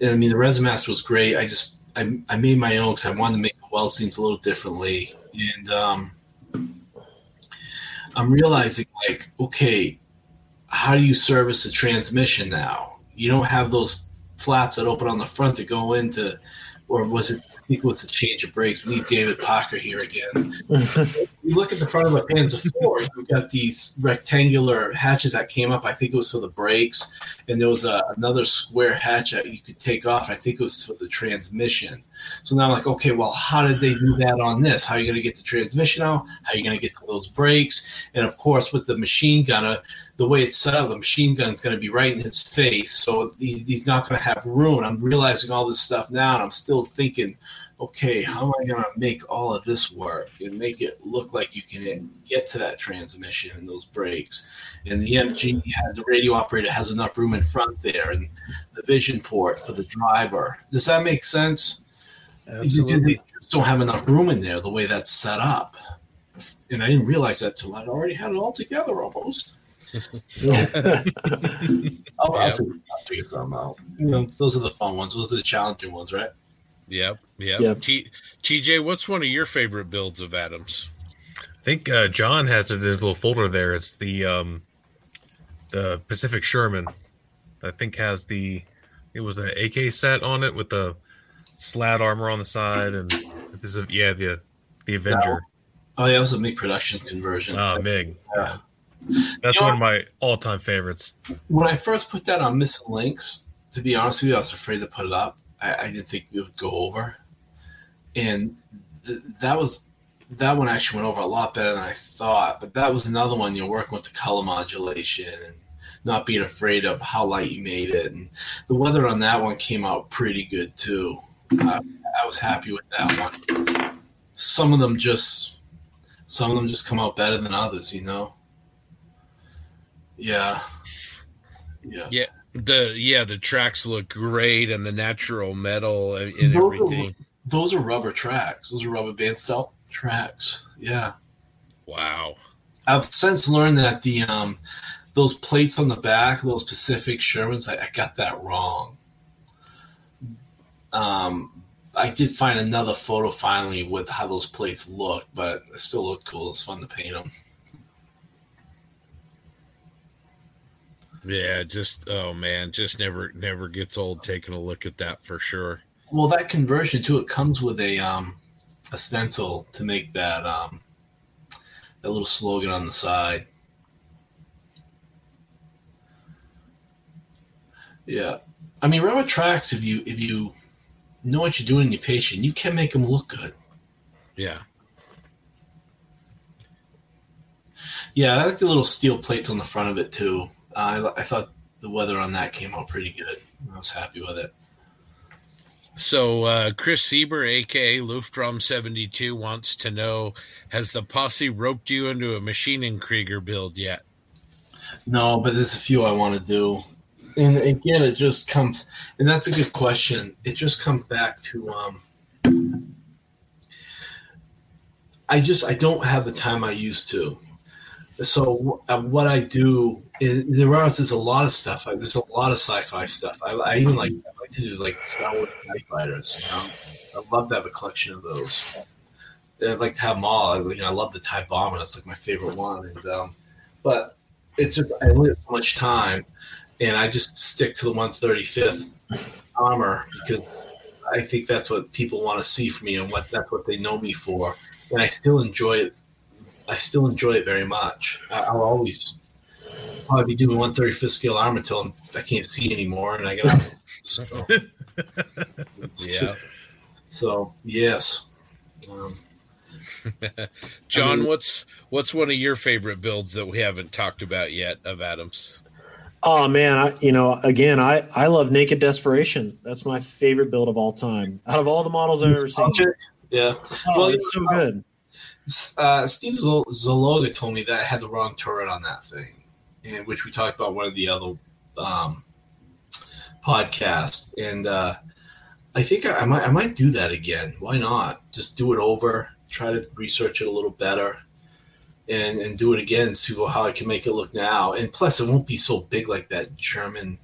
And I mean, the Resident Master was great. I just I, I made my own because I wanted to make the weld seams a little differently. And um, I'm realizing like, okay, how do you service the transmission now? You don't have those flaps that open on the front to go into, or was it? I think it was a change of brakes. We need David Parker here again. You look at the front of a Panzer Four. You've got these rectangular hatches that came up. I think it was for the brakes, and there was a, another square hatch that you could take off. I think it was for the transmission. So now I'm like, okay, well, how did they do that on this? How are you going to get the transmission out? How are you going to get to those brakes? And of course, with the machine gunner, uh, the way it's set up, the machine gun's going to be right in his face, so he's, he's not going to have room. I'm realizing all this stuff now, and I'm still thinking, okay, how am I going to make all of this work and make it look like you can get to that transmission and those brakes? And the MG had the radio operator has enough room in front there, and the vision port for the driver. Does that make sense? Absolutely. They just don't have enough room in there the way that's set up. And I didn't realize that till I'd already had it all together almost. I'll, Yeah. I'll, figure, I'll figure something out. You know, those are the fun ones. Those are the challenging ones, right? Yep, yep. Yep. T- TJ, what's one of your favorite builds of Adams? I think uh, John has it in his little folder there. It's the um, the Pacific Sherman. I think has the it was the AK set on it with the slat armor on the side and this is yeah the the Avenger. Oh, yeah, that was a Mig production conversion. Ah, Mig. Yeah. That's You know one of my all time favorites. when I first put that on Missing-Lynx, to be honest with you, I was afraid to put it up. I, I didn't think it would go over, and th- that was that one actually went over a lot better than I thought. But that was another one you're working with the color modulation and not being afraid of how light you made it, and the weather on that one came out pretty good too. I, I was happy with that one. Some of them just some of them just come out better than others, you know. Yeah. Yeah. Yeah. The yeah, the tracks look great and the natural metal and, and Those are- everything. Those are rubber tracks. Those are rubber band style tracks. Yeah. Wow. I've since learned that the um those plates on the back, those Pacific Shermans, I, I got that wrong. Um I did find another photo finally with how those plates look, but it still look cool. It's fun to paint them. Yeah, just oh man, just never never gets old taking a look at that for sure. Well, that conversion too, it comes with a um a stencil to make that um that little slogan on the side. Yeah, I mean rubber tracks. If you if you know what you're doing and you're patient, you can make them look good. Yeah. Yeah, I like the little steel plates on the front of it too. Uh, I, I thought the weather on that came out pretty good. I was happy with it. So uh, Chris Sieber, aka Luftdrum seventy two, wants to know: Has the posse roped you into a Maschinen Krieger build yet? No, but there's a few I want to do. And again, it just comes, and that's a good question. It just comes back to, um, I just I don't have the time I used to. So uh, what I do there are there's a lot of stuff. There's a lot of sci-fi stuff. I, I even like I like to do like Star Wars Night Fighters. You know? I love to have a collection of those. I'd like to have them all. I, you know, I love the Tie Bomber. That's like my favorite one. And um, but it's just I only have so much time, and I just stick to the 135th armor because I think that's what people want to see from me and what that's what they know me for. And I still enjoy it. I still enjoy it very much. I, I'll always probably be doing 135th scale armor until I can't see anymore, and I got. so, Yeah. so yes. Um, John, I mean- what's what's one of your favorite builds that we haven't talked about yet of Adams? Oh man, I you know again I I love Naked Desperation. That's my favorite build of all time. Out of all the models I've ever seen, Yeah. oh, Well, it's so good. uh, Steve Zol- Zaloga told me that I had the wrong turret on that thing, and which we talked about one of the other um, podcasts, and uh, I think I, I might I might do that again. Why not? Just do it over, try to research it a little better, and and do it again. See how I can make it look now. And plus, it won't be so big like that German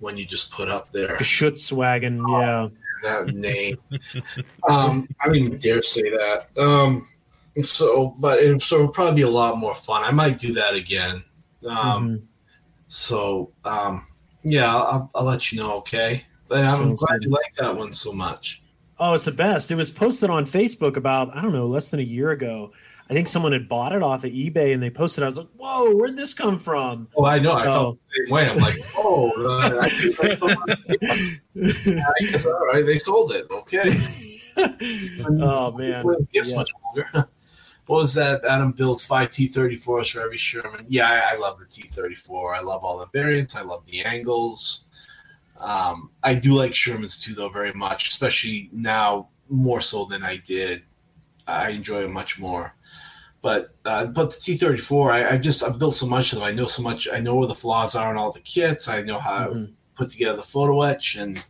one you just put up there. The Schutzwagen, yeah. that name. um, I don't even dare say that. Um, so, but it, so it'll probably be a lot more fun. I might do that again. Um, Mhm. So, um, yeah, I'll, I'll let you know. Okay. But I'm Sounds glad good. you like that one so much. Oh, it's the best. It was posted on Facebook about I don't know less than a year ago. I think someone had bought it off of eBay and they posted. it. I was like, "Whoa, where'd this come from?" Oh, I know. I felt the same way. I'm like, oh, uh, I, think I, sold it. I guess all right. They sold it. Okay. oh man, Gifts Yeah. much longer. What was that? Adam builds five T34s for every Sherman. Yeah, I, I love the T34. I love all the variants. I love the angles. Um, I do like Shermans too, though, very much, especially now more so than I did. I enjoy it much more. But uh, but the T34, I, I just I built so much of them. I know so much. I know where the flaws are in all the kits. I know how Mhm. put together the photo etch and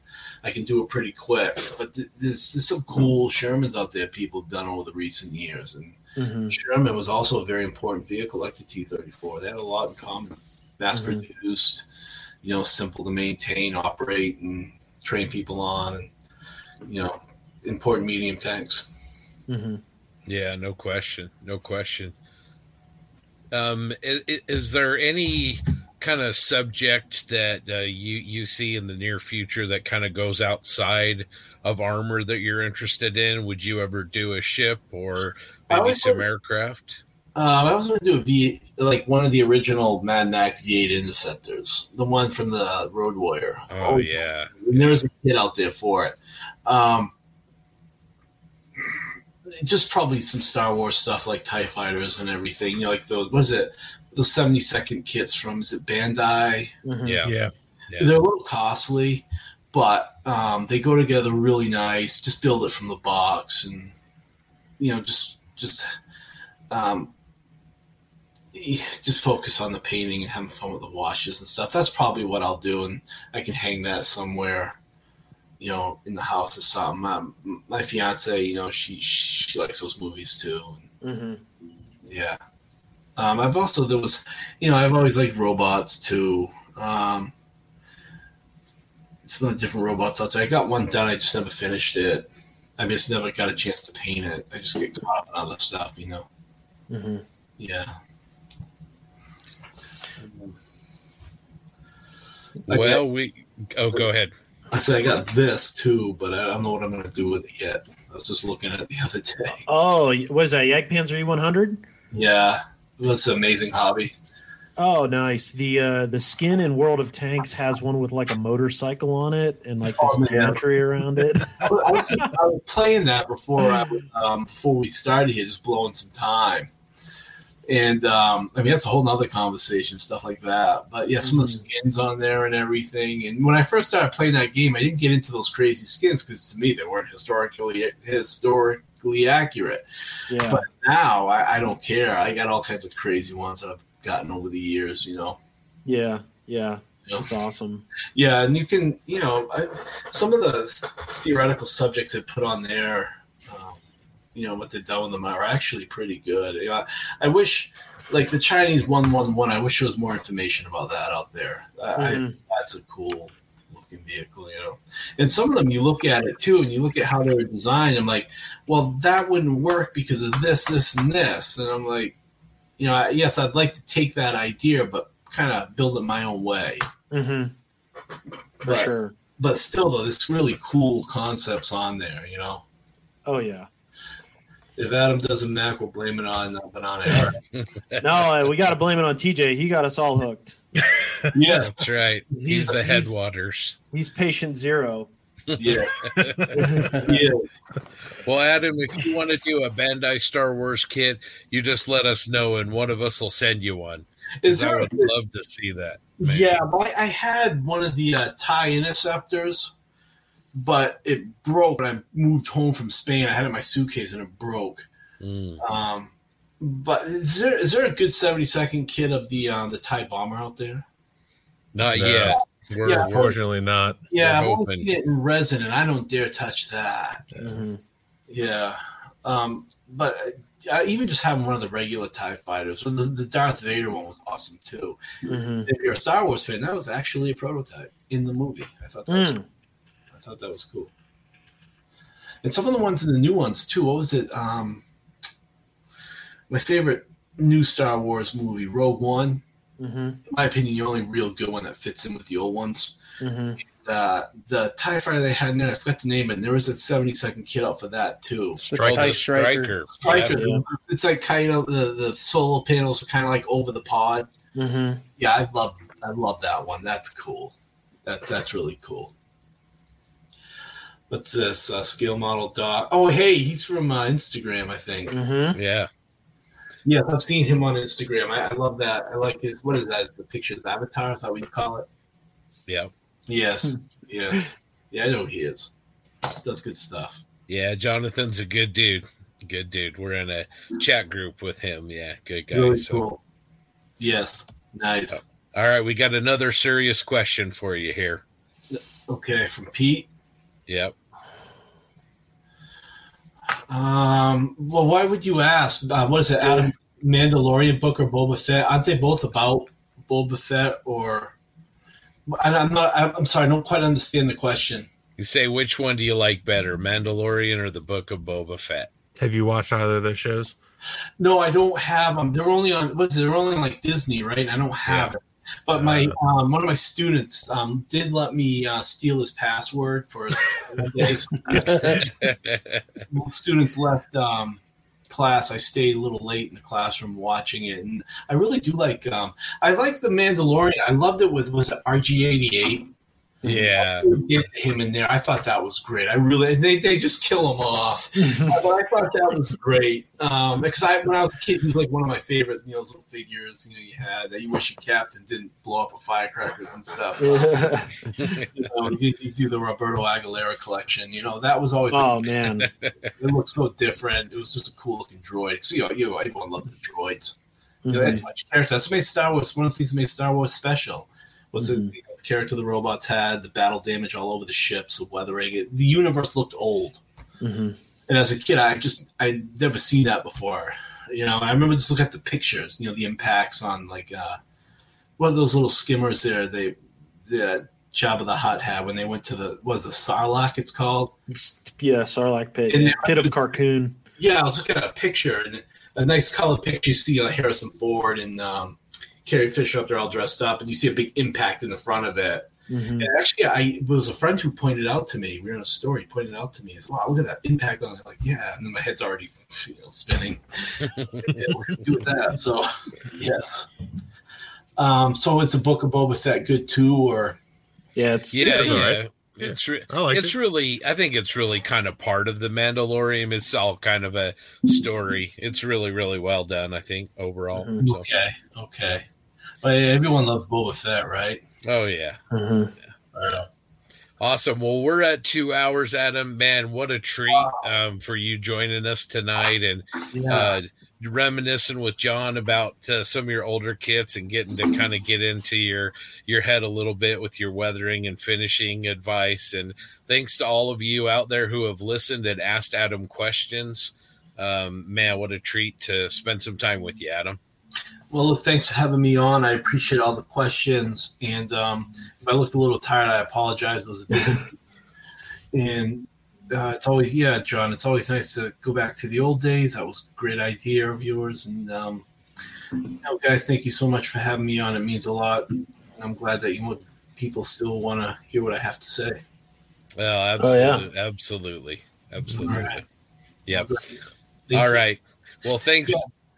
I can do it pretty quick. But th- there's, there's some cool Shermans out there people have done over the recent years, and Mhm. Sherman was also a very important vehicle, like the T thirty four. They had a lot in common. Mass produced, you know, simple to maintain, operate, and train people on, and you know, important medium tanks. Mhm. Yeah, no question, no question. Um, is, is there any kind of subject that uh, you you see in the near future that kind of goes outside of armor that you're interested in? Would you ever do a ship or maybe some aircraft? Um, I was going to do a V, like one of the original Mad Max V8 interceptors, the one from the Road Warrior. Oh, yeah, And there was a kid out there for it. Um, just probably some Star Wars stuff like TIE fighters and everything. You know, like those, what is it? Those 70 second kits from, is it Bandai? Mhm. yeah, Yeah. Yeah. They're a little costly, but um, they go together really nice. Just build it from the box and, you know, just, just, um, just focus on the painting and having fun with the washes and stuff. That's probably what I'll do, and I can hang that somewhere, you know, in the house or something. Um, my fiance, you know, she she likes those movies too. Mhm. Yeah. Um, I've also there was, you know, I've always liked robots too. Um, some of the different robots out there. I got one done. I just never finished it. I just never got a chance to paint it. I just get caught up in other stuff, you know. Mhm. Yeah. Okay. Well, we. Oh, go ahead. I said I got this too, but I don't know what I'm going to do with it yet. I was just looking at it the other day. Oh, was that? Jagdpanzer E100? Yeah, was an Amusing Hobby. Oh, nice. The uh, the skin in World of Tanks has one with like a motorcycle on it and like this Oh, man. geometry around it. I was, I was- playing that before I um, before we started here, just blowing some time. And um, I mean that's a whole nother conversation, stuff like that. But yeah, some of the Mhm. skins on there and everything. And when I first started playing that game, I didn't get into those crazy skins because to me they weren't historically historically accurate. Yeah. But now I, I don't care. I got all kinds of crazy ones that I've gotten over the years. You know. Yeah. Yeah. You know? That's awesome. Yeah, and you can, you know, I, some of the theoretical subjects they put on there, um, you know, what they've done with them are actually pretty good. You know, I, I wish, like the Chinese one one one, I wish there was more information about that out there. I, I, that's a cool looking vehicle, you know. And some of them, you look at it too, and you look at how they were designed. I'm like, well, that wouldn't work because of this, this, and this. And I'm like, you know, I, yes, I'd like to take that idea, but kind of build it my own way. Mm-hmm. For Right. sure. but still though there's really cool concepts on there you know Oh yeah. If adam doesn't mac we'll blame it on uh, banana Eric. No, uh, we got to blame it on TJ. He got us all hooked. yes That's right. He's, He's- the headwaters. He's patient zero. yeah yeah Well, Adam, if you want to do a Bandai Star Wars kit, you just let us know, and one of us will send you one. is 'Cause I there would love to see that. man. yeah I, I had one of the uh, tie interceptors but it broke when i moved home from spain i had it in my suitcase and it broke Mm. um but is there is there a good 70 second kit of the uh, the tie bomber out there Not No. yet. We're, Yeah, we're Unfortunately, not. yeah We're i'm hoping. getting resin and i don't dare touch that Mhm. Yeah, um, but uh, even just having one of the regular Tie fighters, the, the Darth Vader one was awesome too. Mhm. If you're a Star Wars fan, that was actually a prototype in the movie. I thought that was, Mm. I thought that was cool. And some of the ones in the new ones too. What was it? Um, my favorite new Star Wars movie, Rogue One. Mhm. In my opinion, the only real good one that fits in with the old ones. Mhm. The the Tie fighter they had in there, I forgot the name, and there was a seventy second kit out for that too. Striker. striker. Striker. Yeah. It's like kind of the, the solar panels are kind of like over the pod. Mhm. Yeah, I love I love that one. That's cool. That that's really cool. What's this uh, scale model dog? Oh, hey, he's from uh, Instagram, I think. Mhm. Yeah. Yes, I've seen him on Instagram. I, I love that. I like his. What is that? The pictures avatar? Is that what you call it? Yeah. Yes, yes. Yeah, I know who he is. Does good stuff. Yeah. Jonathan's a good dude. Good dude. We're in a chat group with him. Yeah. Good guy. Really so. cool. Yes, nice. All right. We got another serious question for you here. Okay, from Pete. Yep. Um, well, why would you ask? Uh, what is it, Adam Mandalorian book or Boba Fett? Aren't they both about Boba Fett or? I, I'm not. I'm sorry. I don't quite understand the question. You say which one do you like better, Mandalorian or the Book of Boba Fett? Have you watched either of those shows? No, I don't have them. They're only on. What's it? They're only on like Disney, right? I don't have it. But my um, one of my students um, did let me uh, steal his password for students left um, class. I stayed a little late in the classroom watching it, and I really do like. Um, I like the Mandalorian. I loved it with was it RG88. Yeah, get him in there. I thought that was great. I really they, they just kill him off, but I thought that was great. Um, because I when I was a kid, he was like one of my favorite you know little figures. You know, you had that you wish your captain didn't blow up with firecrackers and stuff. Um, you know, you, you, do the Roberto Aguilera collection. You know, that was always. Oh man, it looked so different. It was just a cool looking droid. So you know, you know everyone loved the droids. You know, that's much character. That's what made Star Wars. One of the things that made Star Wars special was Mhm. it character the robots had, the battle damage all over the ships, the weathering. It, the universe looked old. Mhm. And as a kid, I just I never seen that before. You know, I remember just looking at the pictures. You know, the impacts on like uh, one of those little skimmers there. They the Jabba the Hutt had when they went to the what was the Sarlacc? It's called. yeah, Sarlacc pit, And pit of Carkoon. Yeah, I was looking at a picture and a nice color picture. You see like Harrison Ford and um, Carrie Fisher up there all dressed up, and you see a big impact in the front of it. Mhm. And actually, I it was a friend who pointed out to me. We were in a story. Pointed out to me. He's wow, look at that impact on it. Like, yeah, and then my head's already you know spinning. yeah, what do we do with that? So, yes. Um, so is the Book of Boba Fett good too, or Yeah, it's Yeah, it's It's yeah. all right. It's re- I like it's it. really I think it's really kind of part of the Mandalorian. It's all kind of a story. It's really really well done. I think overall. Mhm. So, okay, okay. But everyone loves Boba Fett, right? oh yeah, Mhm. Right awesome. Well, we're at two hours, Adam. Man, what a treat um, for you joining us tonight and Yeah. uh, reminiscing with John about uh, some of your older kits and getting to kind of get into your your head a little bit with your weathering and finishing advice. And thanks to all of you out there who have listened and asked Adam questions. Um, man, what a treat to spend some time with you, Adam. Well, look, thanks for having me on. I appreciate all the questions. And um, if I looked a little tired, I apologize. It was a busy and uh, it's always, yeah, John, it's always nice to go back to the old days. That was a great idea of yours. And, um, you know, guys, thank you so much for having me on. It means a lot. I'm glad that you know, people still want to hear what I have to say. Oh, Oh, yeah. absolutely, absolutely, absolutely. All right. Yep. Thank All you. right. Well, thanks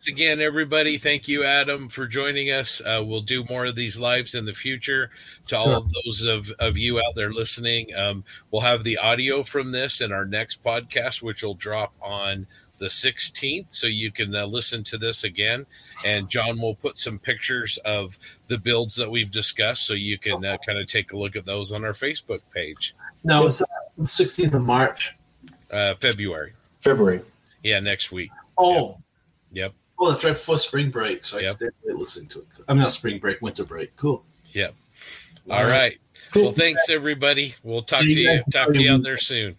again, everybody. Thank you, Adam, for joining us. Uh, we'll do more of these lives in the future. To all Sure. of those of, of you out there listening, um, we'll have the audio from this in our next podcast, which will drop on the 16th. So you can uh, listen to this again. And John will put some pictures of the builds that we've discussed so you can uh, kind of take a look at those on our Facebook page. No, it's uh, the 16th of March. Uh, February. February. Yeah, next week. Oh, Yep. Well, that's right before spring break. So I Yep. stayed listening to it. I'm not spring break, winter break. Cool. Yep. All right. Well, thanks everybody. We'll talk to You you talk to you out there soon.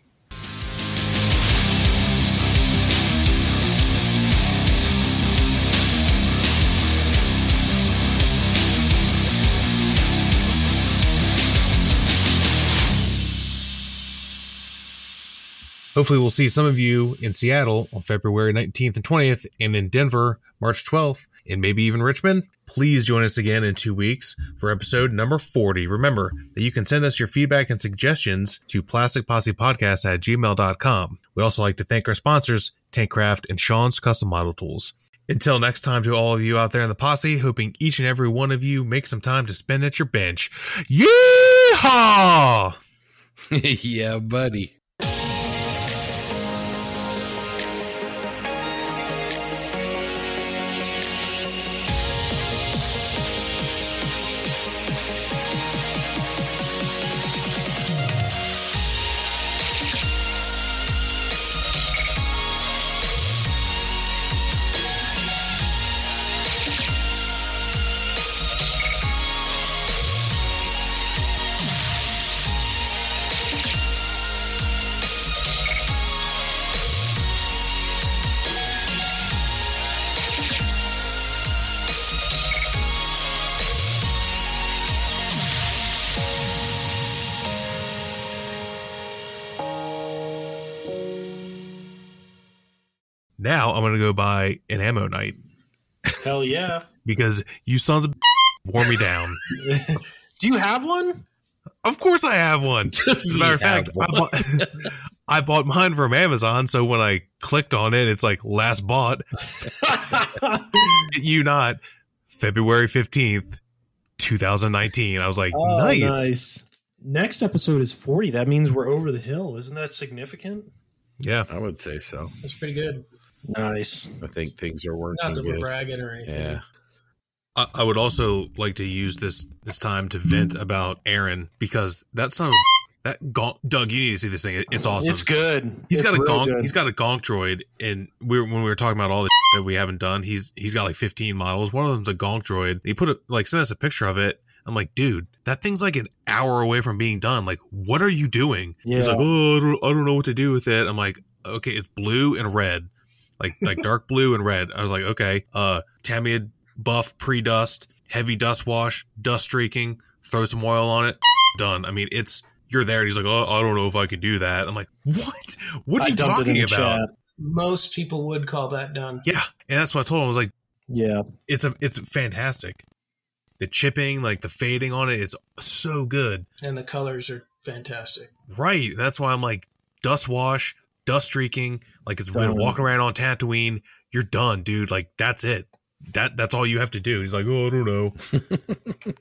Hopefully, we'll see some of you in Seattle on February 19th and 20th, and in Denver, March 12th, and maybe even Richmond. Please join us again in two weeks for episode number 40. Remember that you can send us your feedback and suggestions to plasticpossepodcast at gmail.com. We'd also like to thank our sponsors, Tankcraft and Sean's Custom Model Tools. Until next time, to all of you out there in the posse, hoping each and every one of you make some time to spend at your bench. Yeehaw! yeah, buddy. Now I'm gonna go buy an ammo night Hell yeah. because you sons of wore me down. Do you have one? Of course I have one. As a matter of fact, I bought, I bought mine from Amazon. So when I clicked on it, it's like last bought. you not February 15th, 2019. I was like, Oh, nice. nice. Next episode is 40. That means we're over the hill. Isn't that significant? Yeah. I would say so. That's pretty good. Nice. I think things are working Not that we're good. bragging or anything. Yeah. I, I would also like to use this this time to vent about Aaron because that son of that gonk, Doug, you need to see this thing. It's awesome. It's good. He's It's got a real gonk. good. He's got a gonk droid, and we were, when we were talking about all the that we haven't done, he's he's got like 15 models. One of them's a gonk droid. He put a, like sent us a picture of it. I'm like, dude, that thing's like an hour away from being done. Like, what are you doing? Yeah. He's Yeah. like, oh, I don't, I don't know what to do with it. I'm like, okay, it's blue and red, like like dark blue and red. I was like, okay, uh, Tamiya buff pre dust, heavy dust wash, dust streaking, throw some oil on it, done. I mean, it's you're there. And he's like, oh, I don't know if I could do that. I'm like, what? What are I you dumped it talking in the about? chat. Most people would call that done. Yeah, and that's what I told him. I was like, Yeah. it's a, it's fantastic. The chipping, like the fading on it, is so good. And the colors are fantastic. Right. That's why I'm like, dust wash, dust streaking, like it's when Done. walking around on Tatooine. You're done, dude. Like that's it. That that's all you have to do. He's like, oh, I don't know.